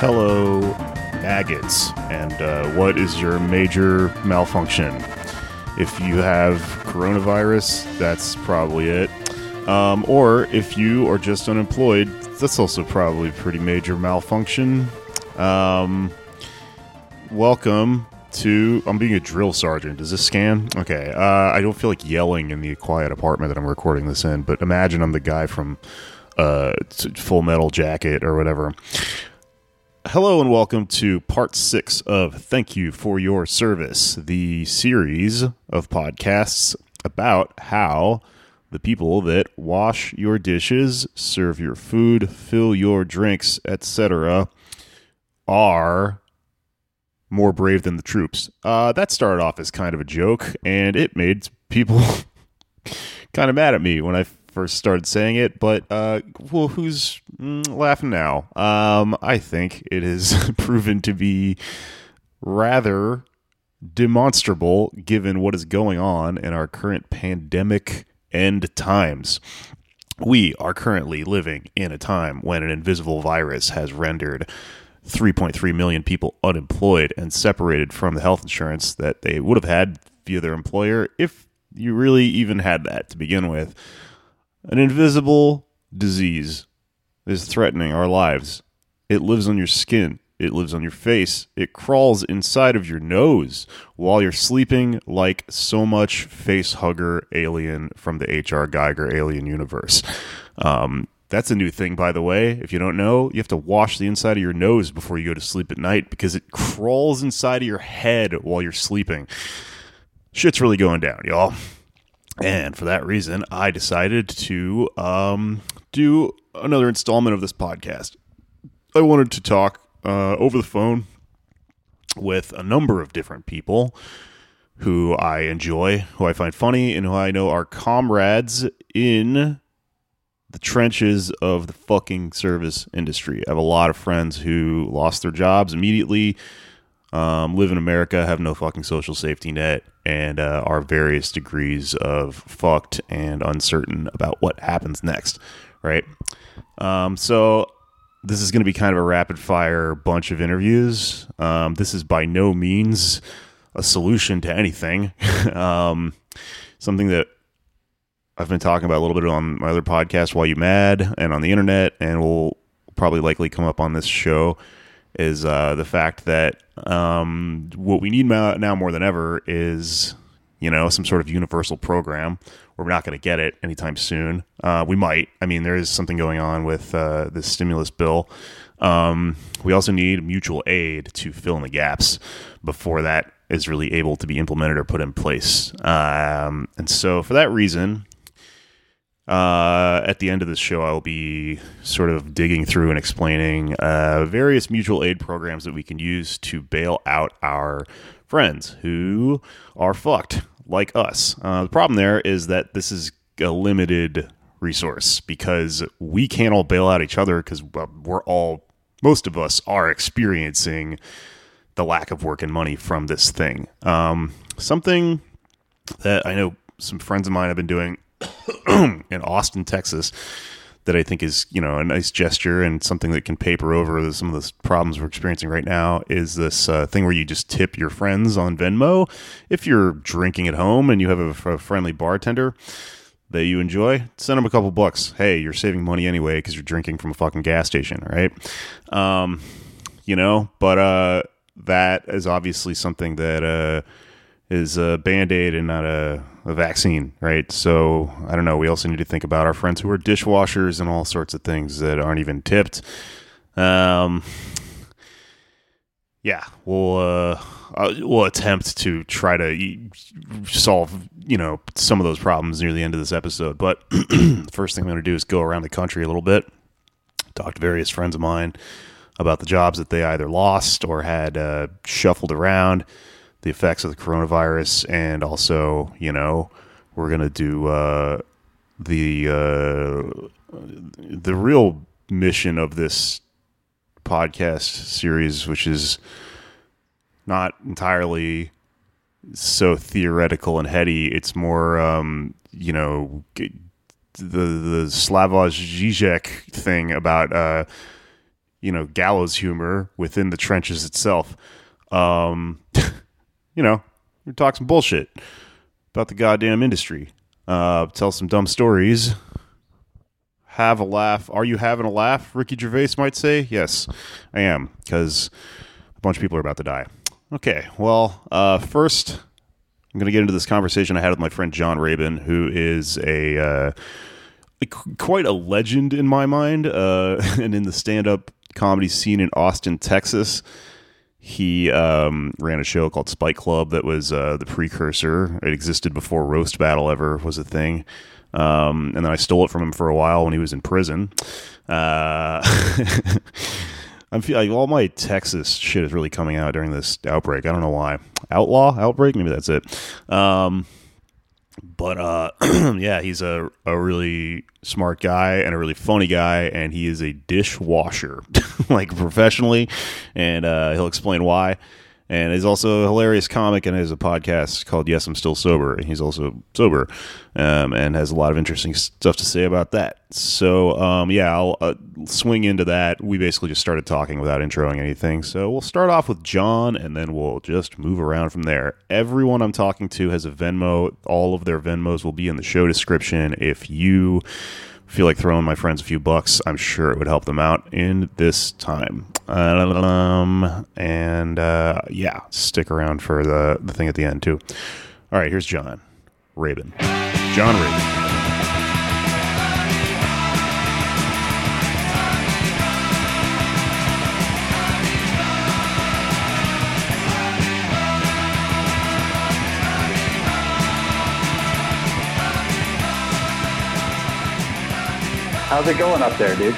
Hello, maggots. And uh, what is your major malfunction? If you have coronavirus, that's probably it. Um, or if you are just unemployed, that's also probably a pretty major malfunction. Um, welcome to. I'm being a drill sergeant. Does this scan? Okay. Uh, I don't feel like yelling in the quiet apartment that I'm recording this in, but imagine I'm the guy from uh, Full Metal Jacket or whatever. Hello and welcome to part six of Thank You for Your Service, the series of podcasts about how the people that wash your dishes, serve your food, fill your drinks, etc., are more brave than the troops. Uh, that started off as kind of a joke, and it made people kind of mad at me when I first started saying it. But uh, well, who's mm, laughing now? Um, I think it has proven to be rather demonstrable given what is going on in our current pandemic end times. We are currently living in a time when an invisible virus has rendered 3.3 million people unemployed and separated from the health insurance that they would have had via their employer if you really even had that to begin with. An invisible disease is threatening our lives. It lives on your skin. It lives on your face. It crawls inside of your nose while you're sleeping, like so much face hugger alien from the H.R. Giger alien universe. Um, that's a new thing, by the way. If you don't know, you have to wash the inside of your nose before you go to sleep at night because it crawls inside of your head while you're sleeping. Shit's really going down, y'all. And for that reason, I decided to um, do another installment of this podcast. I wanted to talk uh, over the phone with a number of different people who I enjoy, who I find funny, and who I know are comrades in the trenches of the fucking service industry. I have a lot of friends who lost their jobs immediately, um, live in America, have no fucking social safety net, and uh, are various degrees of fucked and uncertain about what happens next, right? Um, so this is going to be kind of a rapid fire bunch of interviews. Um, this is by no means a solution to anything. um, something that I've been talking about a little bit on my other podcast, Why You Mad, and on the internet, and will probably likely come up on this show, is uh, the fact that um, what we need now more than ever is, you know, some sort of universal program. We're not going to get it anytime soon. Uh, we might. I mean, there is something going on with uh, this stimulus bill. Um, we also need mutual aid to fill in the gaps before that is really able to be implemented or put in place. Um, and so, for that reason, uh, at the end of this show, I will be sort of digging through and explaining uh, various mutual aid programs that we can use to bail out our friends who are fucked like us. Uh, the problem there is that this is a limited resource because we can't all bail out each other because we're all, most of us are experiencing the lack of work and money from this thing. Um, something that I know some friends of mine have been doing in Austin, Texas, that I think is you know a nice gesture and something that can paper over some of the problems we're experiencing right now is this uh, thing where you just tip your friends on Venmo if you're drinking at home and you have a, a friendly bartender that you enjoy, send them a couple bucks. Hey, you're saving money anyway because you're drinking from a fucking gas station, right? Um, you know, but uh, that is obviously something that uh, is a band aid and not a, a vaccine, right? So I don't know. We also need to think about our friends who are dishwashers and all sorts of things that aren't even tipped. Um, yeah, we'll uh, uh, we'll attempt to try to solve you know some of those problems near the end of this episode. But first thing I'm going to do is go around the country a little bit, talk to various friends of mine about the jobs that they either lost or had uh, shuffled around the effects of the coronavirus, and also, you know, we're gonna do uh, the uh, the real mission of this podcast series, which is not entirely so theoretical and heady. It's more, um, you know, the the Slavoj Žižek thing about uh, you know, gallows humor within the trenches itself. Um, you know, we talk some bullshit about the goddamn industry. Uh, tell some dumb stories. Have a laugh. Are you having a laugh? Ricky Gervais might say. Yes, I am, because a bunch of people are about to die. Okay, well, uh, first, I'm going to get into this conversation I had with my friend John Rabin, who is a uh, quite a legend in my mind, uh, and in the stand-up comedy scene in Austin, Texas. He um, ran a show called Spike Club that was uh, the precursor. It existed before Roast Battle ever was a thing. Um, and then I stole it from him for a while when he was in prison. Uh, I'm feeling like all my Texas shit is really coming out during this outbreak. I don't know why. Outlaw outbreak, maybe that's it. Um, but uh, yeah, he's a, a really smart guy and a really funny guy, and he is a dishwasher, like professionally, and uh, he'll explain why and he's also a hilarious comic and has a podcast called Yes I'm Still Sober and he's also sober um, and has a lot of interesting stuff to say about that. So um, yeah I'll uh, swing into that. We basically just started talking without introing anything. So we'll start off with John and then we'll just move around from there. Everyone I'm talking to has a Venmo. All of their Venmos will be in the show description if you feel like throwing my friends a few bucks, I'm sure it would help them out in this time. Um, and uh, yeah, stick around for the, the thing at the end, too. All right, here's John Rabin. John Rabin. How's it going up there, dude?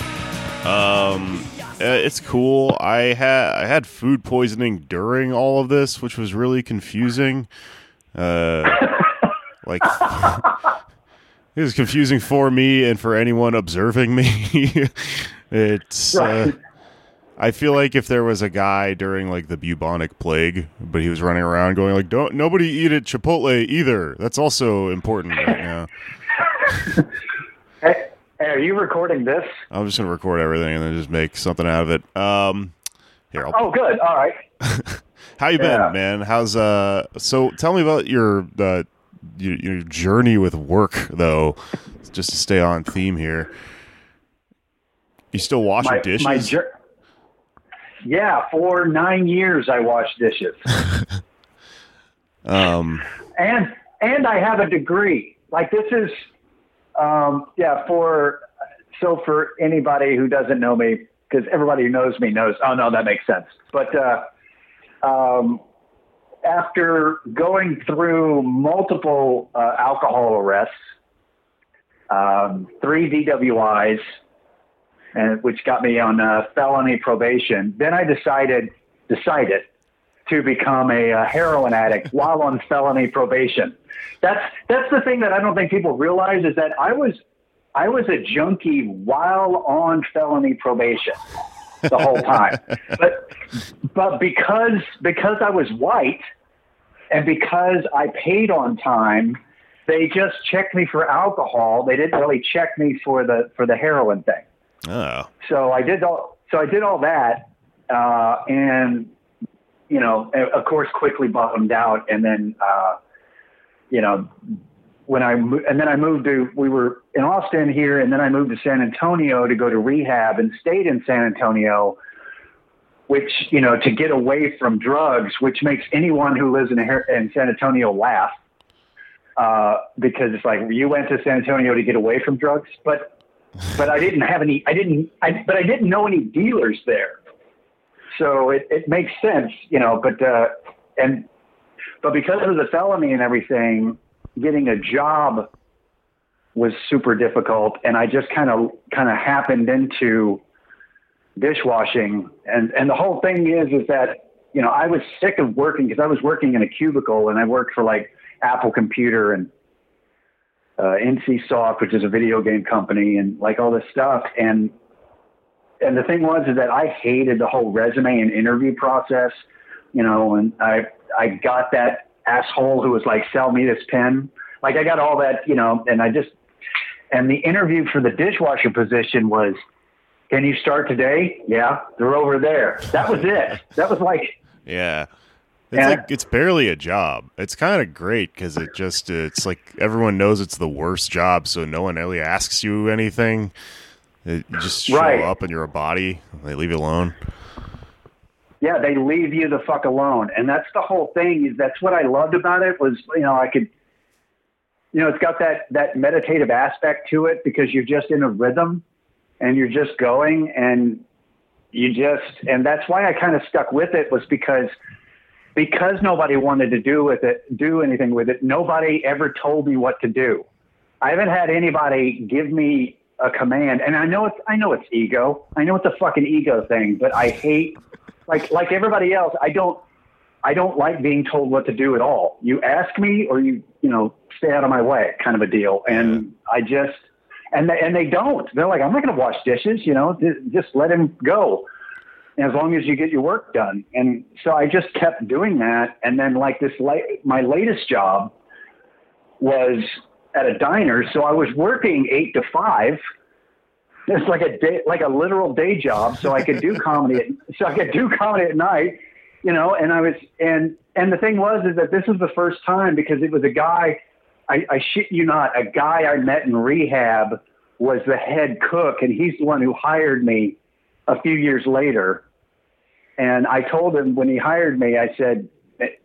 Um, it's cool. I had I had food poisoning during all of this, which was really confusing. Uh, like it was confusing for me and for anyone observing me. it's. Uh, I feel like if there was a guy during like the bubonic plague, but he was running around going like, "Don't nobody eat at Chipotle either." That's also important right now. hey, are you recording this? I'm just gonna record everything and then just make something out of it. Um, here. I'll... Oh, good. All right. How you yeah. been, man? How's uh? So tell me about your uh, your, your journey with work, though. just to stay on theme here. You still wash my, dishes? My jur- yeah, for nine years I washed dishes. um, and and I have a degree. Like this is um, yeah, for so for anybody who doesn't know me, because everybody who knows me knows. Oh no, that makes sense. But uh, um, after going through multiple uh, alcohol arrests, um, three DWIs, and which got me on uh, felony probation, then I decided decided to become a, a heroin addict while on felony probation. That's that's the thing that I don't think people realize is that I was I was a junkie while on felony probation the whole time. but but because because I was white and because I paid on time, they just checked me for alcohol. They didn't really check me for the for the heroin thing. Oh. So I did all so I did all that uh, and you know, of course, quickly bottomed out, and then, uh, you know, when I and then I moved to we were in Austin here, and then I moved to San Antonio to go to rehab, and stayed in San Antonio, which you know to get away from drugs, which makes anyone who lives in, in San Antonio laugh, uh, because it's like you went to San Antonio to get away from drugs, but but I didn't have any, I didn't, I, but I didn't know any dealers there so it, it makes sense, you know, but, uh, and, but because of the felony and everything, getting a job was super difficult. And I just kind of, kind of happened into dishwashing. And, and the whole thing is, is that, you know, I was sick of working because I was working in a cubicle and I worked for like Apple Computer and uh, NC Soft, which is a video game company, and like all this stuff. And and the thing was is that I hated the whole resume and interview process, you know, and I I got that asshole who was like, sell me this pen. Like I got all that, you know, and I just and the interview for the dishwasher position was Can you start today? Yeah, they're over there. That was it. That was like Yeah. It's like it's barely a job. It's kind of great because it just it's like everyone knows it's the worst job, so no one really asks you anything. It, just show Right. up and you're a body. They leave you alone. yeah, they leave you the fuck alone. And that's the whole thing is that's what I loved about it was, you know, I could, you know, it's got that, that meditative aspect to it because you're just in a rhythm and you're just going and you just, and that's why I kind of stuck with it was because, because nobody wanted to do with it, do anything with it. Nobody ever told me what to do. I haven't had anybody give me a command, and I know it's I know it's ego. I know it's a fucking ego thing, but I hate like like everybody else. I don't I don't like being told what to do at all. You ask me, or you you know stay out of my way, kind of a deal. And I just and they, and they don't. They're like, I'm not going to wash dishes. You know, just, let him go. As long as you get your work done. And so I just kept doing that. And then like this, late, my latest job was at a diner. So I was working eight to five. It's like a day, like a literal day job. So I could do comedy. At, so I could do comedy at night, you know. And I was, and and the thing was, is that this was the first time because it was a guy. I, I shit you not, a guy I met in rehab was the head cook, and he's the one who hired me a few years later. And I told him when he hired me, I said,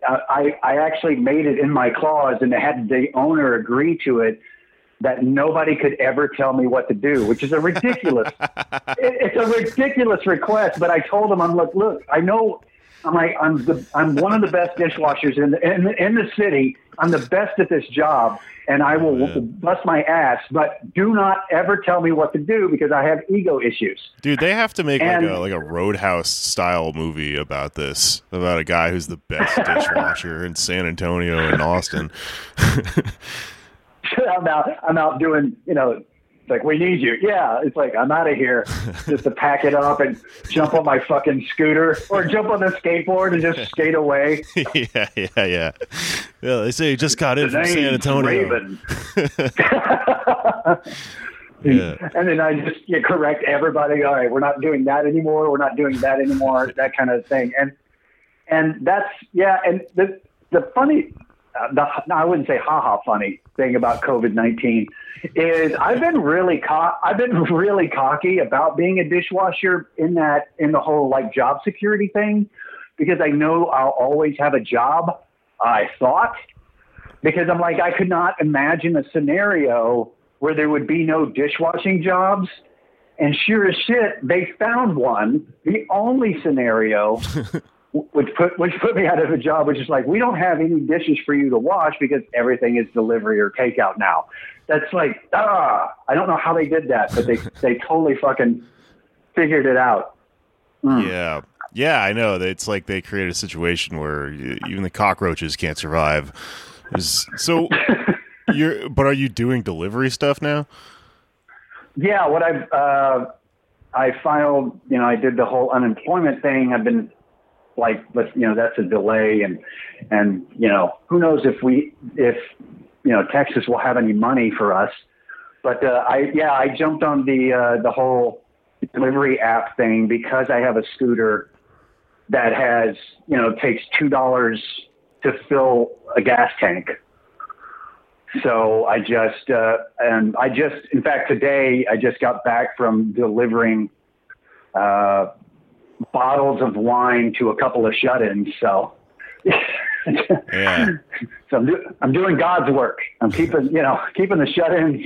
I, I actually made it in my clause and had the owner agree to it that nobody could ever tell me what to do, which is a ridiculous, it- it's a ridiculous request. But I told him, I'm like, look, I know I'm like, I'm the, I'm one of the best dishwashers in the, in the, in the city. I'm the best at this job and I will bust my ass, but do not ever tell me what to do because I have ego issues. Dude, they have to make like a like a Roadhouse style movie about this, about a guy who's the best dishwasher in San Antonio and Austin. I'm out, I'm out doing, you know, it's like, we need you. Yeah. It's like, I'm out of here just to pack it up and jump on my fucking scooter or jump on the skateboard and just skate away. yeah, yeah, yeah. Yeah, they say you just got in from San Antonio. Raven. Yeah. And then I just you correct everybody. All right, we're not doing that anymore. We're not doing that anymore. That kind of thing. And and that's yeah. And the the funny, uh, the no, I wouldn't say haha funny thing about COVID nineteen is I've been really co- I've been really cocky about being a dishwasher in that in the whole like job security thing because I know I'll always have a job. I thought because I'm like I could not imagine a scenario where there would be no dishwashing jobs. And sure as shit, they found one. The only scenario which put which put me out of a job, which is like we don't have any dishes for you to wash because everything is delivery or takeout now. That's like ah, I don't know how they did that, but they they totally fucking figured it out. Yeah. Yeah, I know. It's like they create a situation where even the cockroaches can't survive. So, you're, but are you doing delivery stuff now? Yeah, what I've uh, I filed, you know, I did the whole unemployment thing. I've been like, let's, you know, that's a delay, and and you know, who knows if we if you know Texas will have any money for us. But uh, I yeah, I jumped on the uh, the whole delivery app thing because I have a scooter that has you know takes two dollars to fill a gas tank. So I just, uh, and I just, in fact, today I just got back from delivering uh, bottles of wine to a couple of shut-ins. So, Yeah. so I'm, do, I'm doing God's work. I'm keeping, you know, keeping the shut-ins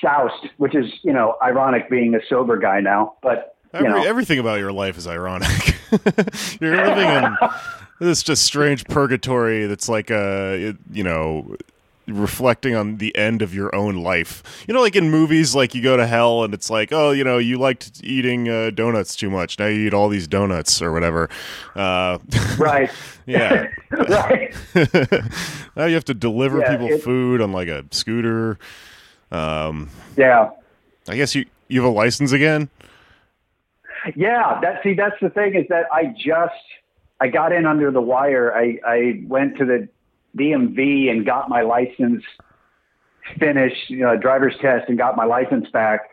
soused, which is, you know, ironic being a sober guy now. But you know, everything about your life is ironic. You're living in this just strange purgatory that's like a, you know, reflecting on the end of your own life. You know, like in movies, like you go to hell and it's like, oh, you know, you liked eating uh, donuts too much. Now you eat all these donuts or whatever. Uh, right, yeah. right. now you have to deliver Yeah, people food on like a scooter. Um, Yeah. I guess you you have a license again. Yeah, that see that's the thing is that I just I got in under the wire. I I went to the DMV and got my license finished, you know, driver's test and got my license back.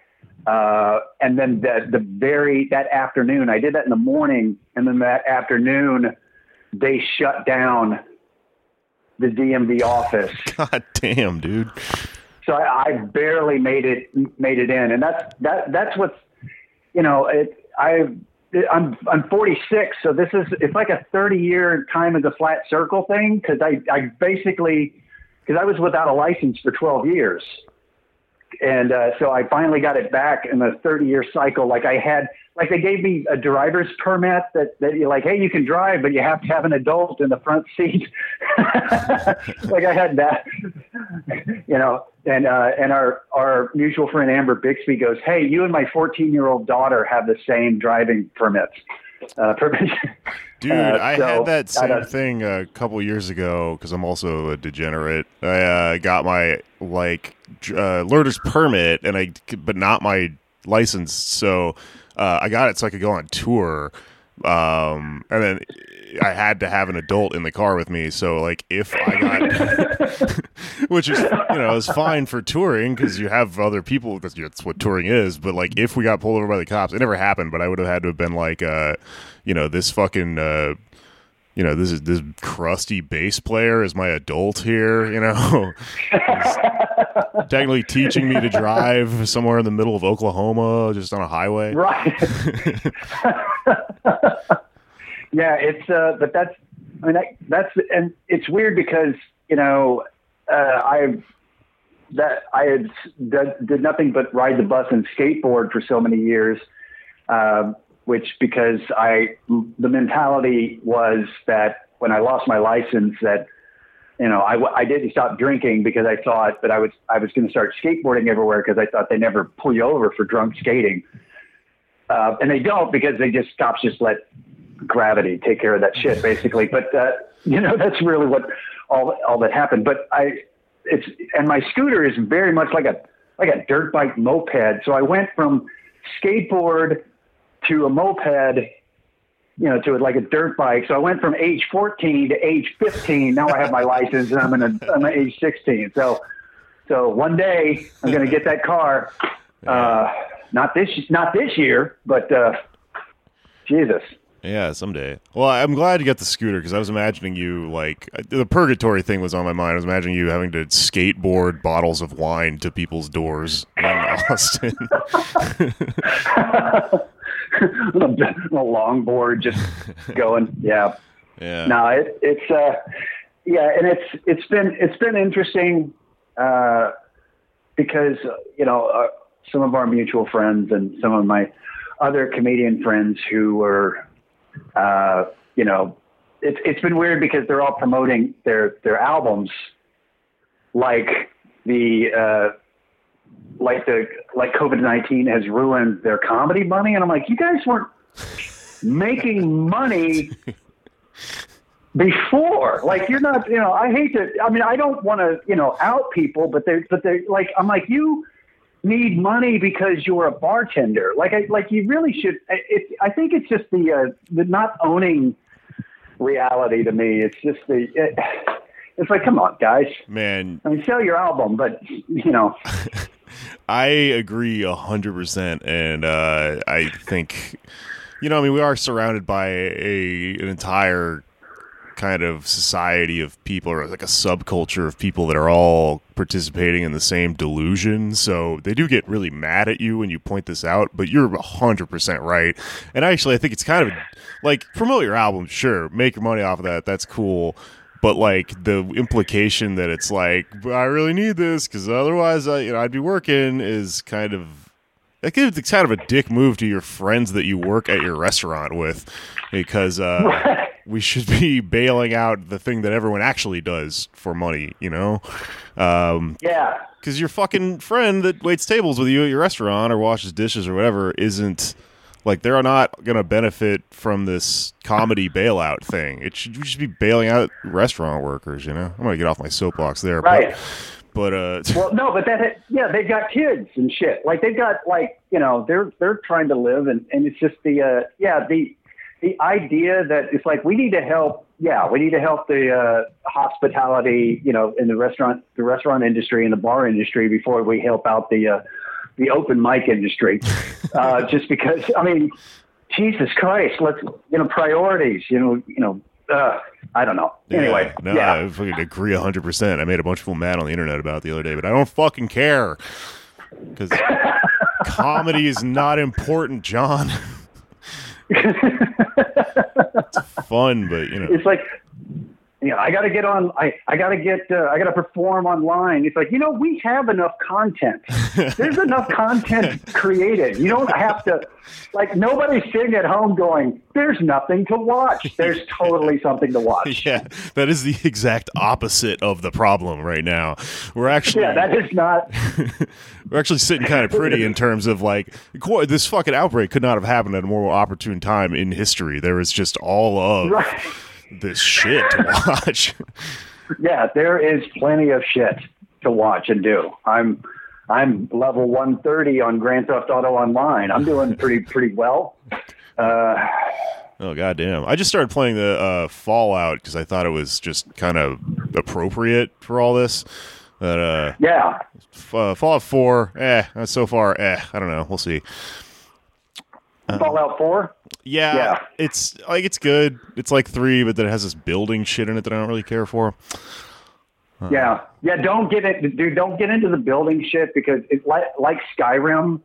Uh, and then the, the very that afternoon, I did that in the morning, and then that afternoon, they shut down the DMV office. God damn, dude. So I, I barely made it made it in, and that's that that's what's you know it I I'm I'm 46, so this is it's like a 30 year time as a flat circle thing because I I basically because I was without a license for 12 years, and uh, so I finally got it back in a 30 year cycle. Like I had like they gave me a driver's permit that that you're like hey you can drive but you have to have an adult in the front seat. like I had that, you know, and uh, and our our mutual friend Amber Bixby goes, "Hey, you and my 14 year old daughter have the same driving permits." Uh, permits. Dude, uh, I so, had that same thing a couple years ago because I'm also a degenerate. I uh, got my like uh, learner's permit, and I but not my license. So uh, I got it so I could go on tour. Um, and then I had to have an adult in the car with me. So like if I got, which is you know is fine for touring because you have other people because that's what touring is. But like if we got pulled over by the cops, it never happened. But I would have had to have been like, uh, you know, this fucking. Uh, you know, this is this crusty bass player is my adult here, you know. technically teaching me to drive somewhere in the middle of Oklahoma, just on a highway. Right. yeah, it's uh, but that's I mean that, that's and it's weird because you know uh, I've that I had did, did nothing but ride the bus and skateboard for so many years, um, which because I the mentality was that when I lost my license that you know I, I didn't stop drinking because I thought that I was I was going to start skateboarding everywhere because I thought they never pull you over for drunk skating. Uh, and they don't because they just cops just let gravity take care of that shit basically. But uh, you know that's really what all all that happened. But I it's and my scooter is very much like a like a dirt bike moped. So I went from skateboard to a moped, you know, to like a dirt bike. So I went from age 14 to age 15. Now I have my license and I'm in a, I'm at age 16. So so one day I'm going to get that car. Uh, not this not this year, but uh, Jesus. Yeah, someday. Well, I'm glad you got the scooter because I was imagining you like the purgatory thing was on my mind. I was imagining you having to skateboard bottles of wine to people's doors in Austin. a longboard just going, yeah. Yeah. No, it, it's uh, yeah, and it's it's been it's been interesting uh, because you know uh, some of our mutual friends and some of my other comedian friends who were uh, you know, it's it's been weird because they're all promoting their their albums like the uh, like the like COVID nineteen has ruined their comedy money, and I'm like, you guys weren't making money before. Like you're not, you know, I hate to. I mean, I don't want to, you know, out people, but they, but they, like, I'm like you need money because you're a bartender. Like I like you really should. It, I think it's just the uh, the not owning reality to me. It's just the. It, it's like, come on, guys. Man, I mean, sell your album, but you know. I agree hundred percent, and uh, I think, you know, I mean, we are surrounded by a an entire kind of society of people or like a subculture of people that are all participating in the same delusion. So they do get really mad at you when you point this out, but you're 100% right. And actually, I think it's kind of like promote your album, sure, make your money off of that. That's cool. But like the implication that it's like I really need this because otherwise, I you know I'd be working is kind of like it's kind of a dick move to your friends that you work at your restaurant with because uh, we should be bailing out the thing that everyone actually does for money, you know? Um, yeah. Because your fucking friend that waits tables with you at your restaurant or washes dishes or whatever isn't like they're not going to benefit from this comedy bailout thing. It should just be bailing out restaurant workers, you know? I'm going to get off my soapbox there. Right. But, but uh, well, no, but that yeah, they've got kids and shit. Like they've got like you know they're they're trying to live and and it's just the uh, yeah the the idea that it's like we need to help yeah we need to help the uh, hospitality you know in the restaurant the restaurant industry and the bar industry before we help out the uh, the open mic industry, uh, just because I mean, Jesus Christ, let's you know priorities. You know, you know. Uh, I don't know. Anyway, no, yeah. I fucking agree hundred percent. I made a bunch of people mad on the internet about it the other day, but I don't fucking care because comedy is not important, John. it's fun, but you know, it's like you know, I got to get on. I I got to get. Uh, I got to perform online. It's like you know, we have enough content. There's enough content created. You don't have to. Like nobody's sitting at home going, "There's nothing to watch." There's totally something to watch. yeah, that is the exact opposite of the problem right now. We're actually Yeah, that is not. we're actually sitting kind of pretty in terms of like this fucking outbreak could not have happened at a more opportune time in history. There was just all of Right. This shit to watch. Yeah, there is plenty of shit to watch and do. I'm I'm level 130 on Grand Theft Auto Online. I'm doing pretty pretty well. Uh, Oh goddamn! I just started playing the uh, Fallout because I thought it was just kind of appropriate for all this. But uh, yeah, uh, Fallout Four, eh, so far, eh, I don't know. We'll see. Fallout 4. Yeah, Yeah. it's like it's good. It's like three, but then it has this building shit in it that I don't really care for. Yeah, yeah. Don't get it, dude. Don't get into the building shit because it's like like Skyrim.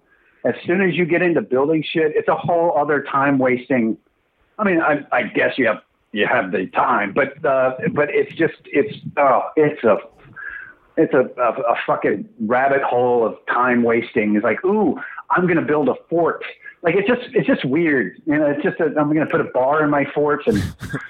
As soon as you get into building shit, it's a whole other time wasting. I mean, I, I guess you have you have the time, but uh, but it's just it's oh, it's a it's a, a, a fucking rabbit hole of time wasting. It's like, ooh, I'm gonna build a fort. Like it's just it's just weird. You know, it's just a, I'm gonna put a bar in my fort and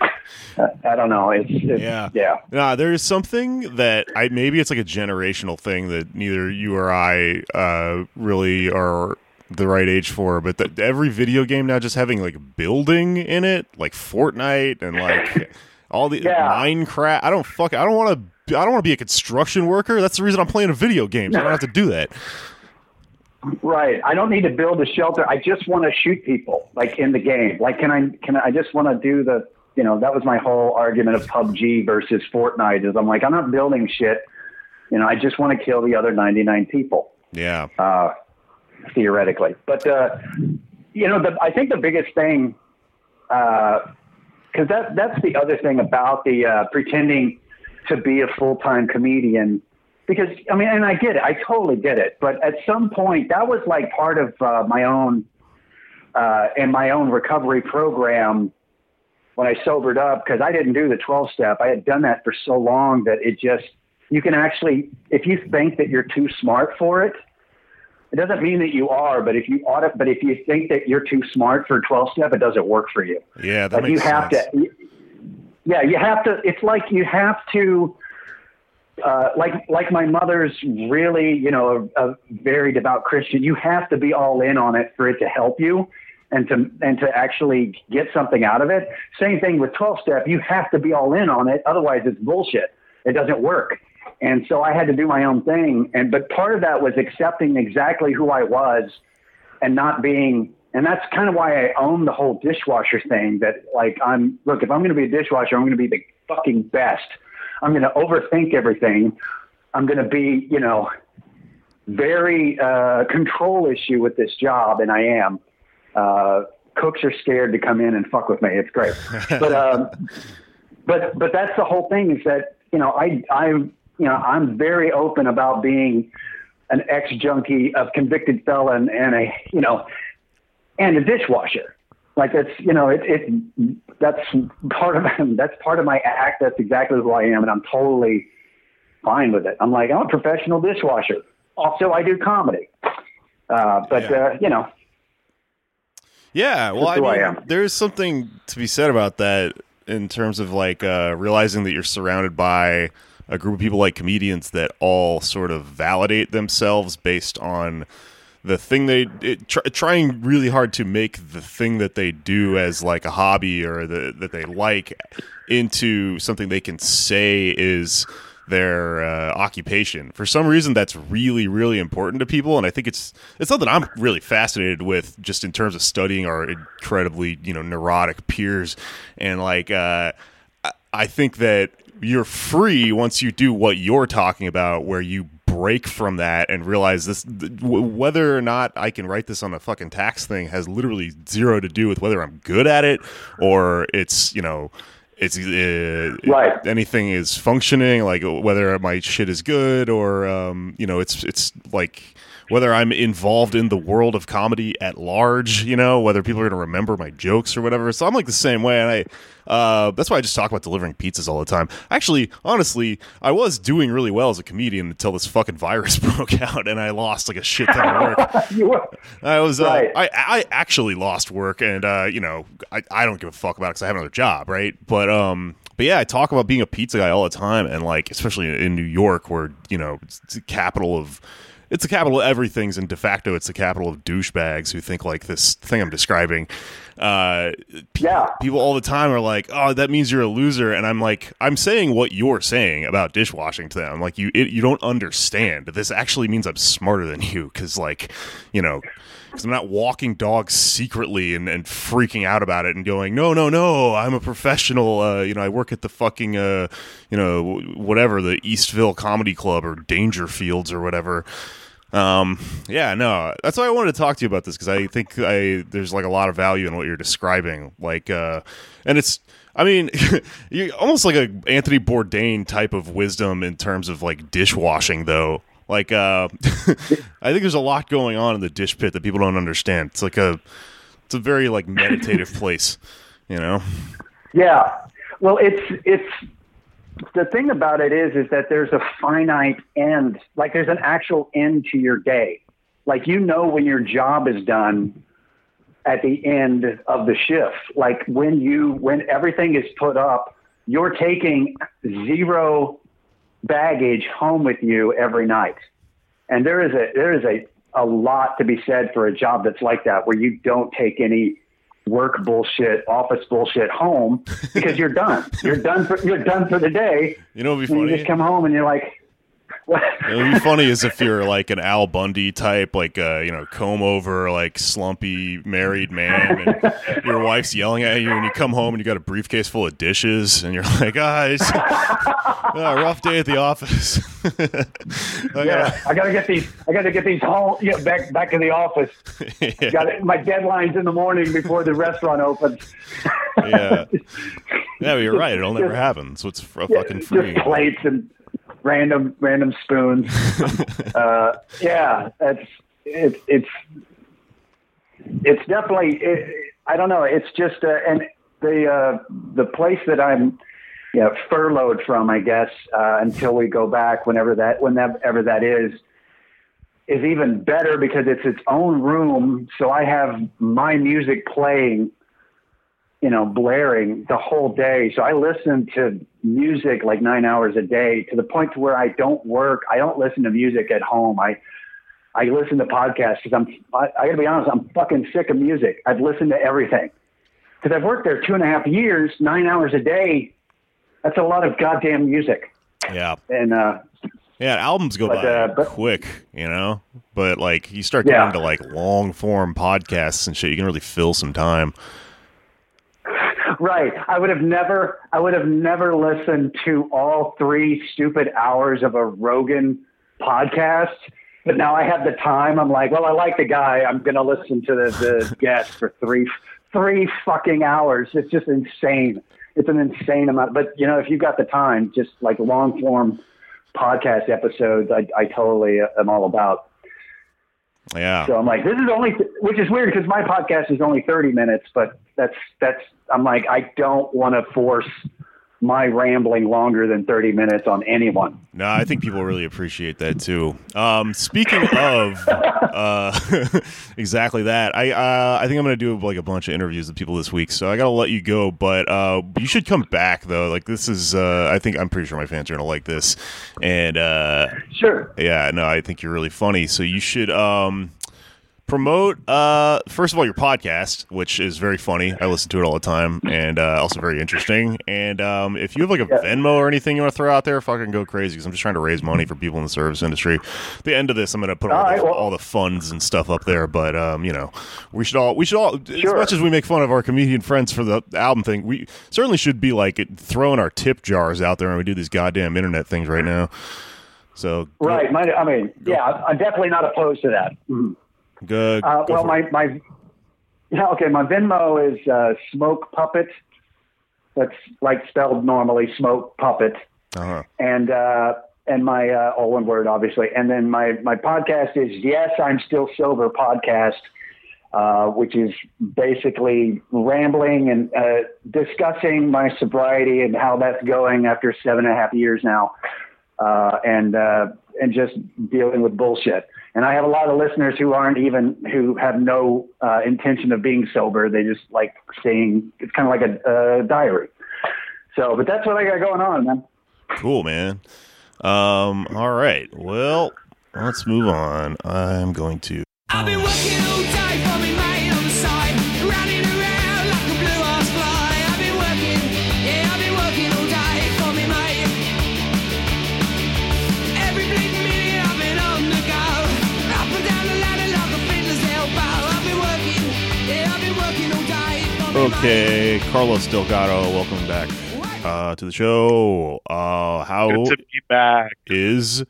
uh, I don't know. It's, it's Yeah. yeah. Nah, there is something that I maybe it's like a generational thing that neither you or I uh, really are the right age for. But that every video game now just having like building in it, like Fortnite and like all the Yeah. Minecraft. I don't fuck. I don't want to. I don't want to be a construction worker. That's the reason I'm playing a video game. So I don't have to do that. Right. I don't need to build a shelter. I just want to shoot people like in the game. Like, can I, can I, I just want to do the, you know, that was my whole argument of PUBG versus Fortnite is I'm like, I'm not building shit. You know, I just want to kill the other 99 people, Yeah. uh, theoretically. But, uh, you know, the, I think the biggest thing, uh, cause that, that's the other thing about the, uh, pretending to be a full-time comedian because I mean, and I get it, I totally get it. But at some point, that was like part of uh, my own uh, and my own recovery program when I sobered up because I didn't do the 12 step. I had done that for so long that it just you can actually, if you think that you're too smart for it, it doesn't mean that you are. But if you ought to, but if you think that you're too smart for 12 step, it doesn't work for you Yeah. That like you have sense. to yeah you have to it's like you have to uh, like like my mother's really you know a, a very devout christian you have to be all in on it for it to help you and to and to actually get something out of it. Same thing with 12 step. You have to be all in on it. Otherwise it's bullshit. It doesn't work. And so i had to do my own thing. And but part of that was accepting exactly who i was and not being and that's kind of why I own the whole dishwasher thing that like I'm look if I'm going to be a dishwasher I'm going to be the fucking best I'm going to overthink everything. I'm going to be you know very uh, control issue with this job and I am. Uh, cooks are scared to come in and fuck with me. It's great. But um, but but that's the whole thing is that you know I I you know I'm very open about being an ex junkie, a convicted felon, and a you know, and a dishwasher. Like that's you know, it, it that's part of that's part of my act. That's exactly who I am, and I'm totally fine with it. I'm like I'm a professional dishwasher. Also, I do comedy. Uh, but Yeah. uh, you know, Yeah, well, I who I am. there's something to be said about that in terms of like uh, realizing that you're surrounded by a group of people like comedians that all sort of validate themselves based on the thing they it, try, trying really hard to make the thing that they do as like a hobby or the, that they like into something they can say is their uh, occupation. For some reason, that's really, really important to people, and I think it's it's something I'm really fascinated with, just in terms of studying our incredibly, you know, neurotic peers, and like, uh, I- I think that you're free once you do what you're talking about, where you break from that and realize this th- whether or not I can write this on a fucking tax thing has literally zero to do with whether I'm good at it or it's you know it's uh, Right. anything is functioning like whether my shit is good or um, you know it's it's like whether I'm involved in the world of comedy at large, you know, whether people are going to remember my jokes or whatever. So I'm like the same way, and I uh, that's why I just talk about delivering pizzas all the time. Actually, honestly, I was doing really well as a comedian until this fucking virus broke out, and I lost like a shit ton of work. You were- I was, uh, Right. I, I actually lost work, and uh, you know, I, I don't give a fuck about it because I have another job, right? But um, but yeah, I talk about being a pizza guy all the time, and like especially in New York, where you know it's the capital of. It's the capital of everything's, and de facto, it's the capital of douchebags who think like this thing I'm describing. Uh, pe- Yeah. people all the time are like, "Oh, that means you're a loser," and I'm like, I'm saying what you're saying about dishwashing to them. I'm like, you it, you don't understand. This actually means I'm smarter than you because, like, you know, because I'm not walking dogs secretly and, and freaking out about it and going, no, no, no, I'm a professional. Uh, you know, I work at the fucking, uh, you know, whatever the Eastville Comedy Club or Dangerfields or whatever. Um, yeah, no, that's why I wanted to talk to you about this because I think I there's like a lot of value in what you're describing. Like, uh, and it's, I mean, you almost like a Anthony Bourdain type of wisdom in terms of like dishwashing, though. Like, uh, I think there's a lot going on in the dish pit that people don't understand. It's like a, it's a very like meditative place, you know. Yeah. Well, it's it's the thing about it is is that there's a finite end. Like there's an actual end to your day. Like you know when your job is done at the end of the shift. Like when you when everything is put up, you're taking zero baggage home with you every night. And there is a there is a a lot to be said for a job that's like that where you don't take any work bullshit, office bullshit home because you're done. You're done for you're done for the day. You know, be And you just come home and you're like? It would be funny as if you're like an Al Bundy type, like uh, you know, comb over, like slumpy married man, and your wife's yelling at you, and you come home and you got a briefcase full of dishes, and you're like, guys, ah, rough day at the office. I yeah, I gotta get these. I gotta get these home. Know, back back in the office. gotta, Got. My deadline's in the morning before the restaurant opens. yeah, yeah, you're right. It'll never happen. So it's fucking free. Just plates and random random spoons. uh, yeah, that's it's it's it's definitely. It, I don't know. It's just uh, and the uh, the place that I'm you know, furloughed from, I guess, uh, until we go back, whenever that whenever that is, is even better because it's its own room. So I have my music playing you know, blaring the whole day. So I listen to music like nine hours a day to the point to where I don't work. I don't listen to music at home. I, I listen to podcasts because I'm, I, I gotta be honest, I'm fucking sick of music. I've listened to everything because I've worked there two and a half years, nine hours a day. That's a lot of goddamn music. Yeah, And, uh, yeah. Albums go But, by uh, but- quick, you know. But like, you start getting Yeah. into like long form podcasts and shit, you can really fill some time. Right. I would have never I would have never listened to all three stupid hours of a Rogan podcast. But now I have the time. I'm like, well, I like the guy. I'm gonna listen to the, the guest for three three fucking hours. It's just insane. It's an insane amount. But you know, if you've got the time, just like long form podcast episodes, I, I totally am all about. Yeah. So I'm like, this is only, which is weird because my podcast is only 30 minutes, but that's, that's, I'm like, I don't want to force my rambling longer than 30 minutes on anyone. No, I think people really appreciate that too. Um, speaking of uh, exactly that, I uh, I think I'm gonna do like a bunch of interviews with people this week, so I gotta let you go. But uh, you should come back though. Like this is, uh, I think I'm pretty sure my fans are gonna like this, and uh, Sure. yeah, no, I think you're really funny. So you should um, promote uh, first of all your podcast, which is very funny. I listen to it all the time, and uh, also very interesting. And um, if you have like a Yeah. Venmo or anything you want to throw out there, fucking go crazy because I'm just trying to raise money for people in the service industry. At the end of this, I'm going to put all, All the, well- all the funds and stuff up there. But um, you know, we should all we should all as much as we make fun of our comedian friends for the album thing, we certainly should be like throwing our tip jars out there and we do these goddamn internet things right now. So right. My, I mean, go. yeah, I'm definitely not opposed to that. Mm-hmm. Good. Uh, well, my, my, yeah, okay. My Venmo is uh, Smoke Puppet. That's like spelled normally, Smoke Puppet. Uh-huh. And uh, and my uh, all one word, obviously. And then my my podcast is Yes, I'm Still Sober podcast, uh, which is basically rambling and uh, discussing my sobriety and how that's going after seven and a half years now, uh, and uh, and just dealing with bullshit. And I have a lot of listeners who aren't even who have no uh, intention of being sober. They just like saying it's kind of like a, a diary. So, but that's what I got going on, man. Cool, man. Um, all right. Well, let's move on. I'm going to. Okay. Carlos Delgado, welcome back uh, to the show. Uh, how Good to be back. is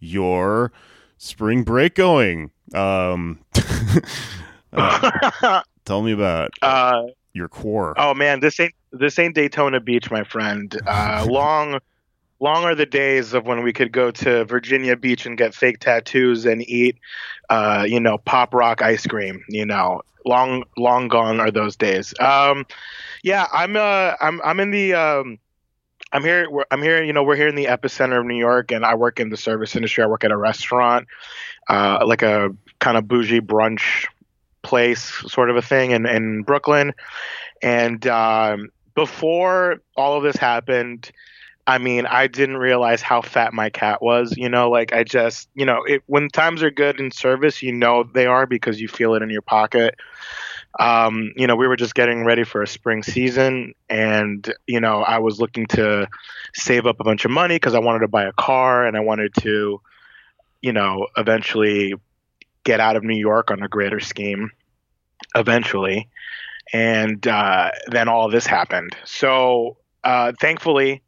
your spring break going? Um, uh, tell me about uh, your core. Oh man, this ain't this ain't Daytona Beach, my friend. Uh, long, long are the days of when we could go to Virginia Beach and get fake tattoos and eat, uh, you know, pop rock ice cream. You know, long, long gone are those days. Um, yeah, I'm uh, I'm I'm in the um, I'm here. I'm here. You know, we're here in the epicenter of New York, and I work in the service industry. I work at a restaurant, uh, like a kind of bougie brunch place, sort of a thing, in in Brooklyn. And um, before all of this happened, I mean, I didn't realize how fat my cat was. You know, like I just, you know, it, when times are good in service, you know they are because you feel it in your pocket um, you know, we were just getting ready for a spring season, and you know, I was looking to save up a bunch of money because I wanted to buy a car and I wanted to, you know, eventually get out of New York on a greater scheme. Eventually, and uh, then all this happened. So, uh, thankfully,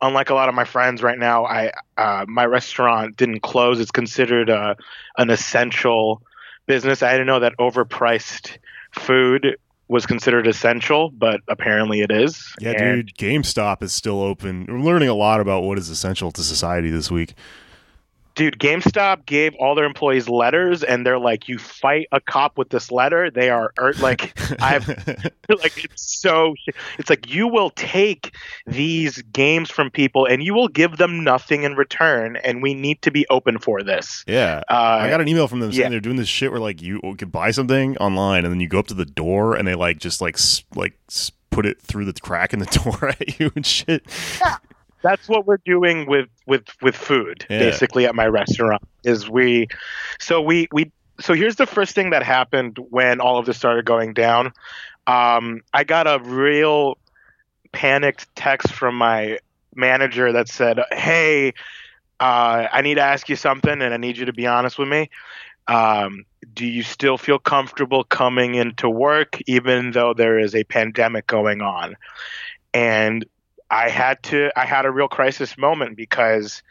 unlike a lot of my friends right now, I uh, my restaurant didn't close. It's considered a, an essential business. I didn't know that overpriced food was considered essential, but apparently it is. Yeah, and dude, GameStop is still open. We're learning a lot about what is essential to society this week dude, GameStop gave all their employees letters, and they're like, "You fight a cop with this letter." They are er, like, I've like it's so. It's like you will take these games from people, and you will give them nothing in return, and we need to be open for this. Yeah, uh, I got an email from them saying yeah. they're doing this shit where like you could buy something online, and then you go up to the door, and they like just like like put it through the crack in the door at you and shit. Yeah that's what we're doing with with with food yeah. basically at my restaurant is we so we we so here's the first thing that happened when all of this started going down. Um, i got a real panicked text from my manager that said hey uh, i need to ask you something and i need you to be honest with me. Um, do you still feel comfortable coming into work even though there is a pandemic going on? And I had to I had a real crisis moment because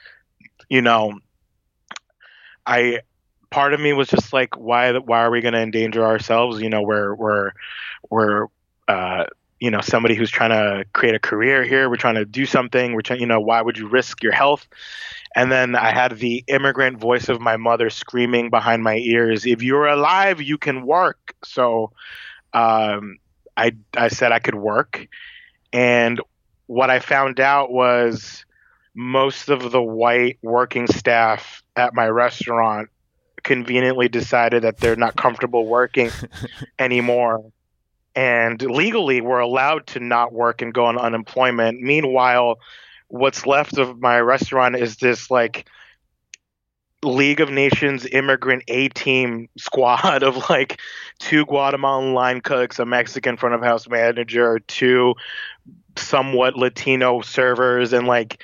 you know I part of me was just like why why are we going to endanger ourselves? You know we're we're we're uh, you know somebody who's trying to create a career here. We're trying to do something. We're trying you know why would you risk your health? And then i had the immigrant voice of my mother screaming behind my ears if you're alive you can work. So um, i i said i could work. And what I found out was most of the white working staff at my restaurant conveniently decided that they're not comfortable working anymore. And legally, we're allowed to not work and go on unemployment. Meanwhile, what's left of my restaurant is this like League of Nations immigrant A team squad of like two Guatemalan line cooks, a Mexican front of house manager, two somewhat Latino servers and like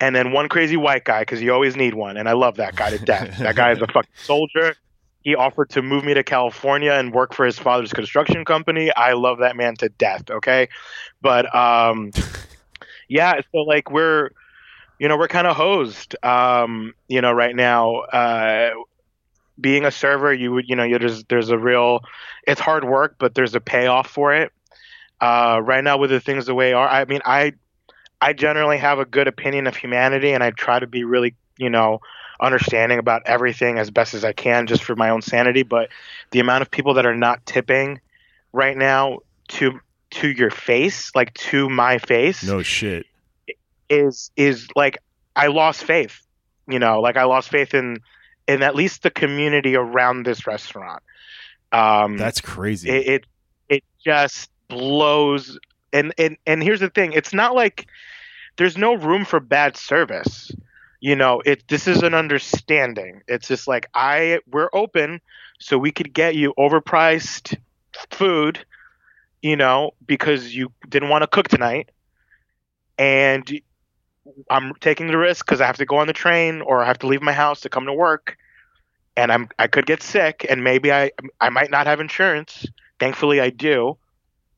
and then one crazy white guy because you always need one and I love that guy to death. that guy is a fucking soldier. He offered to move me to California and work for his father's construction company. I love that man to death, okay? But um yeah, so like we're you know, we're kind of hosed. Um, you know, right now, uh, being a server, you would, you know, there's there's a real, it's hard work, but there's a payoff for it. Uh, right now, with the things the way are, I mean, I, I generally have a good opinion of humanity, and I try to be really, you know, understanding about everything as best as I can, just for my own sanity. But the amount of people that are not tipping right now to to your face, like to my face, no shit, is is like I lost faith. You know, like I lost faith in in at least the community around this restaurant. Um, That's crazy. It, it it just blows. And and and here's the thing: it's not like there's no room for bad service. You know, it this is an understanding. It's just like I we're open, so we could get you overpriced food. You know, because you didn't want to cook tonight, and I'm taking the risk because I have to go on the train or I have to leave my house to come to work, and I'm I could get sick and maybe I I might not have insurance. Thankfully, I do,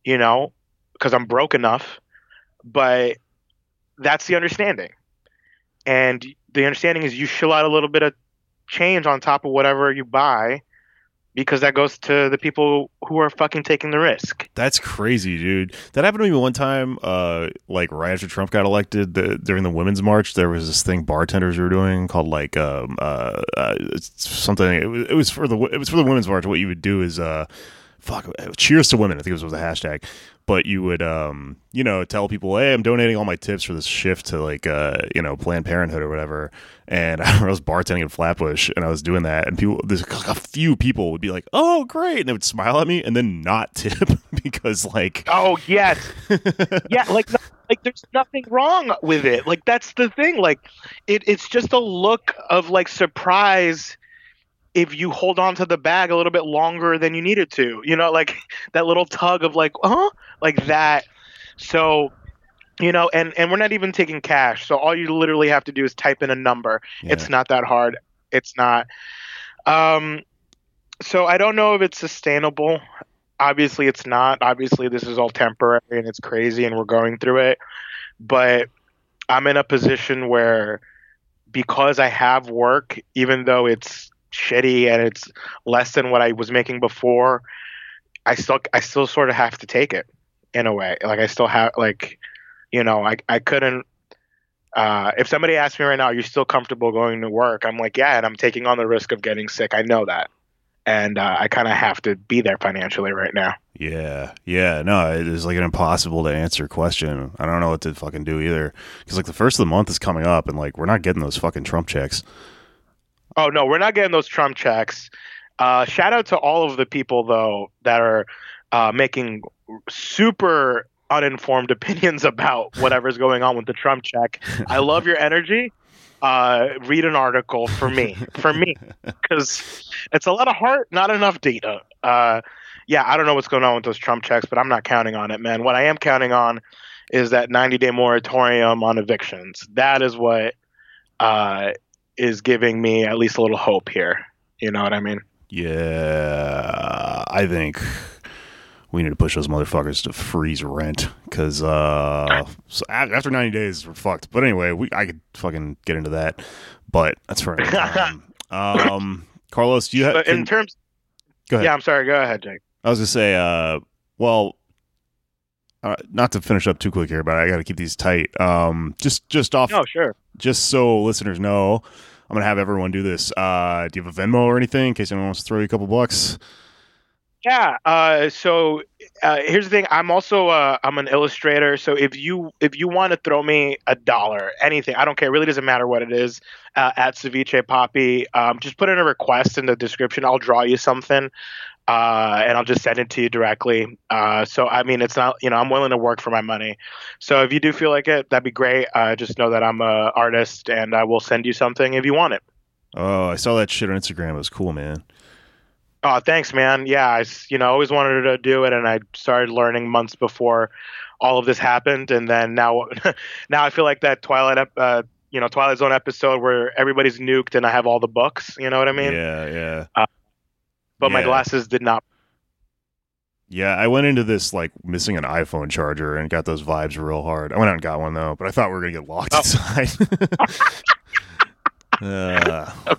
you know, because I'm broke enough. But that's the understanding, and the understanding is you shill out a little bit of change on top of whatever you buy because that goes to the people who are fucking taking the risk. That's crazy, dude. That happened to me one time. Uh, like right after Trump got elected, the, during the Women's March, there was this thing bartenders were doing called like um, uh, uh, something. It was, it was for the it was for the Women's March. What you would do is uh, fuck, cheers to women. I think it was the hashtag. But you would, um, you know, tell people, hey, I'm donating all my tips for this shift to like, uh, you know, Planned Parenthood or whatever. And I was bartending at Flatbush, and I was doing that, and people, there's a few people would be like, "Oh, great," and they would smile at me, and then not tip because, like, oh yes, yeah, like, like there's nothing wrong with it. Like that's the thing. Like, it, it's just a look of like surprise if you hold on to the bag a little bit longer than you needed to. You know, like that little tug of like, huh, like that. So you know and and we're not even taking cash so all you literally have to do is type in a number yeah. it's not that hard it's not um so i don't know if it's sustainable obviously it's not obviously this is all temporary and it's crazy and we're going through it but i'm in a position where because i have work even though it's shitty and it's less than what i was making before i still i still sort of have to take it in a way like i still have like you know, I I couldn't. Uh, if somebody asked me right now, "Are you still comfortable going to work?" I'm like, "Yeah," and I'm taking on the risk of getting sick. I know that, and uh, I kind of have to be there financially right now. Yeah, yeah, no, it is like an impossible to answer question. I don't know what to fucking do either because like the first of the month is coming up, and like we're not getting those fucking Trump checks. Oh no, we're not getting those Trump checks. Uh, shout out to all of the people though that are uh, making super uninformed opinions about whatever's going on with the Trump check. I love your energy. Uh, read an article for me, for me, because it's a lot of heart, not enough data. Uh, yeah, I don't know what's going on with those Trump checks, but I'm not counting on it, man. What I am counting on is that 90 day moratorium on evictions. That is what uh, is giving me at least a little hope here. You know what I mean? Yeah, I think we need to push those motherfuckers to freeze rent because uh, so after 90 days we're fucked. But anyway, we I could fucking get into that, but that's for another time. um, Carlos, do you have in terms? Go ahead. Yeah, I'm sorry. Go ahead, Jake. I was gonna say, uh, well, uh, not to finish up too quick here, but I got to keep these tight. Um, just just off. Oh, sure. Just so listeners know, I'm gonna have everyone do this. Uh, do you have a Venmo or anything in case anyone wants to throw you a couple bucks? Yeah. Uh, so uh, here's the thing. I'm also uh, I'm an illustrator. So if you if you want to throw me a dollar, anything, I don't care. It really doesn't matter what it is. Uh, at Ceviche Poppy, um, just put in a request in the description. I'll draw you something. Uh, and I'll just send it to you directly. Uh, so I mean, it's not you know I'm willing to work for my money. So if you do feel like it, that'd be great. Uh, just know that I'm a artist, and I will send you something if you want it. Oh, I saw that shit on Instagram. It was cool, man. Oh, thanks, man. Yeah, I you know always wanted to do it, and I started learning months before all of this happened, and then now now I feel like that Twilight uh, you know Twilight Zone episode where everybody's nuked and I have all the books. You know what I mean? Yeah, yeah. But yeah. my glasses did not. Yeah, I went into this like missing an iPhone charger and got those vibes real hard. I went out and got one though, but I thought we were gonna get locked Oh. inside. uh,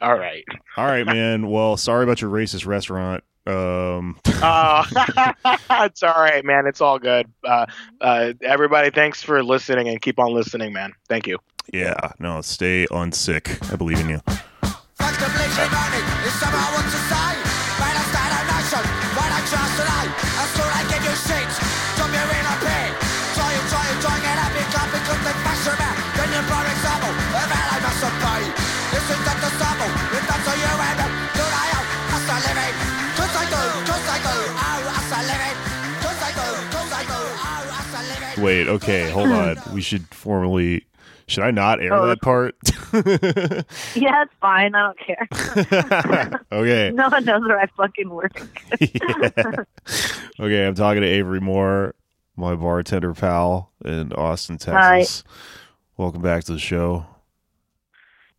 All right. all right, man. Well, sorry about your racist restaurant. Um, Uh, it's all right, man. It's all good. Uh, uh, everybody, thanks for listening and keep on listening, man. Thank you. yeah, no, stay on sick. I believe in you. Fuck the bleaching money, is somehow what to say? Right outside our nation, right on trust today. As soon I give you shit, jump you in a pit. Try and try and try and have it come because fashion man. Then you for example, a man I must obey. This is not the sample, if that's how you end up. Do I out, as I live it. Cause I do, cause I do, oh, as I live it. Cause I do, cause I do, oh, as I live it. Wait, okay, hold on. We should formally. Should I not air Oh. that part? Yeah, it's fine. I don't care. okay. no one knows where I fucking work. yeah. Okay, I'm talking to Avery Moore, my bartender pal in Austin, Texas. Hi. Welcome back to the show.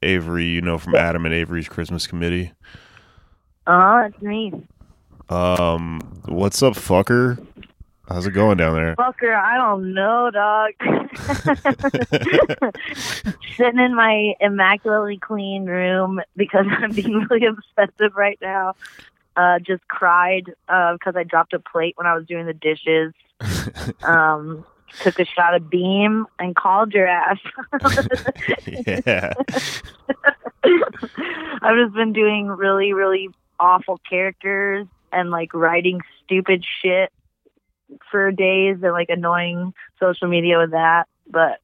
Avery, you know from Adam and Avery's Christmas Committee. Oh, it's me. Um, what's up, fucker? How's it going down there? Fucker, I don't know, dog. Sitting in my immaculately clean room because I'm being really obsessive right now. Uh, just cried uh, because I dropped a plate when I was doing the dishes. Um, took a shot of beam and called your ass. yeah. I've just been doing really, really awful characters and like writing stupid shit for days and like annoying social media with that. But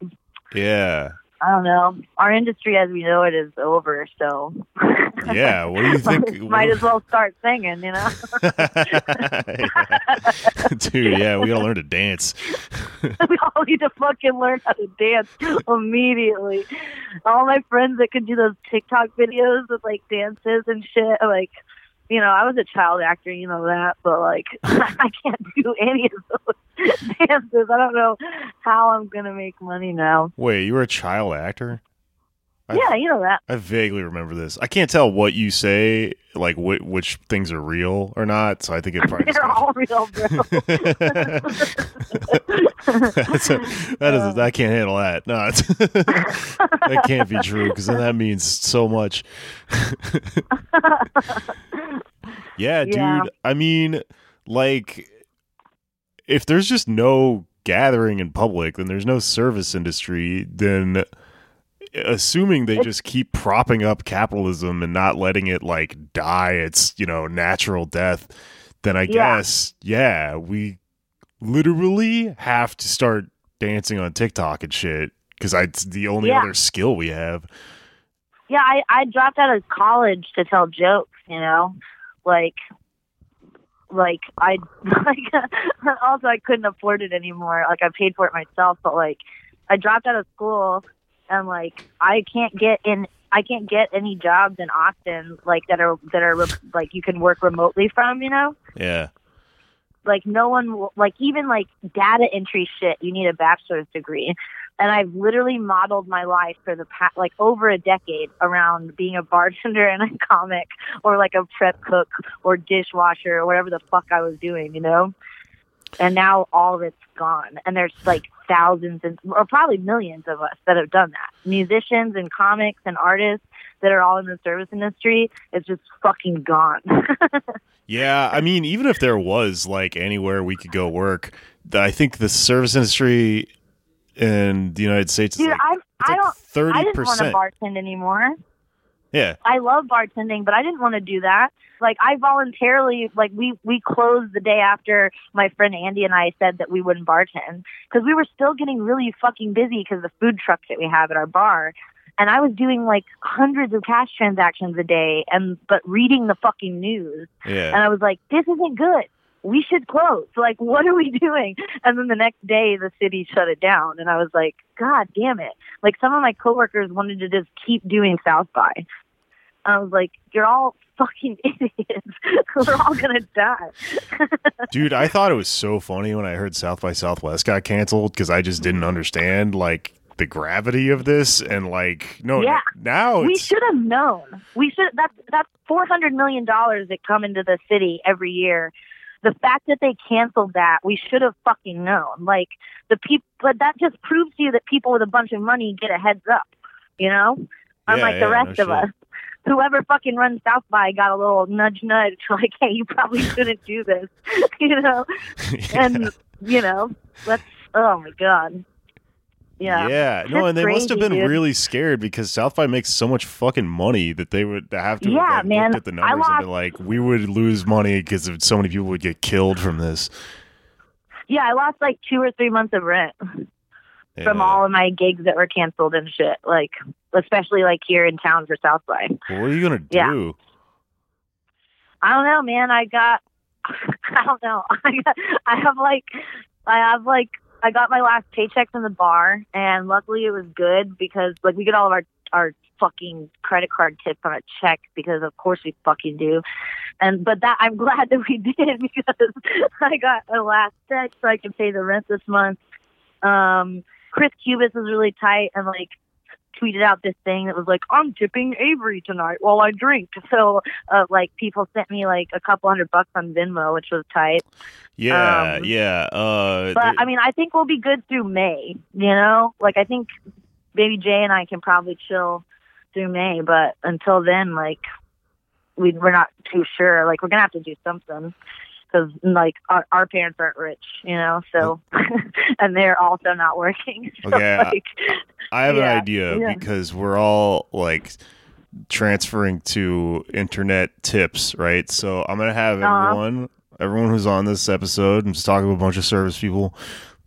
Yeah. I don't know. Our industry as we know it is over, so Yeah. What do you think? might as well start singing, you know? Dude, yeah, we gotta learn to dance. we all need to fucking learn how to dance immediately. All my friends that could do those TikTok videos with like dances and shit, like, you know, I was a child actor, you know that, but like, I can't do any of those dances. I don't know how I'm gonna make money now. Wait, you were a child actor? I- yeah, you know that. I vaguely remember this. I can't tell what you say, like wh- which things are real or not. So I think it probably. They're all real, bro. That's a, that is uh. I can't handle that. No, that can't be true because then that means so much. yeah, dude. I mean, like, if there's just no gathering in public, then there's no service industry. Then, assuming they just keep propping up capitalism and not letting it like die its you know natural death, then I Yeah. guess yeah, we literally have to start dancing on TikTok and shit because it's the only Yeah. other skill we have. Yeah, I, I dropped out of college to tell jokes, you know? Like like I like also I couldn't afford it anymore. Like I paid for it myself, but like I dropped out of school and like I can't get in I can't get any jobs in Austin like that are that are like you can work remotely from, you know? Yeah, like no one will like even like data entry shit you need a bachelor's degree. And i've literally modeled my life for the past like over a decade around being a bartender and a comic or like a prep cook or dishwasher or whatever the fuck i was doing you know? And now all of it's gone. And there's like thousands and or probably millions of us that have done that musicians and comics and artists that are all in the service industry it's just fucking gone yeah. I mean, even if there was like anywhere we could go work, I think the service industry in the United States is dude like, i i like don't thirty I didn't want to bartend anymore. Yeah, I love bartending, but I didn't want to do that. Like I voluntarily, like we we closed the day after my friend Andy and I said that we wouldn't bartend because we were still getting really fucking busy because the food truck that we have at our bar, and I was doing like hundreds of cash transactions a day, and but reading the fucking news, yeah. and I was like, this isn't good. We should close. Like, what are we doing? And then the next day, the city shut it down, and I was like, God damn it! Like some of my coworkers wanted to just keep doing South by. I was like, you're all fucking idiots. We're all gonna die. Dude, I thought it was so funny when I heard South by Southwest got canceled because I just didn't understand like the gravity of this and like no Yeah. now we should have known. We should. That's that's four hundred million dollars that come into the city every year. The fact that they canceled that, we should have fucking known. Like the people, but that just proves to you that people with a bunch of money get a heads up. You know, unlike yeah, the no rest of shit. us. Whoever fucking runs South by got a little nudge, nudge, like, hey, you probably shouldn't do this. you know, and you know, let's. Oh my god. Yeah. Yeah, no, and they must have been dude. really scared because South by makes so much fucking money that they would have to have, Yeah, like, man, looked at the numbers and lost- been like, we would lose money because so many people would get killed from this. Yeah, I lost like two or three months of rent from all of my gigs that were canceled and shit. Like, especially like here in town for South by. What are you gonna Yeah. do? I don't know, man. I got, I don't know. I got, I have like, I have like, I got my last paycheck from the bar, and luckily it was good because like we get all of our our fucking credit card tips on a check because of course we fucking do. And but that I'm glad that we did because I got a last check so I can pay the rent this month. Um, Chris Cubis was really tight and like tweeted out this thing that was like, I'm tipping Avery tonight while I drink. So, uh, like, people sent me like a couple hundred bucks on Venmo, which was tight. Yeah, Um, yeah. Uh, But I mean, I think we'll be good through May, you know? Like, I think maybe Jay and I can probably chill through May, but until then, like, we, we're not too sure. Like, we're going to have to do something. Because like our, our parents aren't rich, you know, so and they're also not working. So, Okay, I- like, I have an idea yeah. because we're all like transferring to internet tips, right? So I'm gonna have Uh-huh. everyone, everyone who's on this episode, and just talking to a bunch of service people,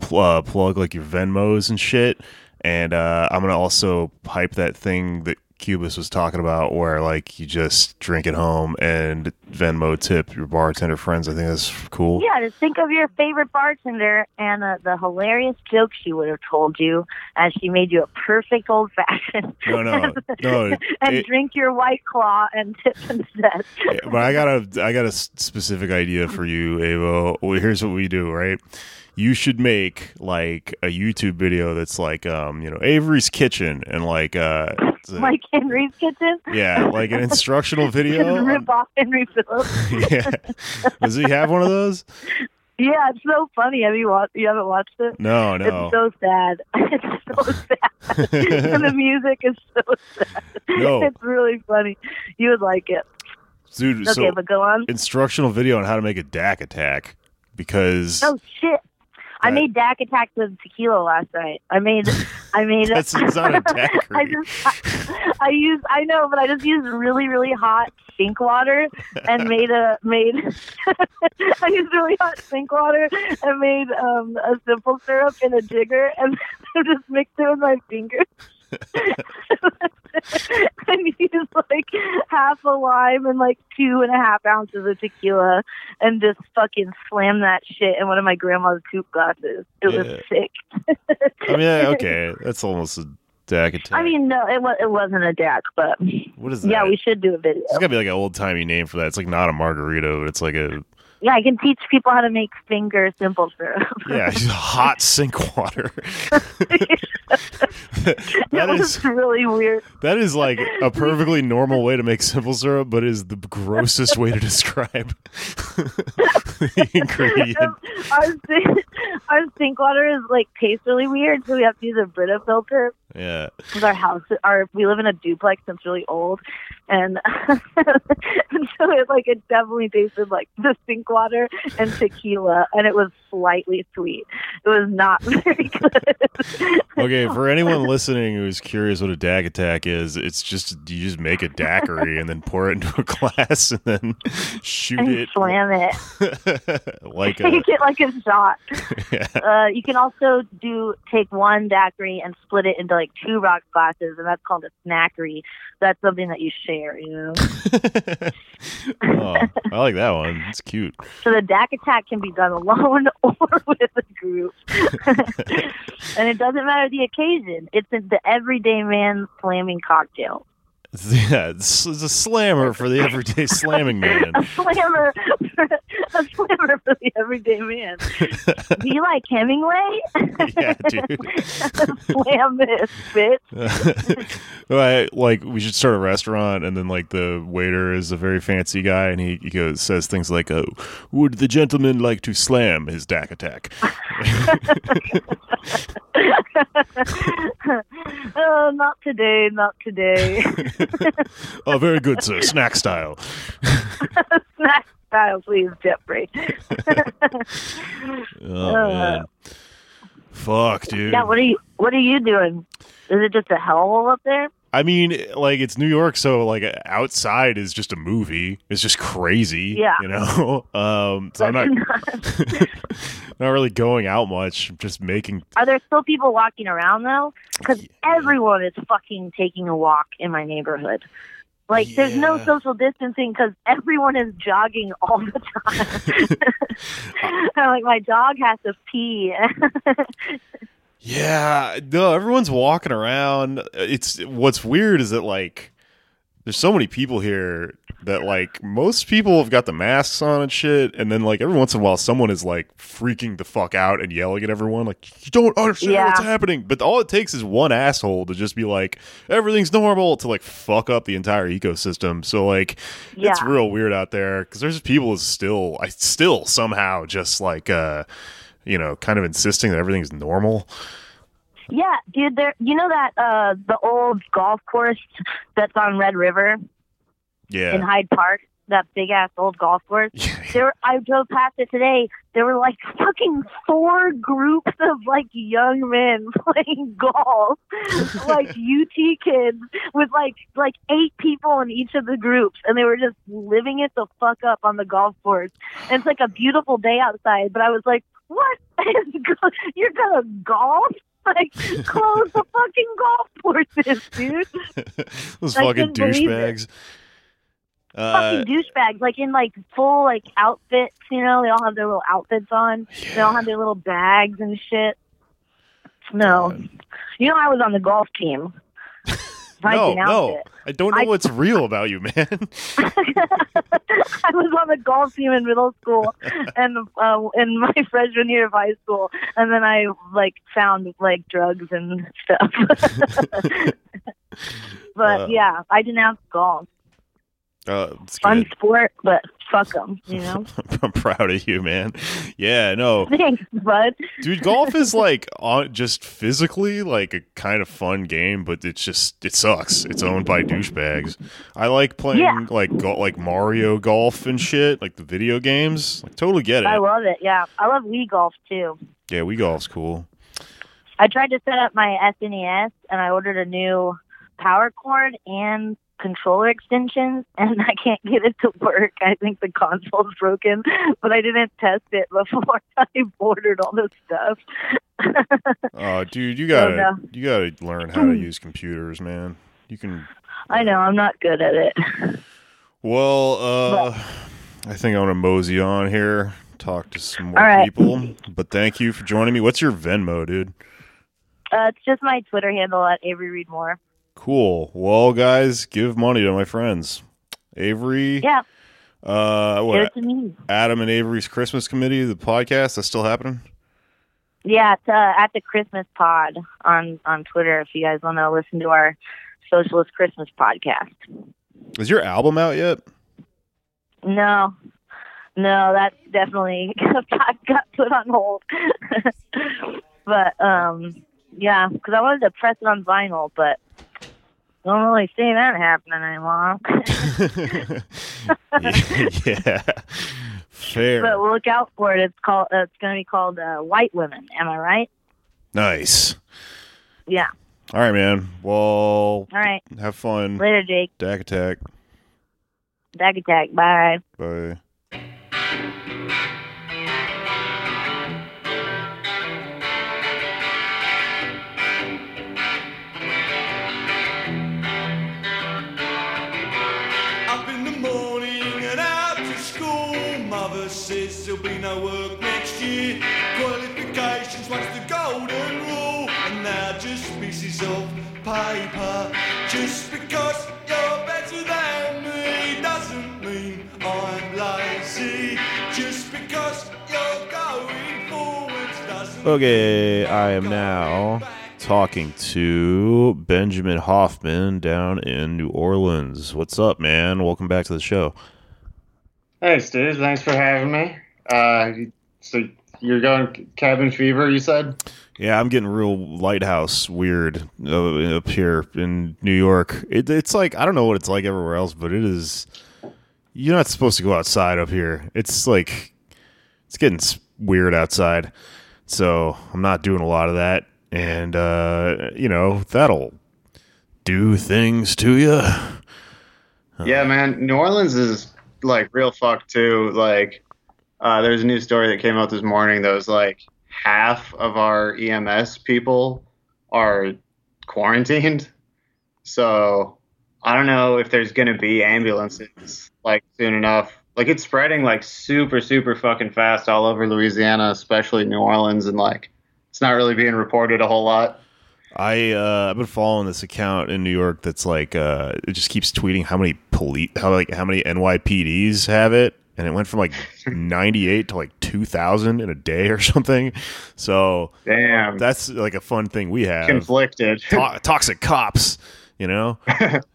pl- uh, plug like your Venmos and shit, and uh, I'm gonna also hype that thing that Cubis was talking about, where like you just drink at home and Venmo tip your bartender friends. I think that's cool. Yeah, just think of your favorite bartender and uh, the hilarious joke she would have told you as she made you a perfect old fashioned. No, no, no. and it- drink your white claw and tip instead. But I got a I got a specific idea for you, Avo. Well, here's what we do, right? You should make like a YouTube video that's like um, you know, Avery's kitchen and like uh Like Henry's Kitchen. yeah, like an instructional video. Rip off Henry Phillips. yeah. Does he have one of those? Yeah, it's so funny. Have you watched? You haven't watched it? No, no. It's so sad. It's so sad. and the music is so sad. No. It's really funny. You would like it. Dude, Okay, so but go on. instructional video on how to make a DAC attack because Oh shit! I made Dak attack with tequila last night. I made, I made. That's- not a daiquiri. I just, I, I used, I know, but I just used really, really hot sink water and made a made. I used really hot sink water and made um, a simple syrup in a jigger and just mixed it with my fingers. and he's like half a lime and like two and a half ounces of tequila and just fucking slam that shit in one of my grandma's coupe glasses. It was sick. I mean, okay, that's almost a DAC attack. I mean, no, it was it wasn't a DAC, but what is that? yeah, we should do a video. It's gotta be like an old timey name for that. It's like not a margarita, but it's like a Yeah, I can teach people how to make finger simple syrup. yeah, hot sink water. that was really weird. that is like a perfectly normal way to make simple syrup, but is the grossest way to describe the ingredient. our, sink, our sink water is like tastes really weird, so we have to use a Brita filter. Yeah, Because our house, our we live in a duplex that's really old, and, and so it like it definitely tasted like the sink water and tequila, and it was slightly sweet. It was not very good. Okay, for anyone listening who's curious what a DAC attack is, it's just you just make a daiquiri and then pour it into a glass and then shoot and it slam it. like a Take it like a shot. yeah. Uh, you can also do take one daiquiri and split it into like two rock glasses, and that's called a snackery. That's something that you share, you know. oh, I like that one. It's cute. So the DAC attack can be done alone or with a group, and it doesn't matter the occasion. It's the everyday man slamming cocktail. Yeah, it's, it's a slammer for the everyday slamming man. A slammer, a slammer for the everyday man. Do you like Hemingway? yeah, dude. Slam this, bitch. Like we should start a restaurant, and then like the waiter is a very fancy guy, and he, he goes says things like, "Oh, would the gentleman like to slam his Dak attack?" oh, not today, not today. oh, very good, sir. Snack style. Snack style, please, Jeffrey. Oh man, fuck, dude. yeah, what are you? What are you doing? Is it just a hellhole up there? I mean, like it's New York, so like outside is just a movie. It's just crazy. Yeah. you know. Um, so I'm not not really going out much. I'm just making. Are there still people walking around though? Because Yeah. everyone is fucking taking a walk in my neighborhood. Like, there's no social distancing because everyone is jogging all the time. like, my dog has to pee. Yeah, no, everyone's walking around. It's what's weird is that like there's so many people here that like most people have got the masks on and shit, and then like every once in a while someone is like freaking the fuck out and yelling at everyone like you don't understand Yeah. what's happening. But all it takes is one asshole to just be like everything's normal to like fuck up the entire ecosystem. So like it's real weird out there because there's people who still I still somehow just like uh you know kind of insisting that everything's normal. yeah, dude, there. You know that uh the old golf course that's on Red River Yeah. in Hyde Park? That big ass old golf course. There, I drove past it today. There were like fucking four groups of like young men playing golf, like UT kids with like like eight people in each of the groups, and they were just living it the fuck up on the golf course. And it's like a beautiful day outside, but I was like, "What? You're gonna golf?" Like, close the fucking golf courses, dude. Those I fucking couldn't believe it. douchebags. Uh, fucking douchebags, like in like full like outfits. You know, they all have their little outfits on. They all have their little bags and shit. No, God. you know, I was on the golf team. I no, no, it. I don't know I- what's real about you, man. I was on the golf team in middle school and uh, in my freshman year of high school, and then I like found like drugs and stuff. but Uh. yeah, I denounced golf. Uh, Fun good. sport, but fuck them. You know. I'm proud of you, man. Yeah, no, Thanks, bud. dude, golf is like on just physically like a kind of fun game, but it's just it sucks. It's owned by douchebags. I like playing Yeah. like go- like Mario Golf and shit, like the video games. Like totally get it. I love it. Yeah, I love Wii golf too. yeah, Wii golf's cool. I tried to set up my SNES and I ordered a new power cord and controller extensions and I can't get it to work. I think the console's broken, but I didn't test it before I ordered all this stuff. Oh, dude, you gotta no. you gotta learn how to use computers, man. You can I know I'm not good at it. Well, uh, I think I'm gonna mosey on here, talk to some more right. people. But thank you for joining me. What's your Venmo, dude? Uh, it's just my Twitter handle at Avery Reed Moore. Cool. Well, guys, give money to my friends. Avery, Yeah, uh, what? to me. Adam and Avery's Christmas Committee, the podcast, that's still happening. Yeah, it's uh, at the Christmas Pod on on Twitter. If you guys want to listen to our Socialist Christmas podcast. Is your album out yet? No, no, that's definitely got, got put on hold. but um, yeah, because I wanted to press it on vinyl, but don't really see that happening anymore. yeah, fair. but look out for it. It's called. Uh, it's going to be called uh, White Women. Am I right? nice. Yeah. All right, man. Well, All right. have fun. Later, Jake. Dak attack. Dag attack. Bye. Bye. Okay, I am now talking to Benjamin Hoffman down in New Orleans. What's up, man? Welcome back to the show. Hey, Steve. Thanks for having me. Uh, so you're going cabin fever, you said? Yeah, I'm getting real lighthouse weird uh, up here in New York. It, it's like I don't know what it's like everywhere else, but it is. You're not supposed to go outside up here. It's like it's getting weird outside, so I'm not doing a lot of that, and uh, you know that'll do things to you. Yeah, man. New Orleans is like real fucked too. Like, uh, there's a new story that came out this morning that was like half of our EMS people are quarantined. So I don't know if there's gonna be ambulances like soon enough. Like it's spreading like super, super fucking fast all over Louisiana, especially New Orleans, and like it's not really being reported a whole lot. I uh, I've been following this account in New York that's like uh, it just keeps tweeting how many police how like how many NYPDs have it, and it went from like 98 to like 2,000 in a day or something. So Damn, that's like a fun thing we have. conflicted. To- toxic cops, you know. yeah,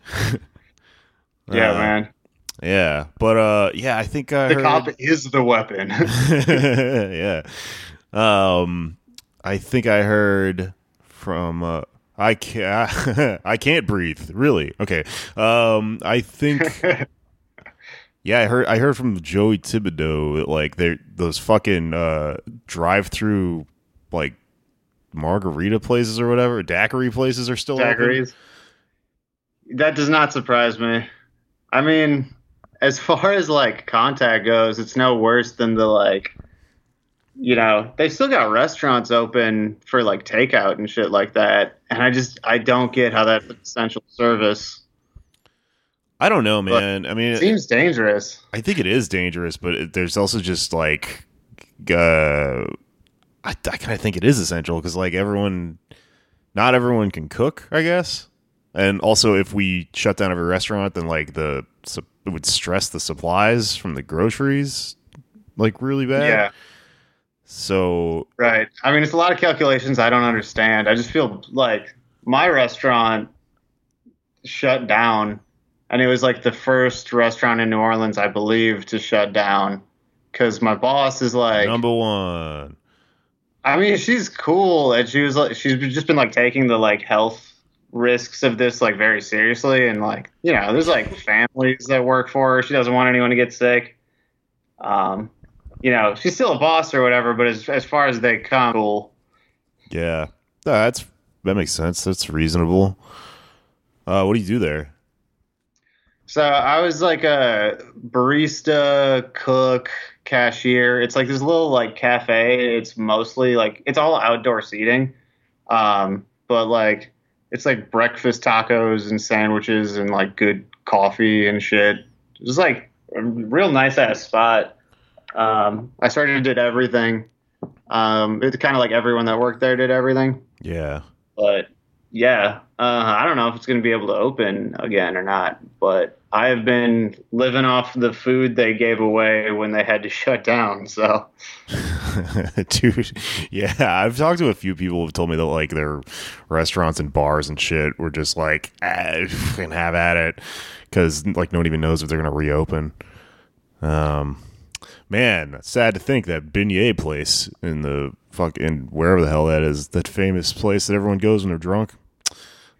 Uh, man. Yeah, but uh, yeah, I think I The heard- cop is the weapon. yeah. Um, I think I heard from uh, I can't I can't breathe. Really? Okay. Um, I think yeah, I heard I heard from Joey Thibodeau that like they those fucking uh drive-through like margarita places or whatever daiquiri places are still open. That does not surprise me. I mean, as far as like contact goes, it's no worse than the like you know, they still got restaurants open for like takeout and shit like that. And I just I don't get how that's an essential service. I don't know, man. I mean, It seems dangerous. I think it is dangerous, but it, there's also just like, uh, I, I kind of think it is essential because like everyone, not everyone can cook, I guess, and also if we shut down every restaurant, then like the it would stress the supplies from the groceries like really bad. Yeah. So Right. I mean, it's a lot of calculations I don't understand. I just feel like my restaurant shut down, and it was like the first restaurant in New Orleans, I believe, to shut down because my boss is like, number one, I mean, she's cool, and she was like, she's just been like taking the like health risks of this like very seriously, and like, you know, there's like families that work for her. She doesn't want anyone to get sick. Um, you know, she's still a boss or whatever, but as as far as they come, cool. yeah, that's that makes sense. That's reasonable. Uh, what do you do there? So I was like a barista, cook, cashier. It's like this little like cafe. It's mostly like it's all outdoor seating, um, but like it's like breakfast tacos and sandwiches and like good coffee and shit. It's like a real nice ass spot. Um, I started and did everything. Um, it's kind of like everyone that worked there did everything Yeah, but yeah, uh, I don't know if it's going to be able to open again or not. But I have been living off the food they gave away when they had to shut down. So Dude, yeah, I've talked to a few people who've told me that like their restaurants and bars and shit were just like, ah, fucking have at it, because like no one even knows if they're gonna reopen. Um, man, sad to think that beignet place in the fuck in wherever the hell that is, that famous place that everyone goes when they're drunk.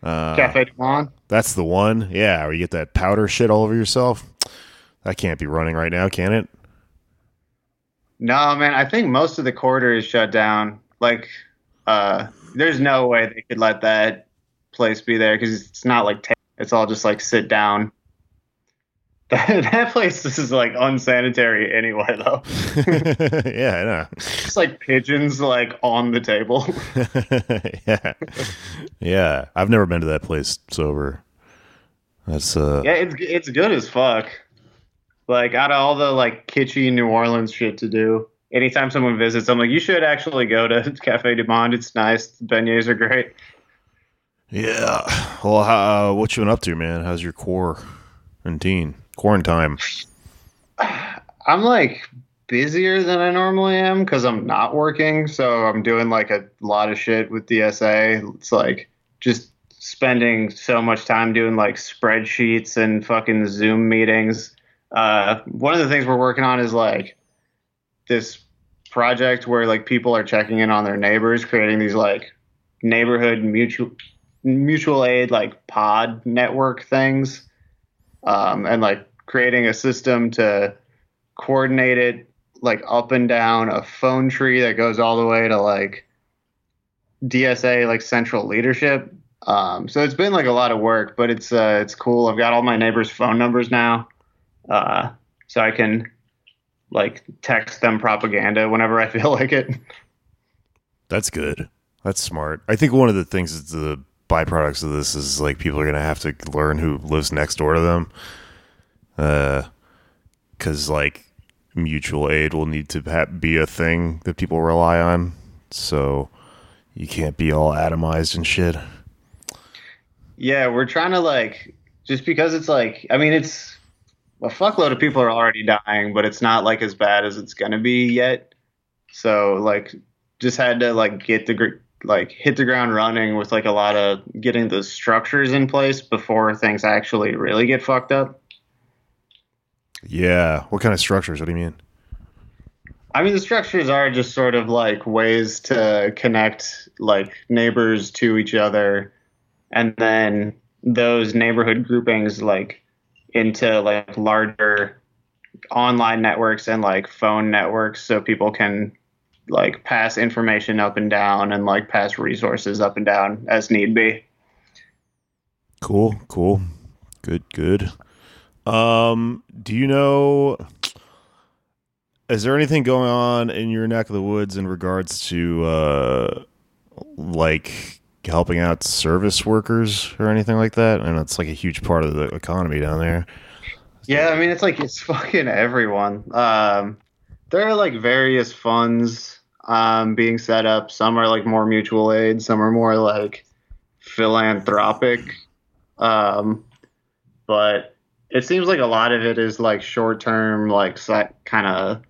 Uh, Cafe Du Monde. That's the one. Yeah, where you get that powder shit all over yourself. That can't be running right now, can it? No, man, I think most of the quarter is shut down. Like, uh, there's no way they could let that place be there because it's not like ta- it's all just like sit down. That, that place is like unsanitary anyway, though. yeah, I know. It's like pigeons like on the table. yeah, yeah. I've never been to that place sober. That's uh, Yeah, it's it's good as fuck. Like out of all the like kitschy New Orleans shit to do, anytime someone visits, I'm like, you should actually go to Cafe Du Monde. It's nice. The beignets are great. yeah. Well, how, uh, what you been up to, man? How's your quarantine? Quarantine. I'm like busier than I normally am because I'm not working. So I'm doing like a lot of shit with DSA. It's like just spending so much time doing like spreadsheets and fucking Zoom meetings. Uh, one of the things we're working on is like this project where like people are checking in on their neighbors, creating these like neighborhood mutual mutual aid like pod network things, um, and like creating a system to coordinate it like up and down a phone tree that goes all the way to like DSA like central leadership. Um, so it's been like a lot of work, but it's uh, it's cool. I've got all my neighbors' phone numbers now, uh, so I can like text them propaganda whenever I feel like it. That's good. That's smart. I think one of the things is the byproducts of this is like people are gonna have to learn who lives next door to them, uh, because like mutual aid will need to ha- be a thing that people rely on. So you can't be all atomized and shit. Yeah, we're trying to like just because it's like I mean it's a fuckload of people are already dying, but it's not like as bad as it's gonna be yet. So like just had to like get the like hit the ground running with like a lot of getting the structures in place before things actually really get fucked up. Yeah. What kind of structures? What do you mean? I mean, the structures are just sort of like ways to connect like neighbors to each other, and then those neighborhood groupings like into like larger online networks and like phone networks, so people can like pass information up and down and like pass resources up and down as need be. Cool. Cool. Good. Good. Um, do you know? Is there anything going on in your neck of the woods in regards to uh, like helping out service workers or anything like that? And it's like a huge part of the economy down there. Yeah, I mean it's like it's fucking everyone. Um, there are like various funds um, being set up. Some are like more mutual aid. Some are more like philanthropic. Um, but it seems like a lot of it is like short term, like kind of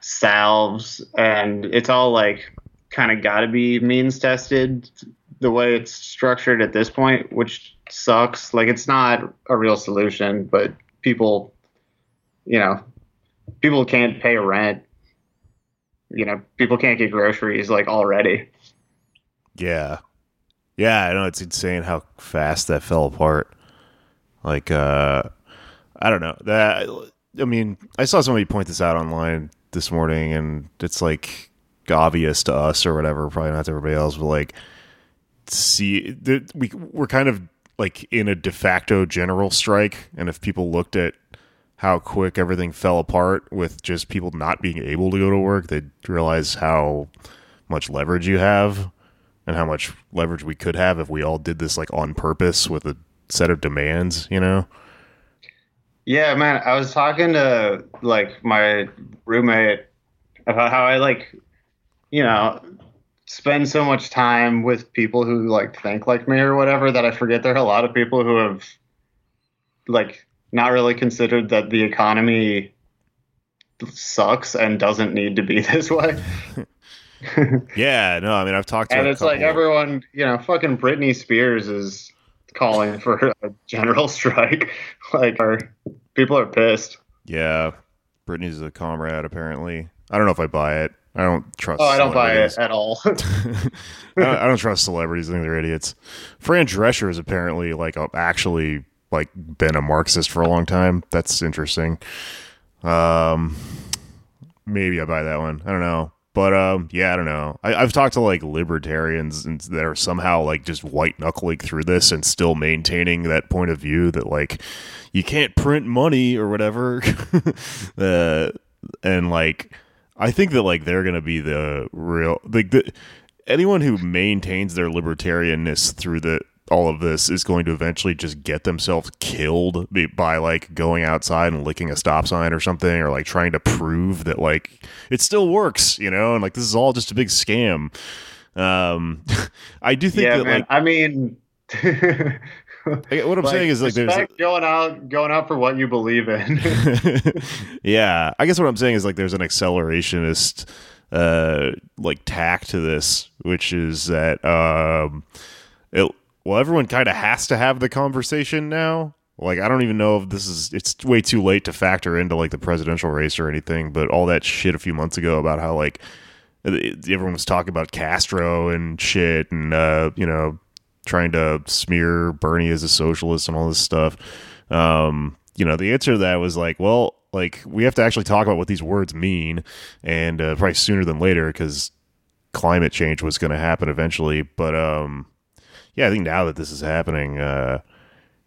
salves, and it's all like kind of got to be means tested the way it's structured at this point, which sucks. Like it's not a real solution, but people, you know, people can't pay rent. You know, people can't get groceries like already. Yeah. Yeah, I know it's insane how fast that fell apart. Like uh I don't know. That I mean, I saw somebody point this out online this morning and it's like obvious to us or whatever, probably not to everybody else, but like see we we're kind of like in a de facto general strike and if people looked at how quick everything fell apart with just people not being able to go to work, they'd realize how much leverage you have and how much leverage we could have if we all did this like on purpose with a set of demands, you know? Yeah, man. I was talking to like my roommate about how I like, you know, spend so much time with people who like think like me or whatever that I forget there are a lot of people who have like not really considered that the economy sucks and doesn't need to be this way. yeah, no, I mean I've talked to and it's like everyone, you know, fucking Britney Spears is calling for a general strike. like, our people are pissed. Yeah, Britney's a comrade. Apparently, I don't know if I buy it. I don't trust. Oh, I don't buy it at all. I, don't, I, don't, trust celebrities. I think they're idiots. Fran Drescher is apparently like a, actually like been a Marxist for a long time. That's interesting. Um, maybe I buy that one. I don't know. But um, yeah, I don't know. I, have talked to like libertarians and that are somehow like just white knuckling through this and still maintaining that point of view that like you can't print money or whatever. uh, and like I think that like they're gonna be the real like the anyone who maintains their libertarianness through the all of this is going to eventually just get themselves killed by like going outside and licking a stop sign or something or like trying to prove that like it still works you know and like this is all just a big scam um i do think yeah, that man. like i mean what I'm Like, saying is like there's going out going out for what you believe in. yeah, I guess what I'm saying is like there's an accelerationist uh like tack to this, which is that um it well everyone kind of has to have the conversation now. Like I don't even know if this is it's way too late to factor into like the presidential race or anything, but all that shit a few months ago about how like everyone was talking about Castro and shit and uh you know trying to smear Bernie as a socialist and all this stuff. Um, you know, the answer to that was like, well, like we have to actually talk about what these words mean, and uh, probably sooner than later because climate change was going to happen eventually. But um, yeah, I think now that this is happening, uh,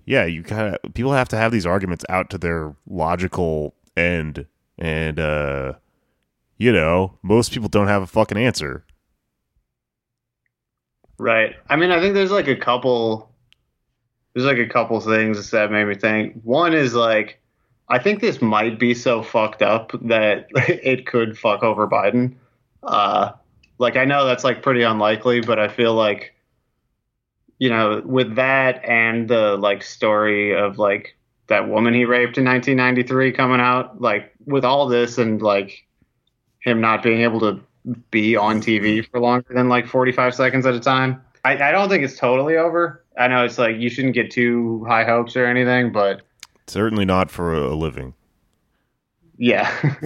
yeah, you kind of people have to have these arguments out to their logical end, and uh, you know, most people don't have a fucking answer. Right. I mean, I think there's like a couple. There's like a couple things that made me think. One is like, I think this might be so fucked up that it could fuck over Biden. Uh, like I know that's like pretty unlikely, but I feel like, you know, with that and the like story of like that woman he raped in 1993 coming out, like with all this and like him not being able to be on TV for longer than like 45 seconds at a time. I, I don't think it's totally over. I know it's like you shouldn't get too high hopes or anything, but Certainly not for a living. yeah.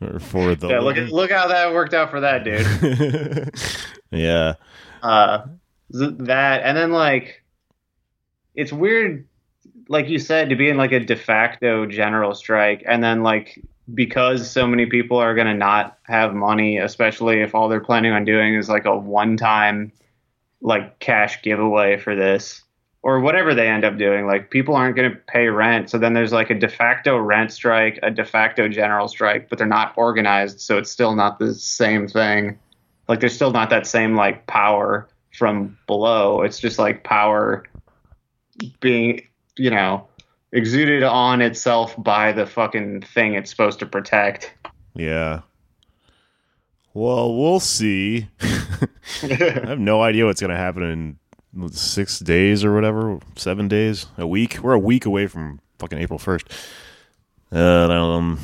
or for the yeah, look at look how that worked out for that dude. yeah. Uh, that and then like, it's weird, like you said, to be in like a de facto general strike, and then like because so many people are gonna not have money, especially if all they're planning on doing is like a one-time, like cash giveaway for this or whatever they end up doing. Like people aren't going to pay rent, so then there's like a de facto rent strike, a de facto general strike, but they're not organized, so it's still not the same thing. Like there's still not that same like power from below. It's just like power being, you know, exuded on itself by the fucking thing it's supposed to protect. Yeah. Well, we'll see. I have no idea what's going to happen in six days or whatever, seven days, a week. We're a week away from fucking April first. Uh, um,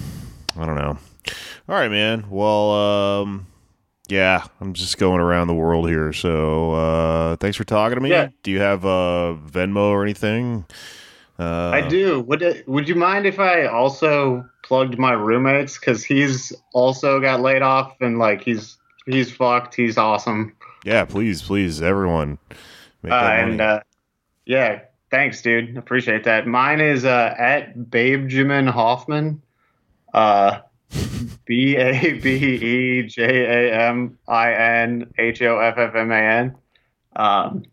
I don't know. All right, man. Well, um, yeah, I'm just going around the world here. So, uh, thanks for talking to me. Yeah. Do you have uh, Venmo or anything? Uh, I do. Would would you mind if I also plugged my roommates because he's also got laid off and like he's he's fucked. He's awesome. Yeah, please, please, everyone. Uh, and uh, yeah, thanks, dude. Appreciate that. Mine is uh, at Babejamin Hoffman. Uh, B A B E J A M I N H O F F M A N. Um,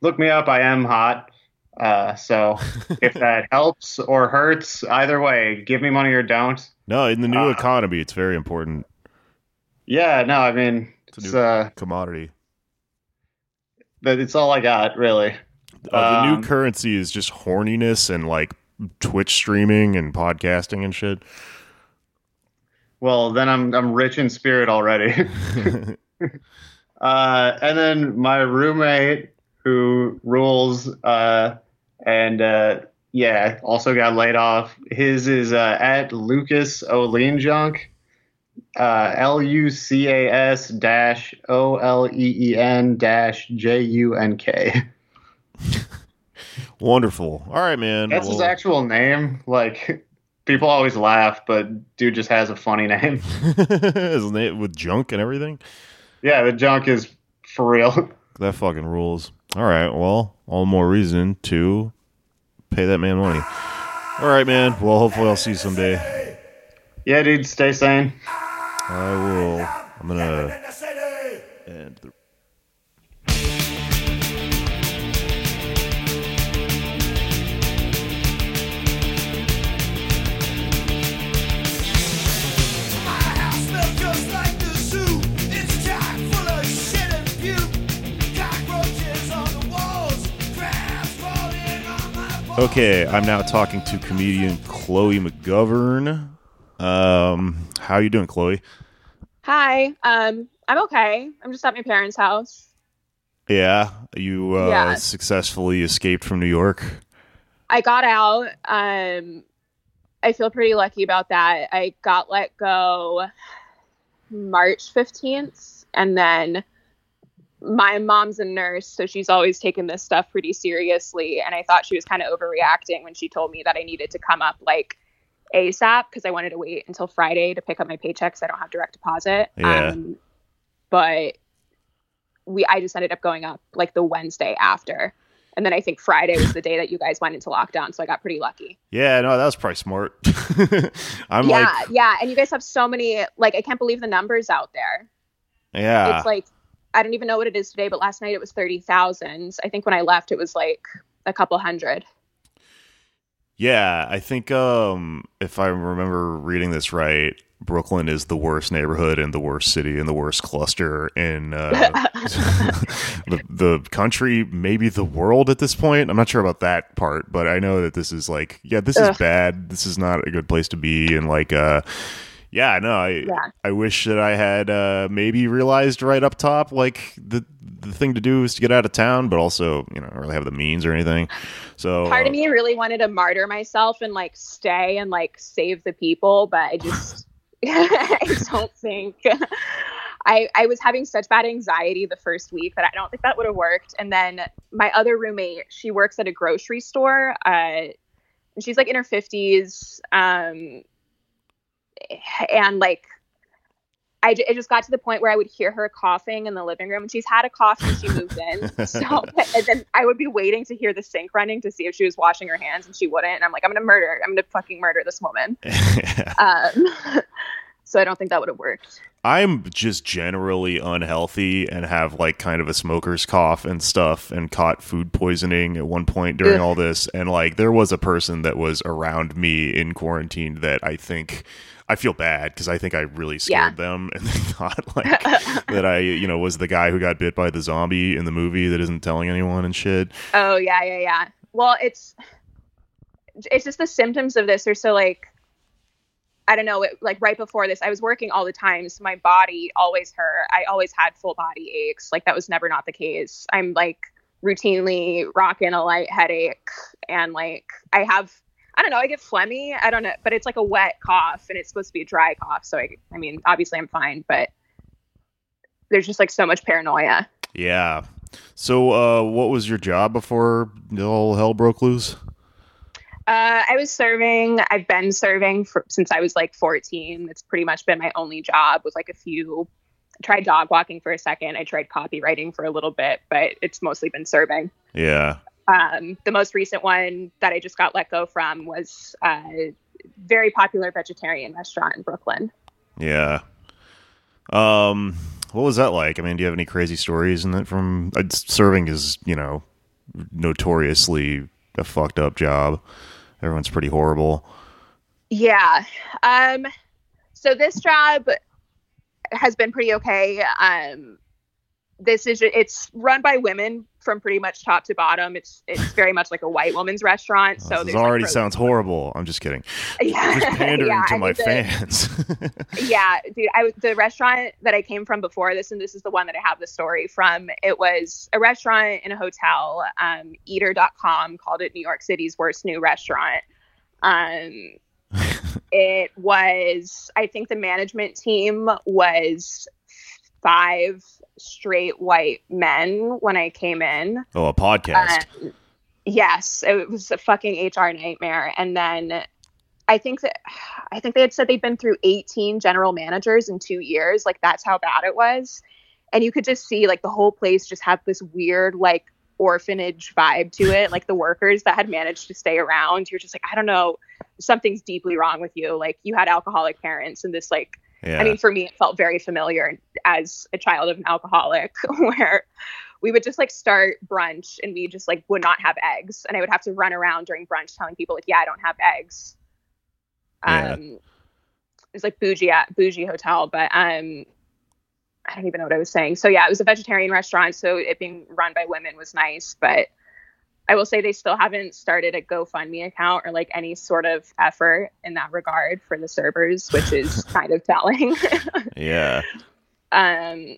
look me up. I am hot. Uh, so if that helps or hurts, either way, give me money or don't. no, in the new uh, economy, it's very important. Yeah, no, I mean, It's a it's, new uh, commodity. that it's all I got, really. Uh, the new Um, currency is just horniness and like Twitch streaming and podcasting and shit. Well, then I'm I'm rich in spirit already. uh, and then my roommate who rules uh, and uh, yeah, also got laid off. His is uh, at Lucas Oleen Junk. Uh, L U C A S dash O L E E N dash J U N K. Wonderful. All right, man. That's his actual name. Like people always laugh, but dude just has a funny name. His name with junk and everything. Yeah, the junk is for real. That fucking rules. All right. Well, all more reason to pay that man money. All right, man. Well, hopefully I'll see you someday. Yeah, dude, stay sane. I will. I'm gonna Okay, I'm now talking to comedian Chloe McGovern. Um, how you doing, Chloe? Hi. Um, I'm okay. I'm just at my parents' house. Yeah, you uh, Yeah. successfully escaped from New York. I got out. Um, I feel pretty lucky about that. I got let go March 15th. And then my mom's a nurse, so she's always taken this stuff pretty seriously. And I thought she was kind of overreacting when she told me that I needed to come up like ASAP because I wanted to wait until Friday to pick up my paycheck paychecks. I don't have direct deposit. Yeah. Um, but we, I just ended up going up like the Wednesday after. And then I think Friday was the day that you guys went into lockdown. So I got pretty lucky. Yeah, no, that was probably smart. I'm yeah, like, yeah. And you guys have so many, like, I can't believe the numbers out there. yeah, It's like, I don't even know what it is today, but last night it was 30,000. I think when I left, it was like a couple hundred. yeah. I think um, if I remember reading this right, Brooklyn is the worst neighborhood and the worst city and the worst cluster in uh, the the country, maybe the world at this point. I'm not sure about that part, but I know that this is like, yeah, this is bad. This is not a good place to be, and like, uh, yeah, no, I Yeah. I wish that I had uh, maybe realized right up top, like the the thing to do is to get out of town, but also you know, I don't really have the means or anything. So Part uh, of me really wanted to martyr myself and like stay and like save the people, but I just, I don't think. I, I was having such bad anxiety the first week that I don't think that would have worked. And then my other roommate, she works at a grocery store. Uh, and she's like in her 50s. Um, and like, I, it just got to the point where I would hear her coughing in the living room. And she's had a cough since she moved in. So, and then I would be waiting to hear the sink running to see if she was washing her hands, and she wouldn't. And I'm like, I'm gonna murder. I'm gonna fucking murder this woman. Um, so I don't think that would have worked. I'm just generally unhealthy and have like kind of a smoker's cough and stuff and caught food poisoning at one point during Ugh. all this. And like there was a person that was around me in quarantine that I think I feel bad because I think I really scared them and they thought like that I, you know, was the guy who got bit by the zombie in the movie that isn't telling anyone and shit. Oh yeah, yeah, yeah. Well, it's it's just the symptoms of this are so like I don't know. It, like right before this, I was working all the time, so my body always hurt. I always had full body aches. Like that was never not the case. I'm like routinely rocking a light headache, and like I have. I don't know. I get phlegmy. I don't know, but it's like a wet cough, and it's supposed to be a dry cough. So I, I mean, obviously I'm fine, but there's just like so much paranoia. Yeah. So, uh, what was your job before all hell broke loose? Uh, I was serving. I've been serving for, since I was like 14. It's pretty much been my only job. Was like a few. I tried dog walking for a second. I tried copywriting for a little bit, but it's mostly been serving. Yeah. Um, the most recent one that I just got let go from was a very popular vegetarian restaurant in Brooklyn. Yeah. Um, what was that like? I mean, do you have any crazy stories in that from uh, serving is, you know, notoriously a fucked up job. Everyone's pretty horrible. Yeah. Um, so this job has been pretty okay. Um, this is it's run by women from pretty much top to bottom. It's it's very much like a white woman's restaurant. so this there's, like, already sounds horrible. I'm just kidding. Yeah, Just pandering yeah, to I my the- fans. yeah, dude. I the restaurant that I came from before this, and this is the one that I have the story from. It was a restaurant in a hotel. Um, Eater.com called it New York City's worst new restaurant. Um, it was, I think, the management team was five straight white men when I came in. oh, a podcast. Um, yes, it was a fucking HR nightmare. And then I think that I think they had said they'd been through 18 general managers in two years. Like that's how bad it was. And you could just see like the whole place just had this weird like orphanage vibe to it. Like the workers that had managed to stay around, you're just like, I don't know, something's deeply wrong with you. Like you had alcoholic parents and this like yeah. I mean, for me, it felt very familiar as a child of an alcoholic, where we would just like start brunch and we just like would not have eggs, and I would have to run around during brunch telling people like, "Yeah, I don't have eggs." Yeah. Um, it was like bougie at bougie hotel, but um, I don't even know what I was saying. So yeah, it was a vegetarian restaurant, so it being run by women was nice, but. I will say they still haven't started a GoFundMe account or like any sort of effort in that regard for the servers, which is kind of telling. yeah. um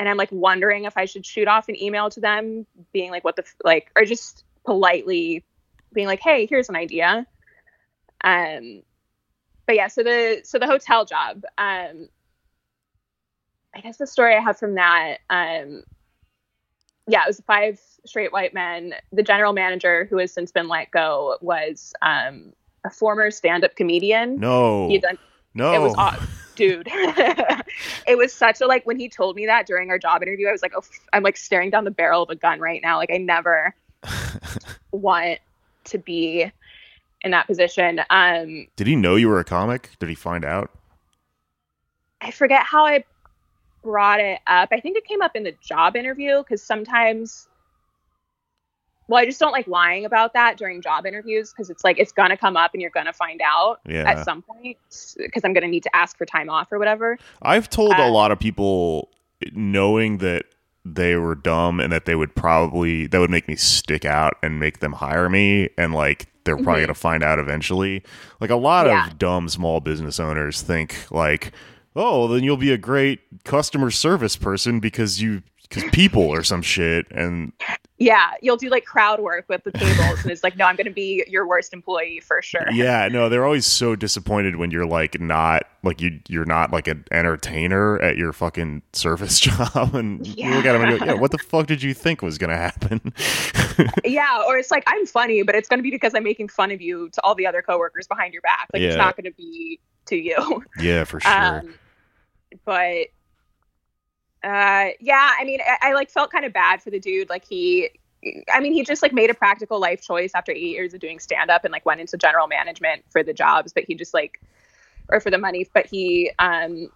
and I'm like wondering if I should shoot off an email to them, being like, "What the f-, like," or just politely being like, "Hey, here's an idea." Um, but yeah, so the so the hotel job. Um, I guess the story I have from that. Um, yeah, it was five straight white men. The general manager, who has since been let go, was um, a former stand-up comedian. No. He done no. it was aw- dude. it was such a like when he told me that during our job interview, I was like, oh, I'm like staring down the barrel of a gun right now. Like I never want to be in that position. Um, Did he know you were a comic? Did he find out? I forget how I brought it up. I think it came up in the job interview because sometimes. Well, I just don't like lying about that during job interviews because it's like it's gonna come up and you're gonna find out Yeah. at some point because I'm gonna need to ask for time off or whatever. I've told Uh, a lot of people knowing that they were dumb and that they would probably that would make me stick out and make them hire me and like they're probably Mhm. going to find out eventually. Like a lot Yeah. of dumb small business owners think like, "Oh, then you'll be a great customer service person because you cuz people or some shit." And Yeah, you'll do like crowd work with the tables, and it's like, no, I'm going to be your worst employee for sure. yeah, no, they're always so disappointed when you're like not like you you're not like an entertainer at your fucking service job and you look at them and go, "Yeah, what the fuck did you think was going to happen?" Yeah, or it's like I'm funny, but it's going to be because I'm making fun of you to all the other coworkers behind your back. Like Yeah. it's not going to be to you. yeah, for sure. Um, but uh, yeah, I mean, I, I like felt kind of bad for the dude. Like he, I mean, he just like made a practical life choice after eight years of doing stand up and like went into general management for the jobs, but he just like, or for the money, but he um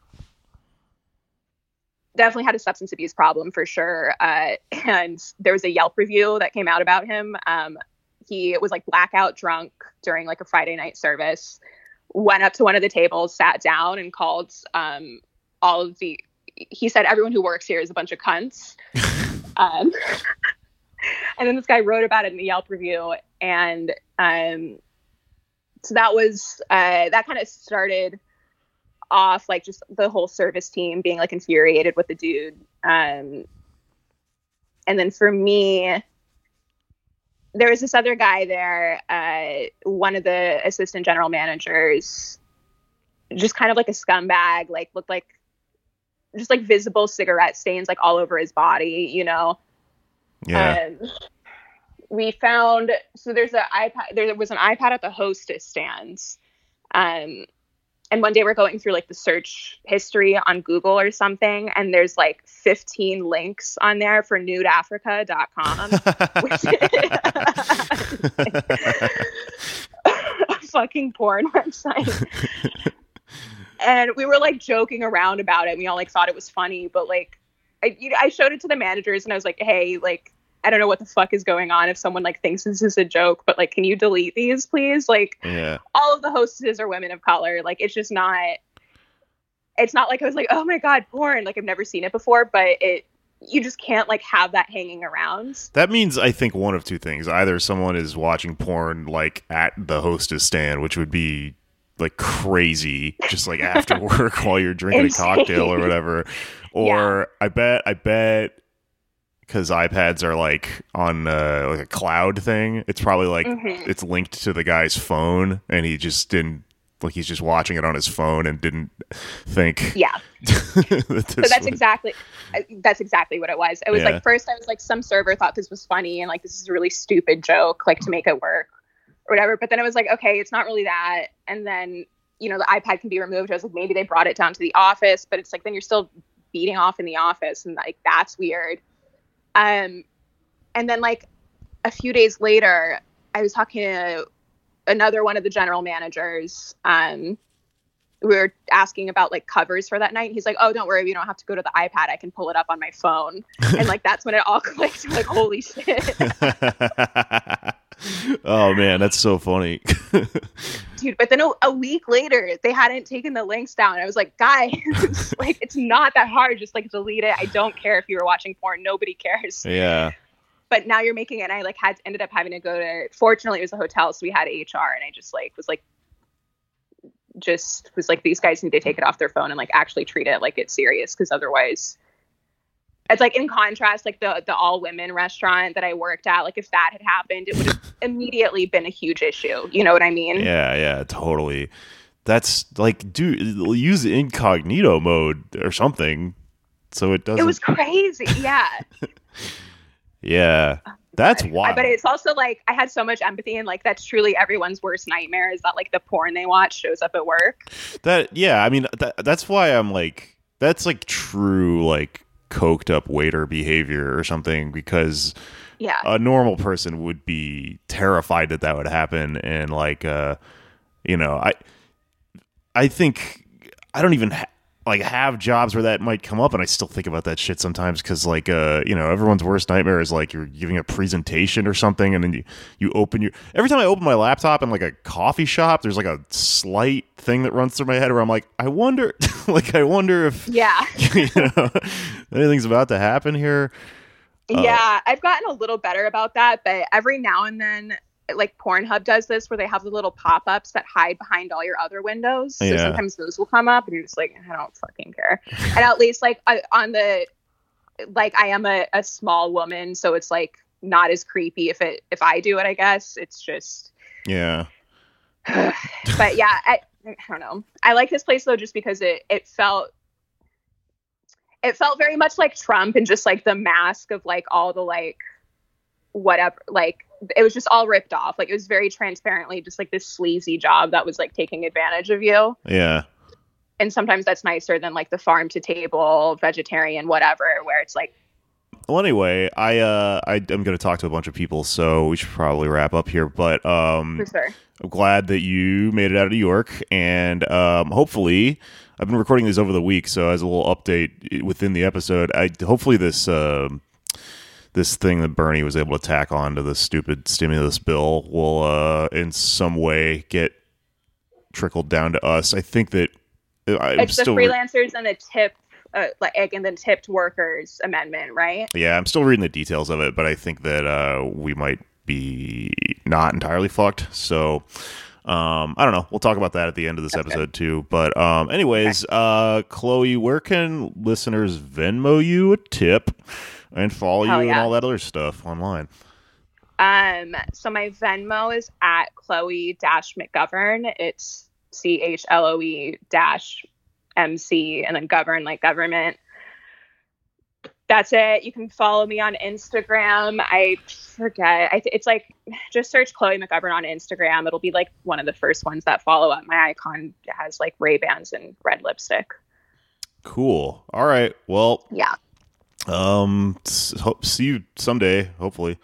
definitely had a substance abuse problem for sure. Uh, and there was a Yelp review that came out about him. Um, he was like blackout drunk during like a Friday night service. Went up to one of the tables, sat down, and called um, all of the. He said everyone who works here is a bunch of cunts. um, and then this guy wrote about it in the Yelp review, and um, so that was uh, that kind of started off like just the whole service team being like infuriated with the dude. Um, and then for me, there was this other guy there, uh, one of the assistant general managers, just kind of like a scumbag, like looked like just like visible cigarette stains like all over his body, you know. yeah. Um, we found so there's an iPad. There was an iPad at the hostess stands, um, and one day we're going through like the search history on Google or something, and there's like 15 links on there for nudeafrica.com, a fucking porn website. and we were like joking around about it. And we all like thought it was funny, but like I, you know, I showed it to the managers and I was like, hey, like I don't know what the fuck is going on if someone like thinks this is a joke, but like, can you delete these, please? Like, yeah. all of the hostesses are women of color. Like, it's just not. It's not like I was like, oh my god, porn. Like I've never seen it before, but it. You just can't like have that hanging around. That means I think one of two things. Either someone is watching porn like at the hostess stand, which would be like crazy, just like after work while you're drinking a cocktail or whatever. Or I bet I bet because iPads are like on uh, like a cloud thing. It's probably like Mhm. it's linked to the guy's phone, and he just didn't like he's just watching it on his phone and didn't think. Yeah. that so that's was- exactly that's exactly what it was. It was Yeah. like first I was like some server thought this was funny and like this is a really stupid joke like to make it work or whatever. But then it was like okay, it's not really that. And then you know the iPad can be removed. I was like maybe they brought it down to the office, but it's like then you're still beating off in the office and like that's weird. Um, and then like a few days later, I was talking to another one of the general managers. Um, we were asking about like covers for that night. He's like, "Oh, don't worry, we don't have to go to the iPad. I can pull it up on my phone." and like that's when it all clicked. Like, holy shit, oh man, that's so funny. dude! But then a, a week later, they hadn't taken the links down. I was like, guys, like it's not that hard. Just like delete it. I don't care if you were watching porn. Nobody cares. yeah. But now you're making it. And I like had ended up having to go to. Fortunately, it was a hotel, so we had HR, and I just like was like. Just was like these guys need to take it off their phone and like actually treat it like it's serious because otherwise it's like in contrast, like the the all women restaurant that I worked at, like if that had happened, it would have immediately been a huge issue. You know what I mean? Yeah, yeah, totally. That's like, dude, use incognito mode or something, so it doesn't. It was crazy. Yeah. yeah, oh, that's wild. But it's also like I had so much empathy, and like that's truly everyone's worst nightmare is that like the porn they watch shows up at work. That yeah, I mean that, that's why I'm like that's like true like coked up waiter behavior or something because Yeah. a normal person would be terrified that that would happen and like uh you know i i think i don't even ha- like have jobs where that might come up and i still think about that shit sometimes because like uh you know everyone's worst nightmare is like you're giving a presentation or something and then you you open your every time i open my laptop in like a coffee shop there's like a slight thing that runs through my head where i'm like i wonder like i wonder if yeah. you know anything's about to happen here Uh, yeah, I've gotten a little better about that, but every now and then, like Pornhub does this where they have the little pop ups that hide behind all your other windows. So Yeah. sometimes those will come up, and you're just like, I don't fucking care. and at least, like, I, on the, like, I am a, a small woman, so it's like not as creepy if it if I do it. I guess it's just, yeah but yeah, I, I don't know. I like this place though, just because it it felt. It felt very much like Trump and just like the mask of like all the like whatever like it was just all ripped off. Like it was very transparently just like this sleazy job that was like taking advantage of you. Yeah. And sometimes that's nicer than like the farm to table vegetarian whatever where it's like Well, anyway, I uh, I, I'm going to talk to a bunch of people, so we should probably wrap up here. But um, for sure. I'm glad that you made it out of New York, and um, hopefully, I've been recording these over the week, so as a little update within the episode, I hopefully this um this thing that Bernie was able to tack on to the stupid stimulus bill will uh, in some way get trickled down to us. I think that uh, I'm it's the still re- freelancers and the tip uh, like and the tipped workers amendment right Yeah, I'm still reading the details of it, but I think that uh, we might be not entirely fucked. So um, I don't know. We'll talk about that at the end of this episode too. But um, anyways, uh, Chloe, where can listeners Venmo you a tip and follow you Hell and all that other stuff online? Um, so my Venmo is at Chloe dash McGovern. It's C H L O E dash M C and then govern like government. That's it. You can follow me on Instagram. I forget. I th- it's like just search Chloe McGovern on Instagram. It'll be like one of the first ones that follow up. My icon has like Ray Bans and red lipstick. Cool. All right. Well, Yeah. Um, hope see you someday. Hopefully.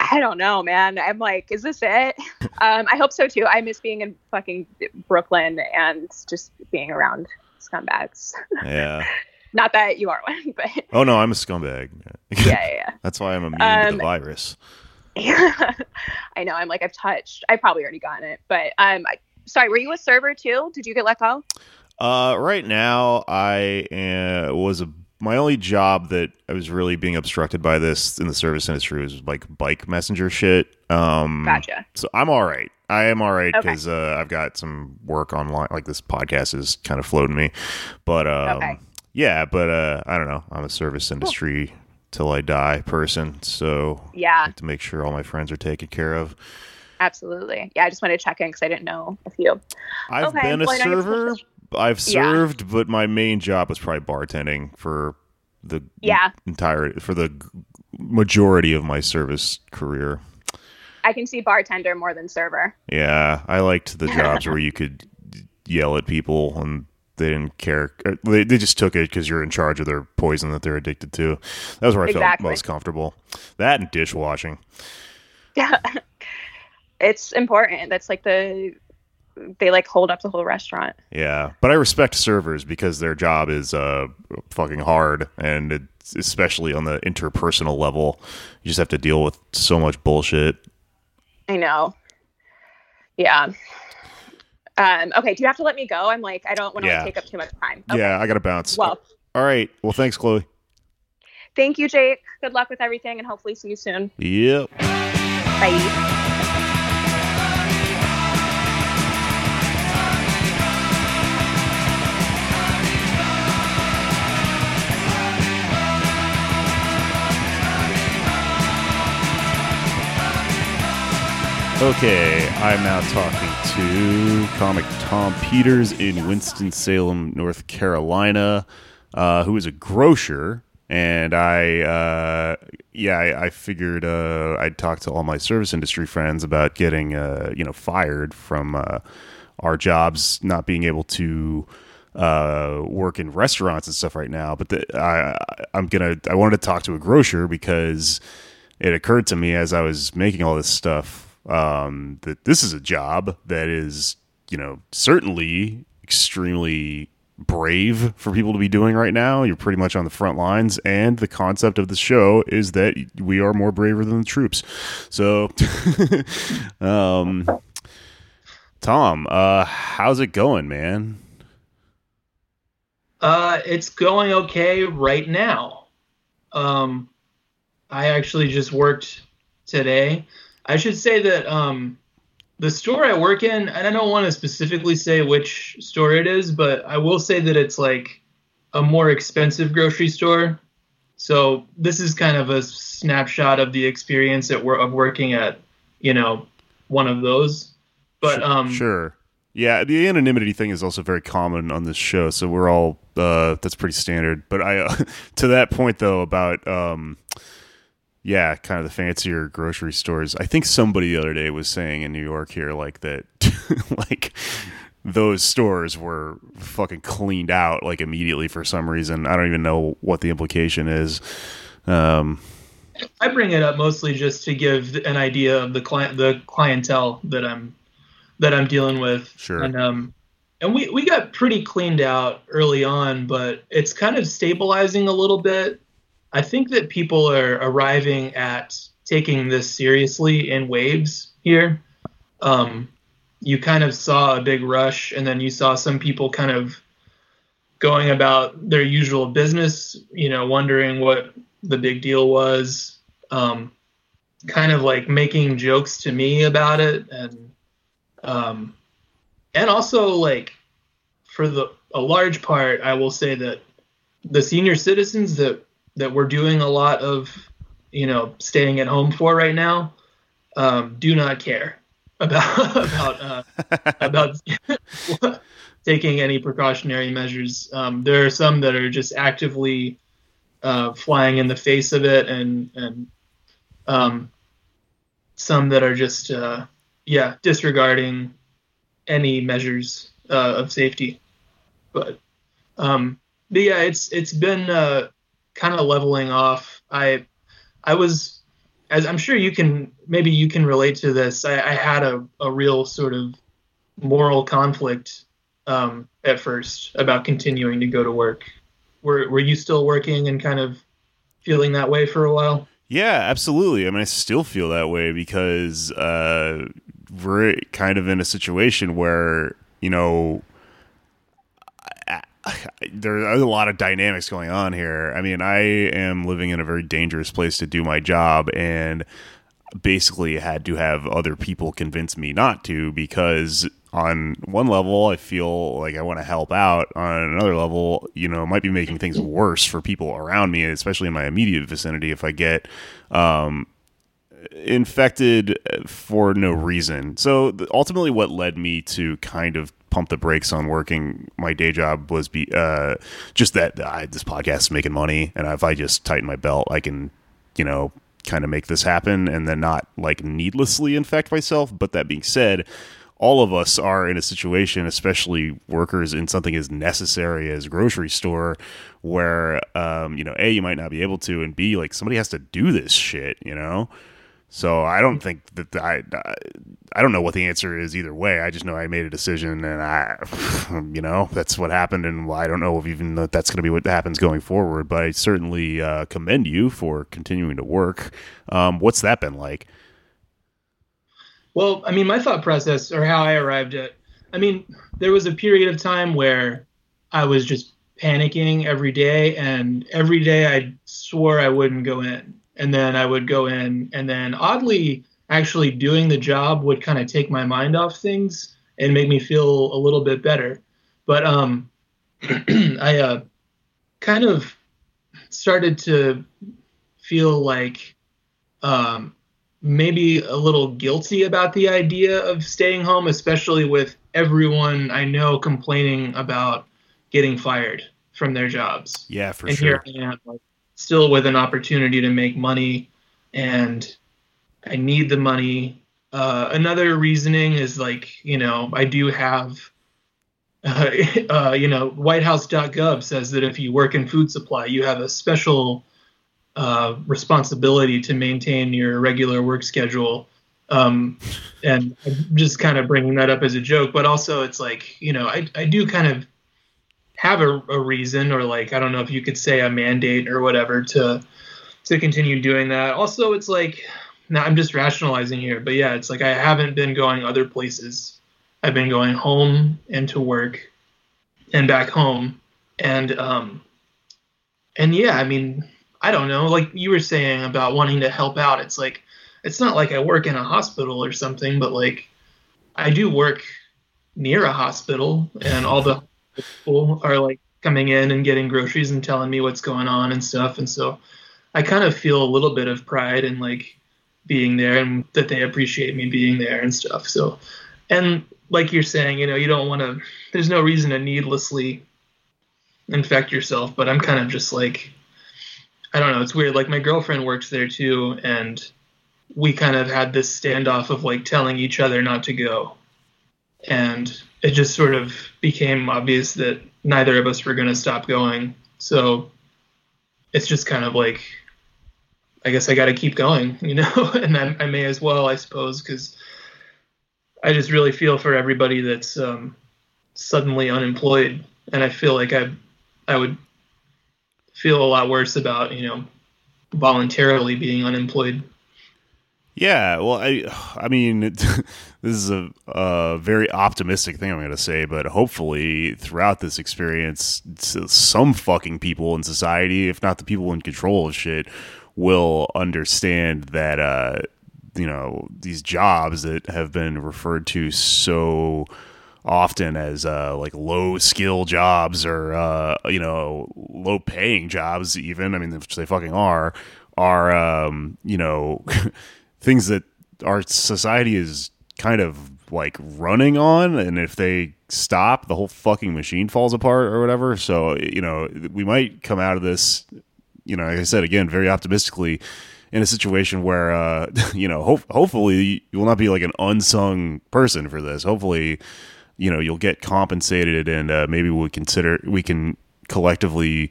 I don't know, man. I'm like, is this it? um, I hope so too. I miss being in fucking Brooklyn and just being around scumbags. Yeah. Not that you are one, but oh no, I'm a scumbag. yeah, yeah, yeah. That's why I'm immune to Um, the virus. yeah. I know. I'm like, I've touched. I probably already gotten it, but um, I, sorry. Were you a server too? Did you get let go? Uh, right now, I uh, was a my only job that I was really being obstructed by this in the service industry was like bike messenger shit. Um, Gotcha. So I'm all right. I am all right Okay. because uh, I've got some work online. Like this podcast is kind of floating me, but um, Okay. yeah. But uh, I don't know. I'm a service industry till I die person, so I Yeah, to make sure all my friends are taken care of. absolutely. Yeah, I just wanted to check in because I didn't know a few. I've Okay, been a well, I know you're server. I've Yeah. served, but my main job was probably bartending for the Yeah. entire for the majority of my service career. I can see bartender more than server. Yeah, I liked the jobs where you could yell at people and they didn't care. uh, They, they just took it because you're in charge of their poison that they're addicted to. That was where I Exactly. felt most comfortable. That and dishwashing. Yeah, it's important. That's like the they like hold up the whole restaurant. Yeah, but I respect servers because their job is uh, fucking hard, and it's especially on the interpersonal level, you just have to deal with so much bullshit. I know. Yeah. Um, okay, do you have to let me go? I'm like, I don't want to Yeah. take up too much time. Yeah, I gotta bounce. Well, All right. Well, thanks, Chloe. thank you, Jake. Good luck with everything and hopefully see you soon. Yep. Bye. Okay, I'm now talking to comic Tom Peters in Winston-Salem, North Carolina, uh, who is a grocer. And I, uh, yeah, I, I figured uh, I'd talk to all my service industry friends about getting, uh, you know, fired from uh, our jobs, not being able to uh, work in restaurants and stuff right now. But the, I, I'm gonna, I wanted to talk to a grocer because it occurred to me as I was making all this stuff um, that this is a job that is, you know, certainly extremely brave for people to be doing right now. You're pretty much on the front lines, and the concept of the show is that we are more braver than the troops. So, um, Tom, uh, how's it going, man? Uh, it's going okay right now. Um, I actually just worked today. I should say that um, the store I work in, and I don't want to specifically say which store it is, but I will say that it's like a more expensive grocery store. So this is kind of a snapshot of the experience at, of working at, you know, one of those. But um, sure, yeah, the anonymity thing is also very common on this show, so we're all uh, that's pretty standard. But I, uh, to that point though, about um, yeah, kind of the fancier grocery stores. I think somebody the other day was saying in New York here, like that, like those stores were fucking cleaned out like immediately for some reason. I don't even know what the implication is. Um, I bring it up mostly just to give an idea of the client, the clientele that I'm that I'm dealing with. Sure. And um, and we we got pretty cleaned out early on, but it's kind of stabilizing a little bit I think that people are arriving at taking this seriously in waves here. Um, you kind of saw a big rush, and then you saw some people kind of going about their usual business, you know, wondering what the big deal was, um, kind of like making jokes to me about it, and um, and also like for the a large part, I will say that the senior citizens that that we're doing a lot of, you know, staying at home for right now, um, do not care about about uh, about taking any precautionary measures. Um, there are some that are just actively uh, flying in the face of it, and and um, some that are just uh, yeah disregarding any measures uh, of safety. But um, but yeah, it's it's been uh, kind of leveling off. I I was as I'm sure you can maybe you can relate to this. I, I had a, a real sort of moral conflict um, at first about continuing to go to work. Were were you still working and kind of feeling that way for a while? Yeah, absolutely. I mean, I still feel that way because uh, we're kind of in a situation where you know there are a lot of dynamics going on here. I mean, I am living in a very dangerous place to do my job, and basically had to have other people convince me not to because on one level I feel like I want to help out on another level you know it might be making things worse for people around me especially in my immediate vicinity if I get um, infected for no reason so ultimately what led me to kind of pump the brakes on working my day job was be uh, just that I, this podcast is making money, and if I just tighten my belt, I can, you know, kind of make this happen, and then not like needlessly infect myself. But that being said, all of us are in a situation, especially workers in something as necessary as grocery store, where um, you know, a you might not be able to, and b like somebody has to do this shit, you know. So I don't think that I, I don't know what the answer is either way. I just know I made a decision, and I, you know, that's what happened, and I don't know if even that's going to be what happens going forward. But I certainly uh, commend you for continuing to work. Um, what's that been like? Well, I mean, my thought process, or how I arrived at, I mean, there was a period of time where I was just panicking every day, and every day I swore I wouldn't go in and then I would go in, and then oddly, actually doing the job would kind of take my mind off things and make me feel a little bit better. But um, I uh, kind of started to feel like um, maybe a little guilty about the idea of staying home, especially with everyone I know complaining about getting fired from their jobs. Yeah, for and sure. here I am, like, still with an opportunity to make money, and I need the money. Uh, another reasoning is like, you know, I do have, uh, uh, you know, WhiteHouse.gov says that if you work in food supply, you have a special uh, responsibility to maintain your regular work schedule. Um, and I'm just kind of bringing that up as a joke, but also it's like, you know, I, I do kind of have a, a reason or like, I don't know if you could say a mandate or whatever to, to continue doing that. Also, it's like, now I'm just rationalizing here, but yeah, it's like I haven't been going other places. I've been going home and to work and back home. And, um, and yeah, I mean, I don't know, like you were saying about wanting to help out. It's like, it's not like I work in a hospital or something, but like I do work near a hospital and all the people are like coming in and getting groceries and telling me what's going on and stuff. And so I kind of feel a little bit of pride in like being there and that they appreciate me being there and stuff. So, and like you're saying, you know, you don't want to, there's no reason to needlessly infect yourself, but I'm kind of just like, I don't know, it's weird. Like my girlfriend works there too, and we kind of had this standoff of like telling each other not to go. And it just sort of became obvious that neither of us were going to stop going. So it's just kind of like, I guess I got to keep going, you know, and I, I, may as well, I suppose, because I just really feel for everybody that's um, suddenly unemployed, and I feel like I, I would feel a lot worse about, you know, voluntarily being unemployed. Yeah, well, I, I mean, this is a, a very optimistic thing I'm going to say, but hopefully, throughout this experience, some fucking people in society, if not the people in control of shit, will understand that uh, you know these jobs that have been referred to so often as uh, like low skill jobs or uh, you know low paying jobs even i mean which they fucking are are um, you know things that our society is kind of like running on and if they stop the whole fucking machine falls apart or whatever so you know we might come out of this you know, like I said again, very optimistically, in a situation where, uh, you know, ho- hopefully you will not be like an unsung person for this. Hopefully, you know, you'll get compensated, and uh, maybe we consider we can collectively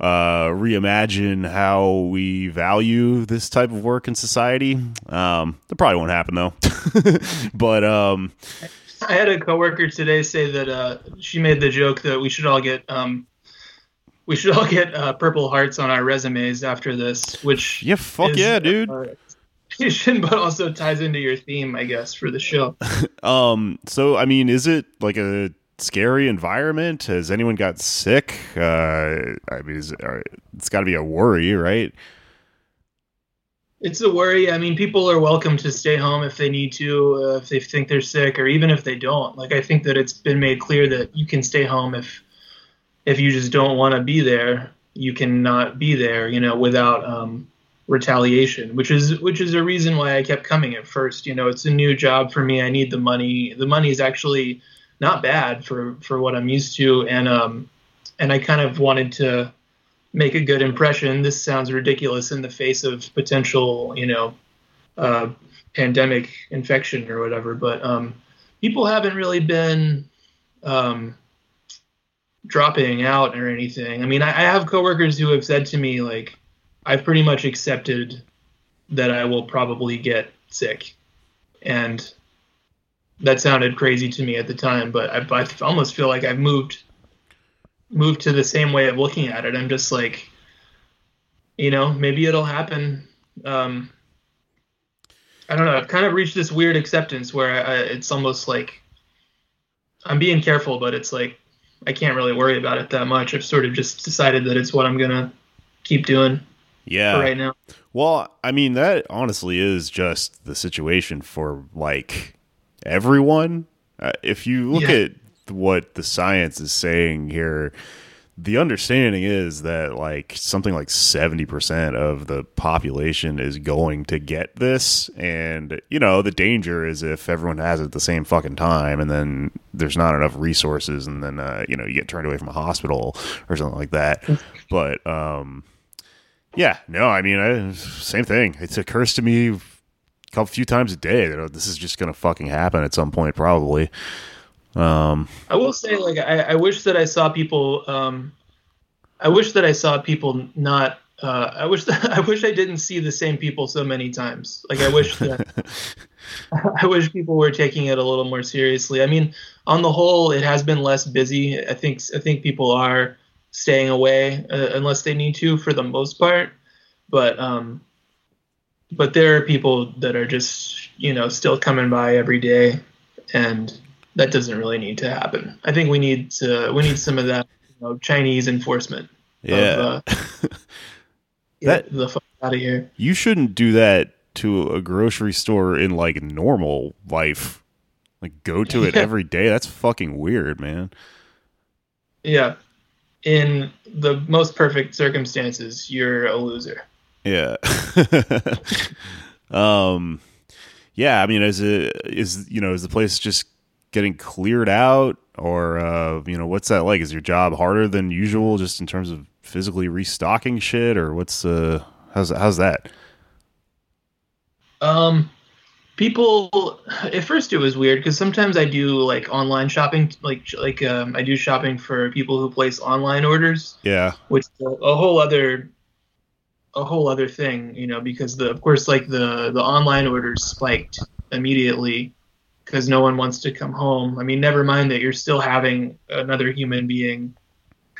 uh, reimagine how we value this type of work in society. Um, that probably won't happen though. but um, I had a coworker today say that uh, she made the joke that we should all get um, we should all get uh, purple hearts on our resumes after this. Which yeah, fuck is, yeah, dude. Uh, but also ties into your theme, I guess, for the show. um. So, I mean, is it like a scary environment? Has anyone got sick? Uh, I mean, is, uh, it's got to be a worry, right? It's a worry. I mean, people are welcome to stay home if they need to, uh, if they think they're sick, or even if they don't. Like, I think that it's been made clear that you can stay home if if you just don't want to be there, you cannot be there, you know, without um, retaliation, which is which is a reason why I kept coming at first. You know, it's a new job for me. I need the money. The money is actually not bad for for what I'm used to, and um, and I kind of wanted to make a good impression. This sounds ridiculous in the face of potential, you know, uh, pandemic infection or whatever, but um, people haven't really been um, dropping out or anything. I mean, I, I have coworkers who have said to me like, I've pretty much accepted that I will probably get sick, and that sounded crazy to me at the time. But I, I almost feel like I've moved moved to the same way of looking at it. I'm just like, you know, maybe it'll happen. Um, I don't know. I've kind of reached this weird acceptance where I, it's almost like I'm being careful, but it's like I can't really worry about it that much. I've sort of just decided that it's what I'm gonna keep doing. Yeah. right now. Well, I mean that honestly is just the situation for like everyone. Uh, if you look yeah. at what the science is saying here, the understanding is that like something like 70% of the population is going to get this and you know the danger is if everyone has it at the same fucking time and then there's not enough resources and then uh, you know you get turned away from a hospital or something like that but um yeah no i mean I, same thing it's occurs to me a couple few times a day that oh, this is just gonna fucking happen at some point probably um, I will say, like, I, I wish that I saw people. Um, I wish that I saw people not. Uh, I wish that, I wish I didn't see the same people so many times. Like, I wish that. I wish people were taking it a little more seriously. I mean, on the whole, it has been less busy. I think I think people are staying away uh, unless they need to for the most part. But um, but there are people that are just you know still coming by every day, and that doesn't really need to happen. I think we need to we need some of that you know, Chinese enforcement. Yeah. Of, uh, That- the fuck out of here. you shouldn't do that to a grocery store in like normal life. Like go to it every day. That's fucking weird, man. Yeah. In the most perfect circumstances, you're a loser. Yeah. um yeah, I mean is it is you know, is the place just getting cleared out or uh you know, what's that like? Is your job harder than usual just in terms of physically restocking shit or what's uh how's how's that? Um, people at first it was weird because sometimes I do like online shopping, like like um, I do shopping for people who place online orders, Yeah. which a whole other a whole other thing, you know, because the of course like the the online orders spiked immediately because no one wants to come home. I mean, never mind that you're still having another human being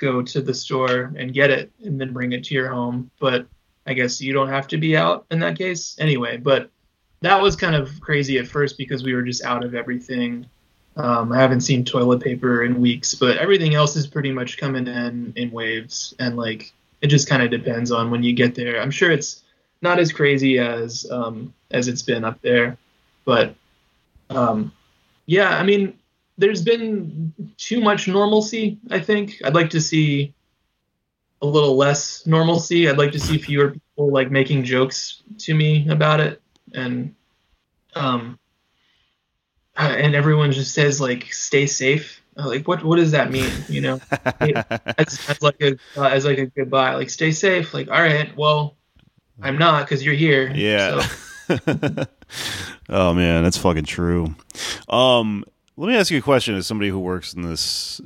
go to the store and get it and then bring it to your home, but I guess you don't have to be out in that case anyway. But that was kind of crazy at first because we were just out of everything. Um, I haven't seen toilet paper in weeks, but everything else is pretty much coming in in waves, and like it just kind of depends on when you get there. I'm sure it's not as crazy as um, as it's been up there, but um, yeah, I mean, there's been too much normalcy. I think I'd like to see a little less normalcy. I'd like to see fewer people like making jokes to me about it, and um, uh, and everyone just says like stay safe. Like what what does that mean? You know, as, as like a uh, as like a goodbye. Like stay safe. Like all right, well, I'm not because you're here. Yeah. So, oh man, that's fucking true. Um, let me ask you a question as somebody who works in this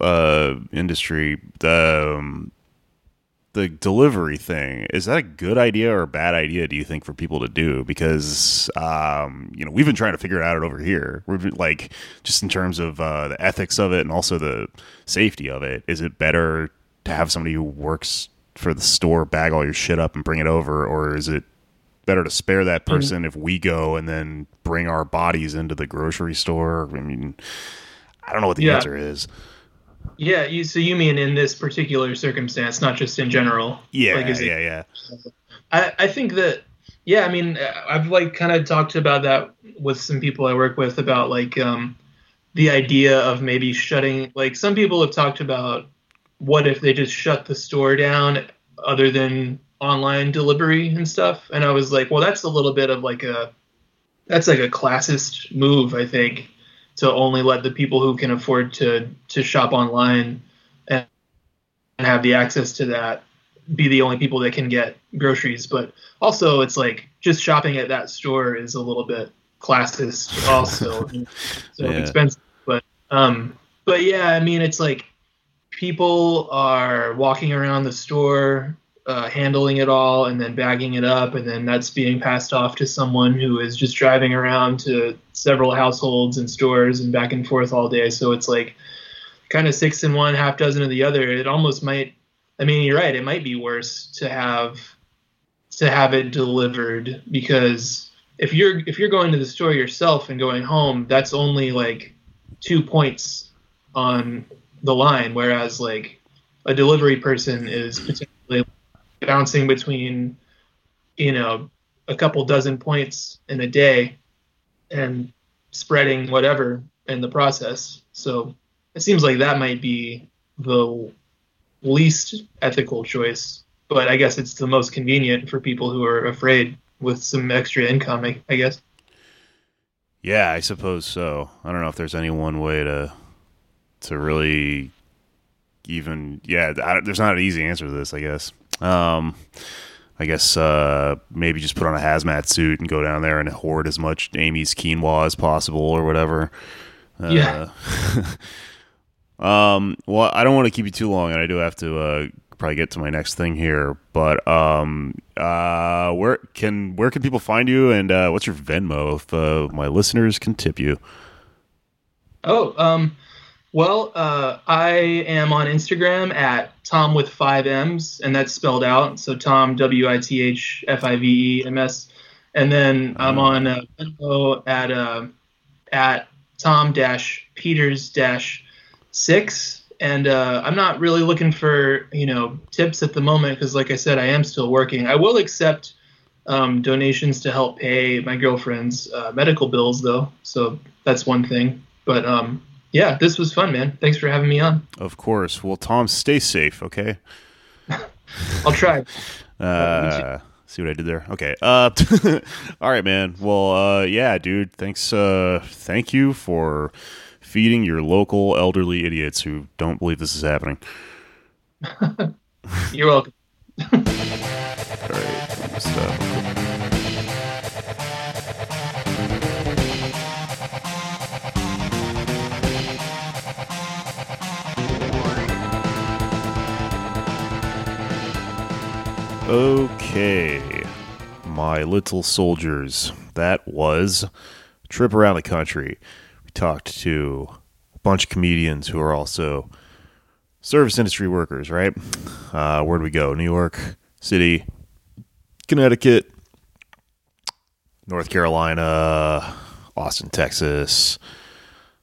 uh industry. Um, the delivery thing is that a good idea or a bad idea? Do you think for people to do? Because um, you know we've been trying to figure it out over here. We're like just in terms of uh, the ethics of it and also the safety of it. Is it better to have somebody who works for the store bag all your shit up and bring it over, or is it better to spare that person if we go and then bring our bodies into the grocery store? I mean, I don't know what the Yeah. answer is. Yeah. You so you mean in this particular circumstance, not just in general? Yeah, Like, is it- yeah, yeah. I, I think that yeah i mean i've like kind of talked about that with some people i work with about like um the idea of maybe shutting like some people have talked about what if they just shut the store down other than online delivery and stuff and i was like well that's a little bit of like a that's like a classist move i think to only let the people who can afford to to shop online and, and have the access to that be the only people that can get groceries. But also, it's like just shopping at that store is a little bit classist, also so Yeah. expensive. But um, but yeah, I mean, it's like people are walking around the store. Uh, handling it all and then bagging it up, and then that's being passed off to someone who is just driving around to several households and stores and back and forth all day. So it's like kind of six in one, half dozen of the other. It almost might I mean, you're right. It might be worse to have to have it delivered because if you're if you're going to the store yourself and going home, that's only like two points on the line, whereas like a delivery person is potentially bouncing between, you know, a couple dozen points in a day and spreading whatever in the process. So it seems like that might be the least ethical choice, but I guess it's the most convenient for people who are afraid with some extra income. I, I guess. Yeah, I suppose so. I don't know if there's any one way to to really even. Yeah, I, there's not an easy answer to this. I guess. Um, I guess uh, maybe just put on a hazmat suit and go down there and hoard as much Amy's quinoa as possible or whatever. Uh, Yeah. um. Well, I don't want to keep you too long, and I do have to uh, probably get to my next thing here. But um, uh, where can where can people find you, and uh, what's your Venmo if uh, my listeners can tip you? Oh, um, well, uh, I am on Instagram at Tom with five M's, and that's spelled out. So Tom W I T H F I V E M S, and then I'm on uh, at uh, at Tom dash Peters dash six, and uh, I'm not really looking for you know tips at the moment because, like I said, I am still working. I will accept um, donations to help pay my girlfriend's uh, medical bills, though. So that's one thing. But um, yeah, this was fun, man. Thanks for having me on. Of course. Well, Tom, stay safe. Okay. I'll try. Uh, see what I did there? Okay. Uh, all right, man. Well, uh, yeah, dude. Thanks. Uh, thank you for feeding your local elderly idiots who don't believe this is happening. You're welcome. All right. Okay, my little soldiers. That was trip around the country. We talked to a bunch of comedians who are also service industry workers, right? Uh, where'd we go? New York City, Connecticut, North Carolina, Austin, Texas.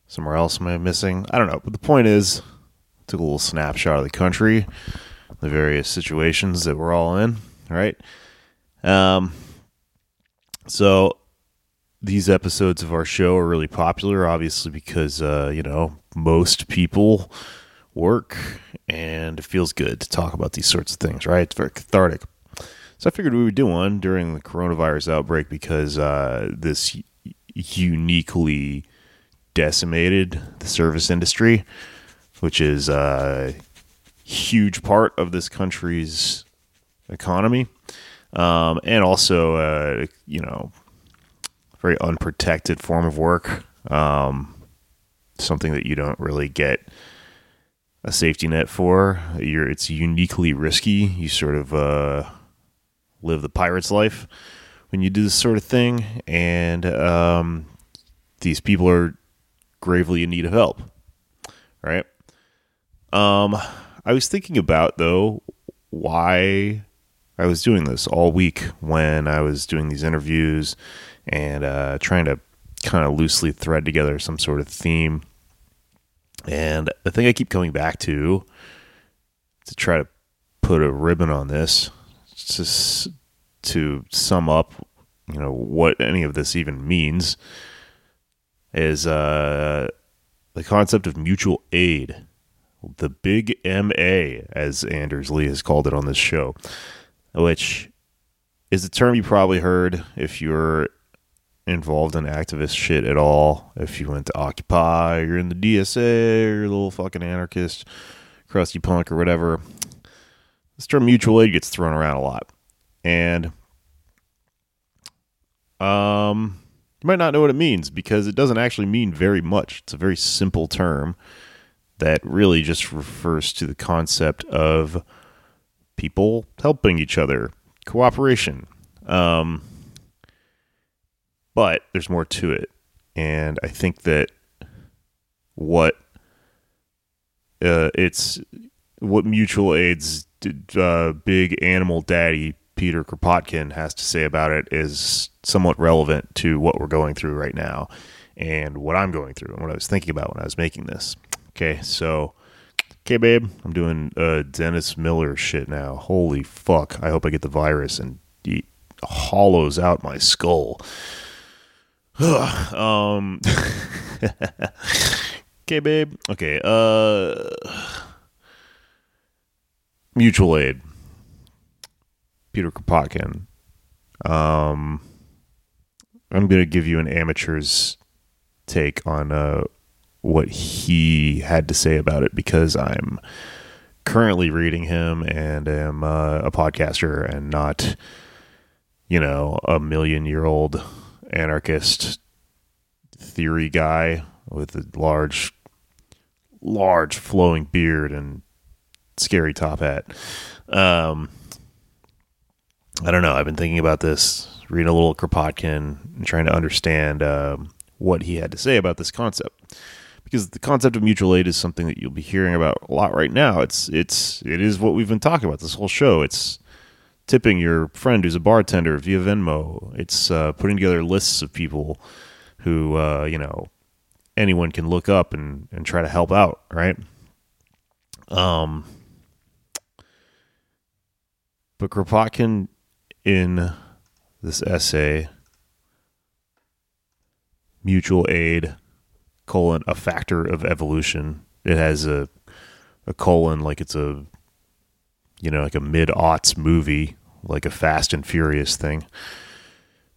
Somewhere else am I missing? I don't know. But the point is, took a little snapshot of the country, the various situations that we're all in, right? Um, so these episodes of our show are really popular, obviously, because uh, you know most people work, and it feels good to talk about these sorts of things, right? It's very cathartic. So I figured we would do one during the coronavirus outbreak because uh, this uniquely decimated the service industry, which is a huge part of this country's economy, um, and also, uh, you know, very unprotected form of work. Um, something that you don't really get a safety net for. You're, it's uniquely risky. You sort of uh, live the pirate's life when you do this sort of thing, and um, these people are gravely in need of help. Right? Um, I was thinking about though why I was doing this all week when I was doing these interviews and uh, trying to kind of loosely thread together some sort of theme. And the thing I keep coming back to to try to put a ribbon on this, just to sum up, you know, what any of this even means, is uh, the concept of mutual aid, the big MA, as Anders Lee has called it on this show, which is a term you probably heard if you're involved in activist shit at all. If you went to Occupy, you're in the DSA, you're a little fucking anarchist, crusty punk, or whatever. This term mutual aid gets thrown around a lot. And um you might not know what it means because it doesn't actually mean very much. It's a very simple term that really just refers to the concept of people helping each other, cooperation. Um, but there's more to it, and I think that what uh, it's what mutual aid's uh, big animal daddy Peter Kropotkin has to say about it is somewhat relevant to what we're going through right now and what I'm going through and what I was thinking about when I was making this. Okay, so okay, babe, I'm doing uh, Dennis Miller shit now. Holy fuck! I hope I get the virus and it hollows out my skull. um. okay, babe. Okay. Uh. mutual aid. Peter Kropotkin. Um, I'm to give you an amateur's take on uh, what he had to say about it because I'm currently reading him and am uh, a podcaster and not, you know, a million year old anarchist theory guy with a large, large flowing beard and scary top hat. Um, I don't know. I've been thinking about this, reading a little Kropotkin, and trying to understand um, what he had to say about this concept. Because the concept of mutual aid is something that you'll be hearing about a lot right now. It's it's it is what we've been talking about this whole show. It's tipping your friend who's a bartender via Venmo. It's uh, putting together lists of people who uh, you know anyone can look up and, and try to help out, right? Um, but Kropotkin in this essay, mutual aid colon a factor of evolution. It has a a colon like it's a you know like a mid aughts movie, like a Fast and Furious thing.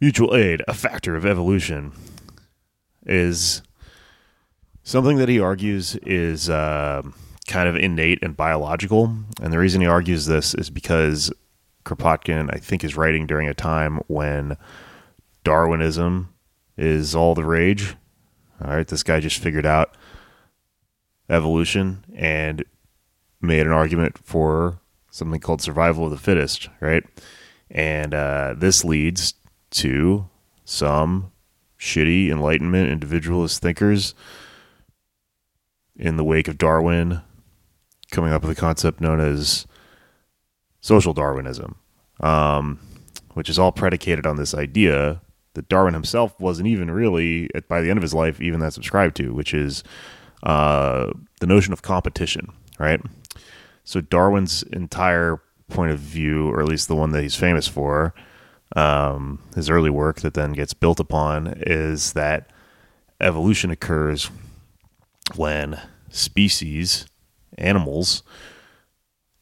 Mutual aid, a factor of evolution, is something that he argues is uh, kind of innate and biological. And the reason he argues this is because Kropotkin, I think, is writing during a time when Darwinism is all the rage. All right, this guy just figured out evolution and made an argument for something called survival of the fittest, right? And uh, this leads to some shitty Enlightenment individualist thinkers in the wake of Darwin coming up with a concept known as social Darwinism, um, which is all predicated on this idea that Darwin himself wasn't even really, by the end of his life, even that subscribed to, which is uh, the notion of competition, right? So Darwin's entire point of view, or at least the one that he's famous for, um, his early work that then gets built upon, is that evolution occurs when species, animals,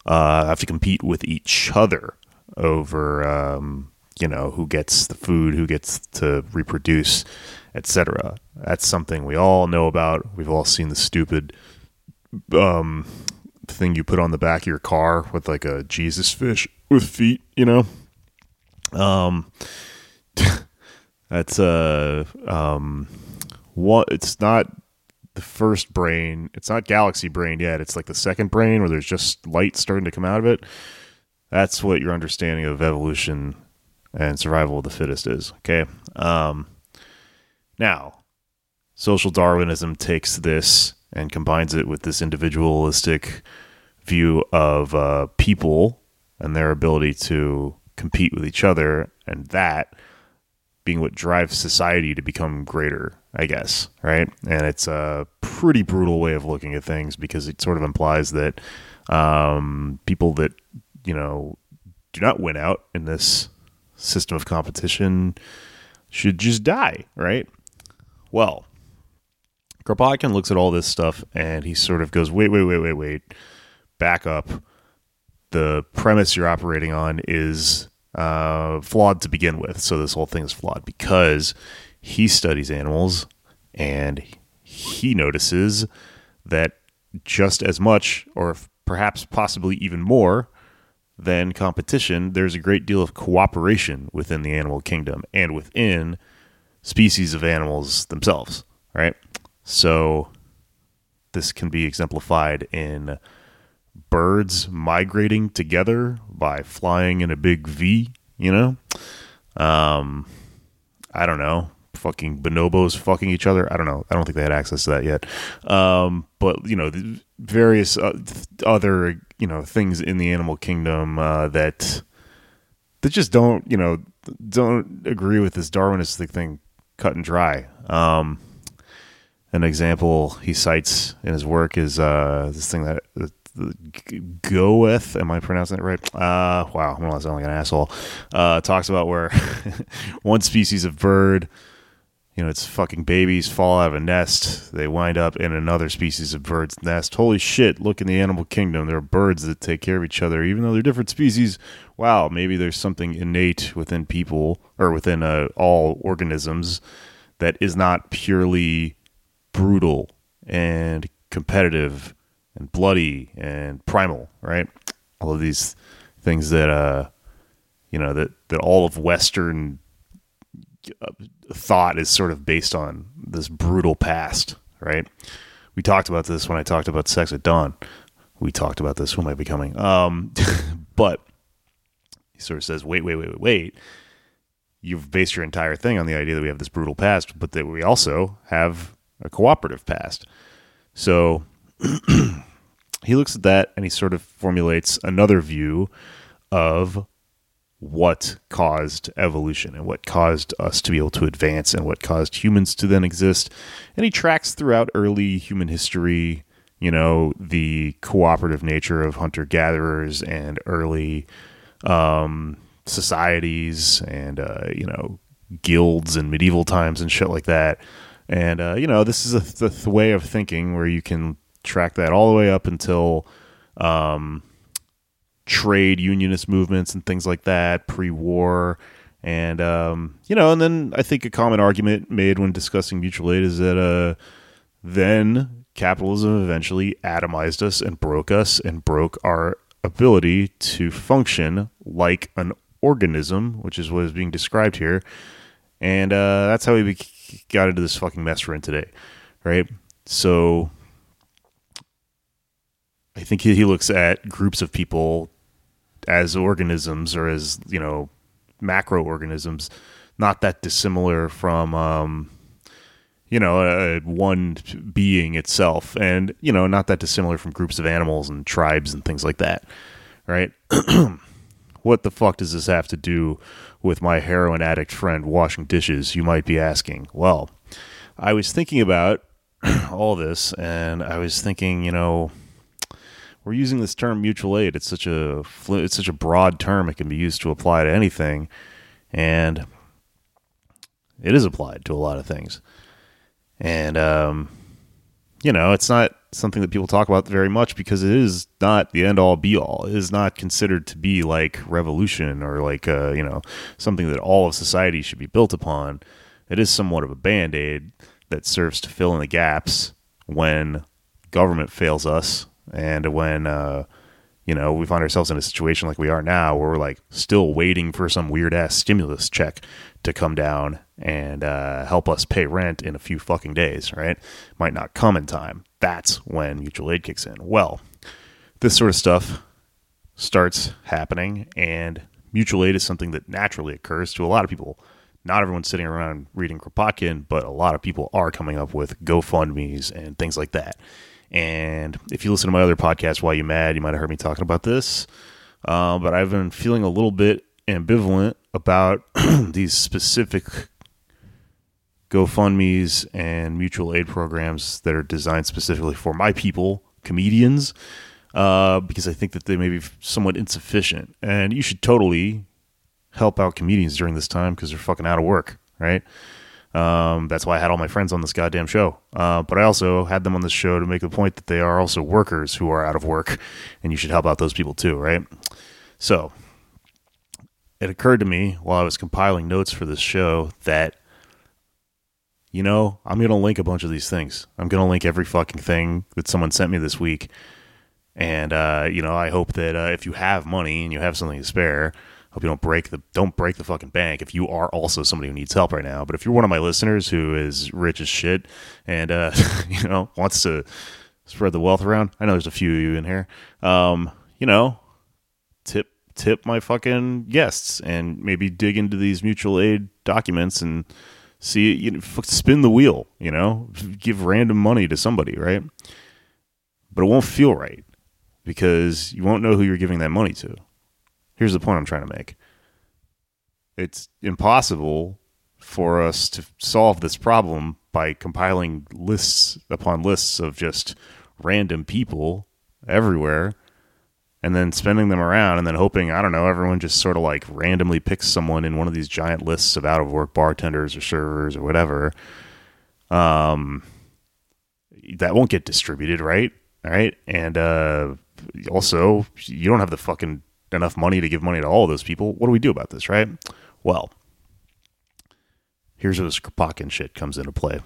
uh, have to compete with each other over, um, you know, who gets the food, who gets to reproduce, etc. That's something we all know about. We've all seen the stupid um, thing you put on the back of your car with like a Jesus fish with feet, you know. Um, that's uh um, what it's not the first brain. It's not galaxy brain yet. It's like the second brain where there's just light starting to come out of it. That's what your understanding of evolution and survival of the fittest is. Okay. Um, now, social Darwinism takes this and combines it with this individualistic view of uh, people and their ability to compete with each other, and that being what drives society to become greater, I guess, right? And it's a pretty brutal way of looking at things because it sort of implies that um, people that, you know, do not win out in this system of competition should just die, right? Well, Kropotkin looks at all this stuff and he sort of goes, wait, wait, wait, wait, wait, back up. The premise you're operating on is uh, flawed to begin with. So this whole thing is flawed because he studies animals and he notices that just as much, or perhaps possibly even more, than competition, there's a great deal of cooperation within the animal kingdom and within species of animals themselves, right? So this can be exemplified in birds migrating together by flying in a big V, you know? Um, I don't know. Fucking bonobos fucking each other. I don't know. I don't think they had access to that yet. Um, but, you know, various uh, other, you know, things in the animal kingdom uh, that that just don't, you know, don't agree with this Darwinistic thing cut and dry. Um, an example he cites in his work is uh, this thing that Goeth, am I pronouncing it right? Uh, wow, I'm gonna sound like an asshole. Uh, talks about where one species of bird you know, it's fucking babies fall out of a nest. They wind up in another species of bird's nest. Holy shit, look in the animal kingdom. There are birds that take care of each other, even though they're different species. Wow, maybe there's something innate within people or within uh, all organisms that is not purely brutal and competitive and bloody and primal, right? All of these things that, uh, you know, that, that all of Western thought is sort of based on this brutal past, right? We talked about this when I talked about sex at dawn. We talked about this. Am I becoming? Um, but he sort of says, wait, wait, wait, wait, wait. You've based your entire thing on the idea that we have this brutal past, but that we also have a cooperative past. So he looks at that and he sort of formulates another view of what caused evolution and what caused us to be able to advance and what caused humans to then exist. And he tracks throughout early human history, you know, the cooperative nature of hunter gatherers and early um, societies and, uh, you know, guilds and medieval times and shit like that. And, uh, you know, this is a th- way of thinking where you can track that all the way up until. Um, trade unionist movements and things like that pre-war. And um, you know and then i think a common argument made when discussing mutual aid is that uh, then capitalism eventually atomized us and broke us and broke our ability to function like an organism which is what is being described here. And uh, that's how we got into this fucking mess we're in today right? So I think he, he looks at groups of people as organisms or as you know macroorganisms not that dissimilar from um, you know a, one being itself. And you know not that dissimilar from groups of animals and tribes and things like that right? What the fuck does this have to do with my heroin addict friend washing dishes you might be asking? Well i was thinking about all this and i was thinking you know we're using this term mutual aid. It's such a it's such a broad term. It can be used to apply to anything, and it is applied to a lot of things. And um, you know, it's not something that people talk about very much because it is not the end all be all. It is not considered to be like revolution or like uh, you know something that all of society should be built upon. It is somewhat of a band aid that serves to fill in the gaps when government fails us and when uh, you know we find ourselves in a situation like we are now, where we're like still waiting for some weird ass stimulus check to come down and uh, help us pay rent in a few fucking days, right? Might not come in time. That's when mutual aid kicks in. Well, this sort of stuff starts happening, and mutual aid is something that naturally occurs to a lot of people. Not everyone's sitting around reading Kropotkin, but a lot of people are coming up with GoFundMe's and things like that. And if you listen to my other podcast, Why You Mad, you might have heard me talking about this. Uh, but I've been feeling a little bit ambivalent about these specific GoFundMe's and mutual aid programs that are designed specifically for my people, comedians, uh, because I think that they may be somewhat insufficient. And you should totally help out comedians during this time because they're fucking out of work, right? Um, that's why I had all my friends on this goddamn show. Uh, but I also had them on this show to make the point that they are also workers who are out of work, and you should help out those people too, right? So it occurred to me while I was compiling notes for this show that, you know, I'm going to link a bunch of these things. I'm going to link every fucking thing that someone sent me this week. And, uh, you know, I hope that uh, if you have money and you have something to spare, Hope you don't break the don't break the fucking bank if you are also somebody who needs help right now. But if you're one of my listeners who is rich as shit and uh, you know wants to spread the wealth around, I know there's a few of you in here. Um, you know, tip tip my fucking guests and maybe dig into these mutual aid documents and see you know, spin the wheel. You know, give random money to somebody, right? But it won't feel right because you won't know who you're giving that money to. Here's the point I'm trying to make. It's impossible for us to solve this problem by compiling lists upon lists of just random people everywhere and then spending them around and then hoping I don't know everyone just sort of like randomly picks someone in one of these giant lists of out of work bartenders or servers or whatever. Um, that won't get distributed, right? All right, and uh, also you don't have the fucking enough money to give money to all those people. What do we do about this, right? Well, here's where this Kropotkin shit comes into play. I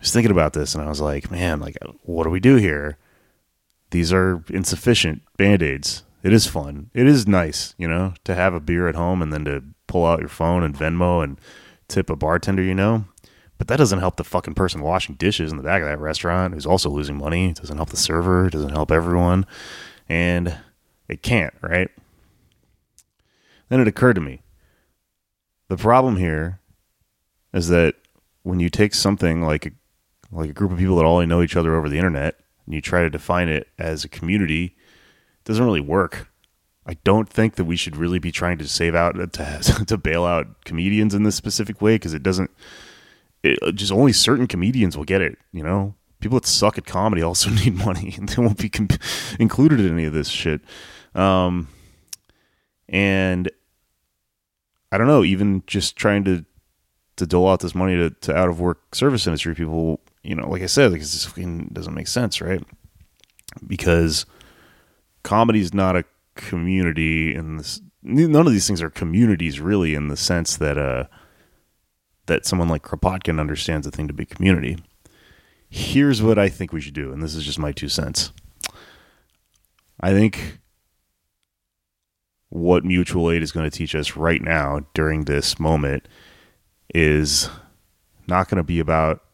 was thinking about this and I was like, man, like, what do we do here? These are insufficient band aids. It is fun. It is nice, you know, to have a beer at home and then to pull out your phone and Venmo and tip a bartender, you know. But that doesn't help the fucking person washing dishes in the back of that restaurant who's also losing money. It doesn't help the server. It doesn't help everyone. And it can't, right? Then it occurred to me the problem here is that when you take something like a, like a group of people that only know each other over the internet and you try to define it as a community, it doesn't really work. I don't think that we should really be trying to save out to to bail out comedians in this specific way because it doesn't. It, uh, just only certain comedians will get it. You know, people that suck at comedy also need money, and they won't be included in any of this shit. Um, and I don't know, even just trying to to dole out this money to, to out of work service industry people, you know, like I said, it just doesn't make sense, right? Because comedy is not a community and this none of these things are communities really in the sense that uh that someone like Kropotkin understands a thing to be community. Here's what I think we should do, and this is just my two cents. I think what mutual aid is going to teach us right now during this moment is not going to be about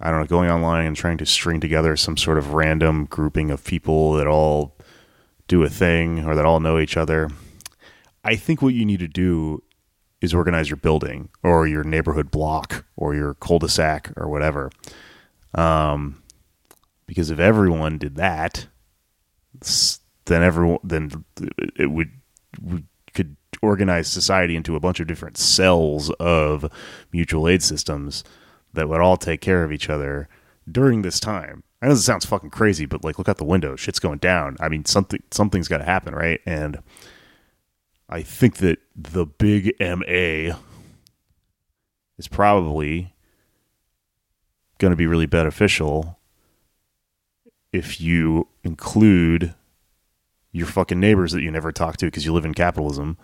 I don't know going online and trying to string together some sort of random grouping of people that all do a thing or that all know each other. I think what you need to do is organize your building or your neighborhood block or your cul-de-sac or whatever. Um, because if everyone did that, then everyone then it would we could organize society into a bunch of different cells of mutual aid systems that would all take care of each other during this time. I know this sounds fucking crazy, but like look out the window, shit's going down. I mean something something's got to happen, right? And I think that the big MA is probably going to be really beneficial if you include your fucking neighbors that you never talk to because you live in capitalism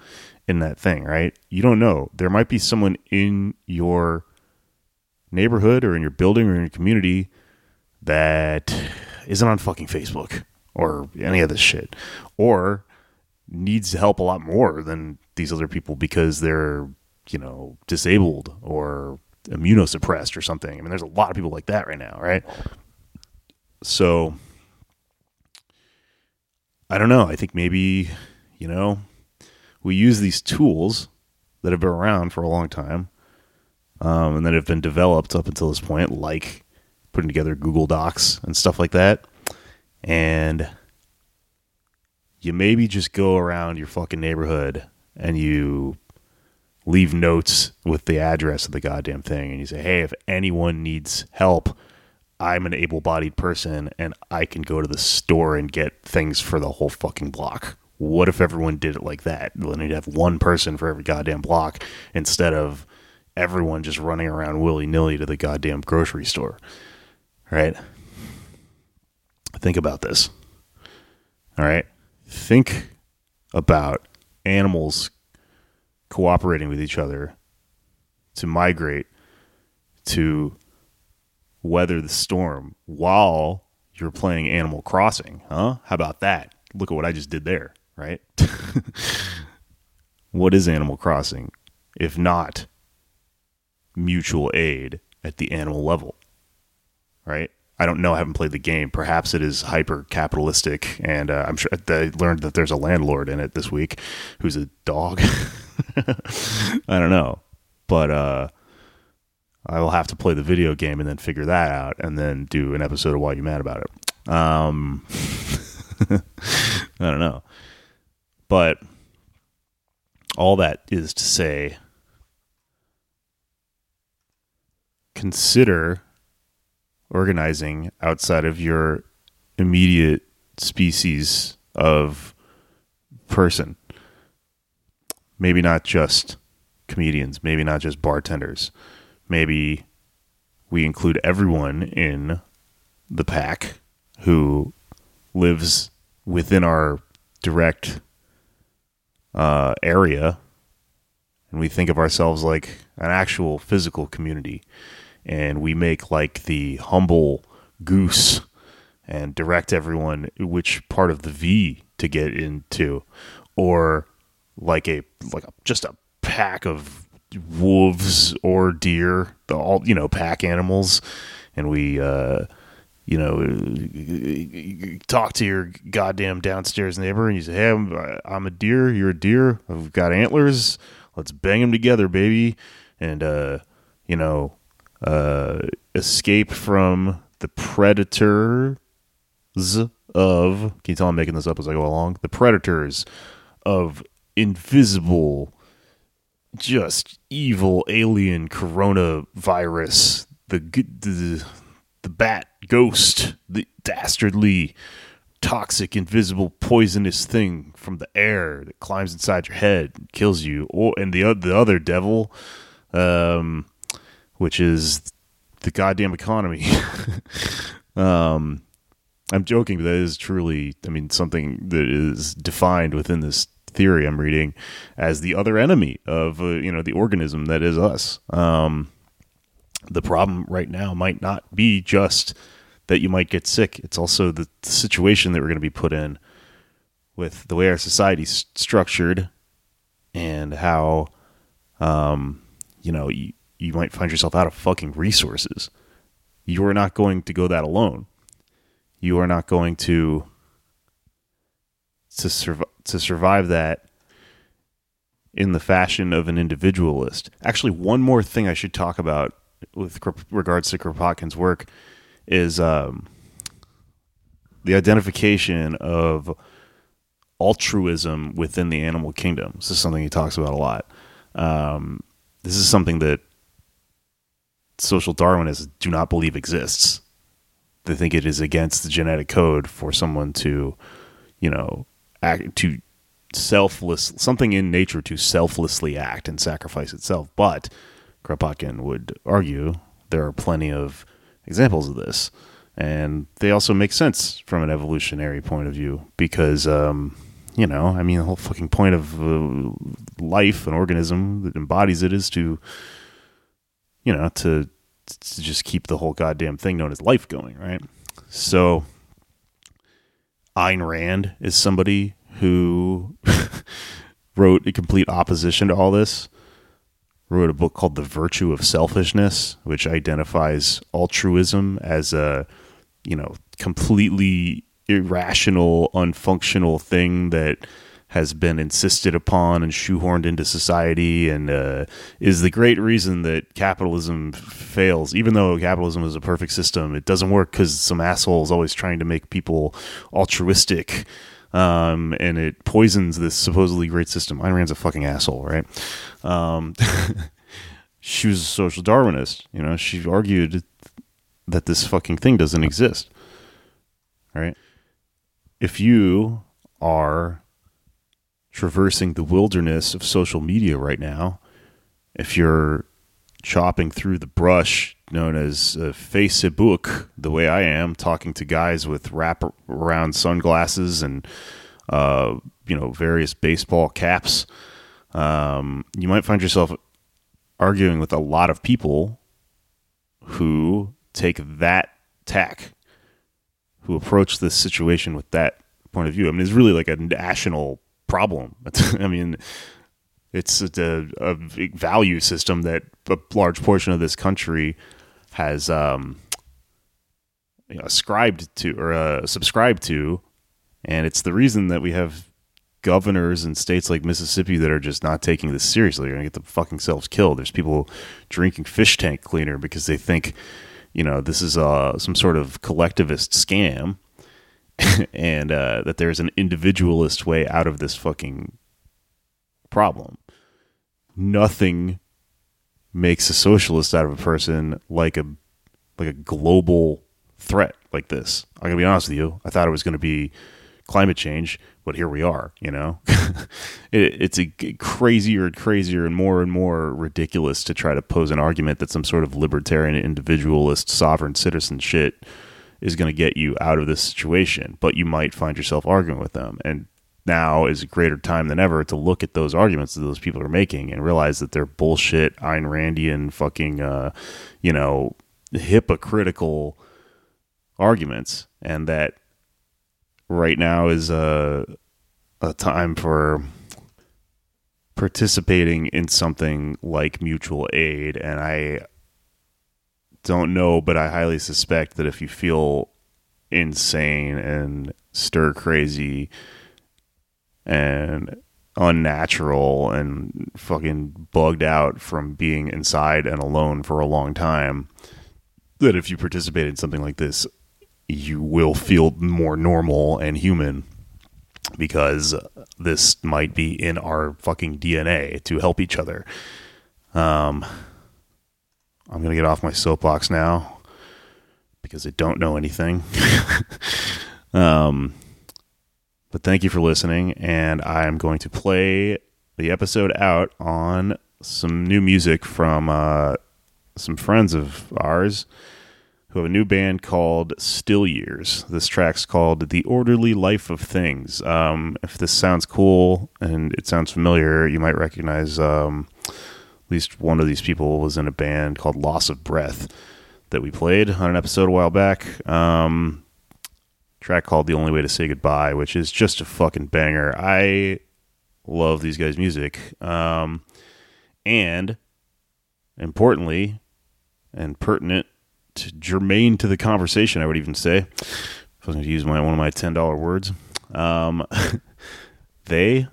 in that thing, right? You don't know. There might be someone in your neighborhood or in your building or in your community that isn't on fucking Facebook or any of this shit or needs help a lot more than these other people because they're, you know, disabled or immunosuppressed or something. I mean, there's a lot of people like that right now, right? So I don't know. I think maybe, you know, we use these tools that have been around for a long time um, and that have been developed up until this point, like putting together Google Docs and stuff like that. And you maybe just go around your fucking neighborhood and you leave notes with the address of the goddamn thing and you say, hey, if anyone needs help, I'm an able bodied person and I can go to the store and get things for the whole fucking block. What if everyone did it like that? Then you'd have one person for every goddamn block instead of everyone just running around willy nilly to the goddamn grocery store. Right? Think about this. All right? Think about animals cooperating with each other to migrate to weather the storm while you're playing Animal Crossing, huh? How about that? Look at what I just did there, right? what is Animal Crossing if not mutual aid at the animal level, right? I don't know. I haven't played the game. Perhaps it is hyper capitalistic, and uh, I'm sure I learned that there's a landlord in it this week who's a dog. I don't know, but uh, I will have to play the video game and then figure that out, and then do an episode of Why You Mad About It. Um, I don't know, but all that is to say, consider organizing outside of your immediate species of person. Maybe not just comedians, maybe not just bartenders. Maybe we include everyone in the pack who lives within our direct uh, area. And we think of ourselves like an actual physical community. And we make like the humble goose and direct everyone which part of the V to get into or like a like a, just a pack of wolves or deer the all you know pack animals and we uh you know, talk to your goddamn downstairs neighbor and you say, "Hey, I'm, I'm a deer. You're a deer. I've got antlers. Let's bang them together, baby." And uh, you know, uh, escape from the predators of. Can you tell I'm making this up as I go along? The predators of invisible, just evil alien coronavirus. The the the bat ghost, the dastardly, toxic, invisible, poisonous thing from the air that climbs inside your head, and kills you, or and the the other devil, um, which is the goddamn economy. um, I'm joking, but that is truly, I mean, something that is defined within this theory I'm reading as the other enemy of uh, you know the organism that is us. Um, the problem right now might not be just that you might get sick. It's also the, the situation that we're going to be put in with the way our society's structured and how, um, you know, you, you might find yourself out of fucking resources. You are not going to go that alone. You are not going to to survive to survive that in the fashion of an individualist. Actually, one more thing I should talk about with regards to Kropotkin's work is um, the identification of altruism within the animal kingdom. This is something he talks about a lot. Um, this is something that social Darwinists do not believe exists. They think it is against the genetic code for someone to, you know, act to selfless something in nature to selflessly act and sacrifice itself. But Kropotkin would argue there are plenty of examples of this. And they also make sense from an evolutionary point of view because, um, you know, I mean, the whole fucking point of uh, life, an organism that embodies it, is to, you know, to, to just keep the whole goddamn thing known as life going, right? So, Ayn Rand is somebody who wrote a complete opposition to all this wrote a book called The Virtue of Selfishness, which identifies altruism as a, you know, completely irrational, unfunctional thing that has been insisted upon and shoehorned into society and uh, is the great reason that capitalism fails. Even though capitalism is a perfect system, it doesn't work because some asshole is always trying to make people altruistic um, and it poisons this supposedly great system. Ayn Rand's a fucking asshole, right? Um, she was a social Darwinist. You know, she argued that this fucking thing doesn't exist, right? If you are traversing the wilderness of social media right now, if you're chopping through the brush known as uh, Facebook, the way I am, talking to guys with wrap around sunglasses and uh, you know various baseball caps, um, you might find yourself arguing with a lot of people who take that tack, who approach this situation with that point of view. I mean, it's really like a national problem. I mean, it's a, a, value system that a large portion of this country has um, you know, ascribed to or uh, subscribed to, and it's the reason that we have governors in states like Mississippi that are just not taking this seriously. They're gonna get the fucking selves killed. There's people drinking fish tank cleaner because they think, you know, this is uh, some sort of collectivist scam, and uh, that there's an individualist way out of this fucking problem nothing makes a socialist out of a person like a like a global threat like this. I'm gonna be honest with you. I thought it was gonna be climate change, but here we are, you know? it, it's a crazier and crazier and more and more ridiculous to try to pose an argument that some sort of libertarian, individualist, sovereign citizen shit is going to get you out of this situation, but you might find yourself arguing with them. And now is a greater time than ever to look at those arguments that those people are making and realize that they're bullshit, Ayn Randian, fucking, uh, you know, hypocritical arguments, and that right now is a a time for participating in something like mutual aid. And I don't know but I highly suspect that if you feel insane and stir crazy and unnatural and fucking bugged out from being inside and alone for a long time that if you participate in something like this you will feel more normal and human because this might be in our fucking DNA to help each other. Um, I'm gonna get off my soapbox now because I don't know anything. um, but thank you for listening, and I'm going to play the episode out on some new music from uh, some friends of ours who have a new band called Still Years. This track's called The Orderly Life of Things. Um, if this sounds cool and it sounds familiar, you might recognize um, at least one of these people was in a band called Loss of Breath that we played on an episode a while back. Um, track called The Only Way to Say Goodbye, which is just a fucking banger. I love these guys' music. Um, and importantly and pertinent to germane to the conversation, I would even say. If I was going to use my one of my ten dollar words, um, they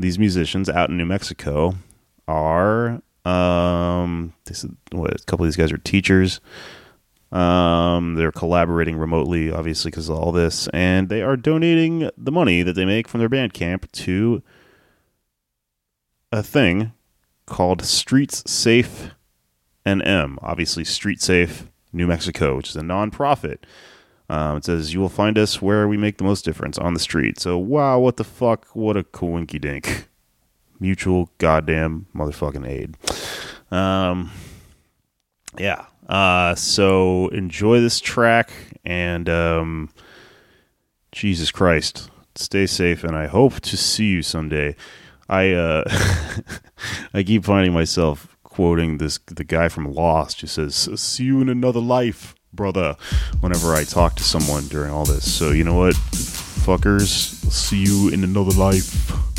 these musicians out in New Mexico are um, this is, what a couple of these guys are teachers. Um, they're collaborating remotely, obviously, because of all this, and they are donating the money that they make from their Bandcamp to a thing called Streets Safe NM. Obviously, Street Safe New Mexico, which is a nonprofit. Um, it says you will find us where we make the most difference on the street. So wow, what the fuck? What a coinky dink. Mutual goddamn motherfucking aid. Um, yeah. Uh, so enjoy this track and um, Jesus Christ, stay safe, and I hope to see you someday. I uh, I keep finding myself quoting this the guy from Lost who says, "See you in another life, brother." Whenever I talk to someone during all this, so you know what, fuckers, see you in another life.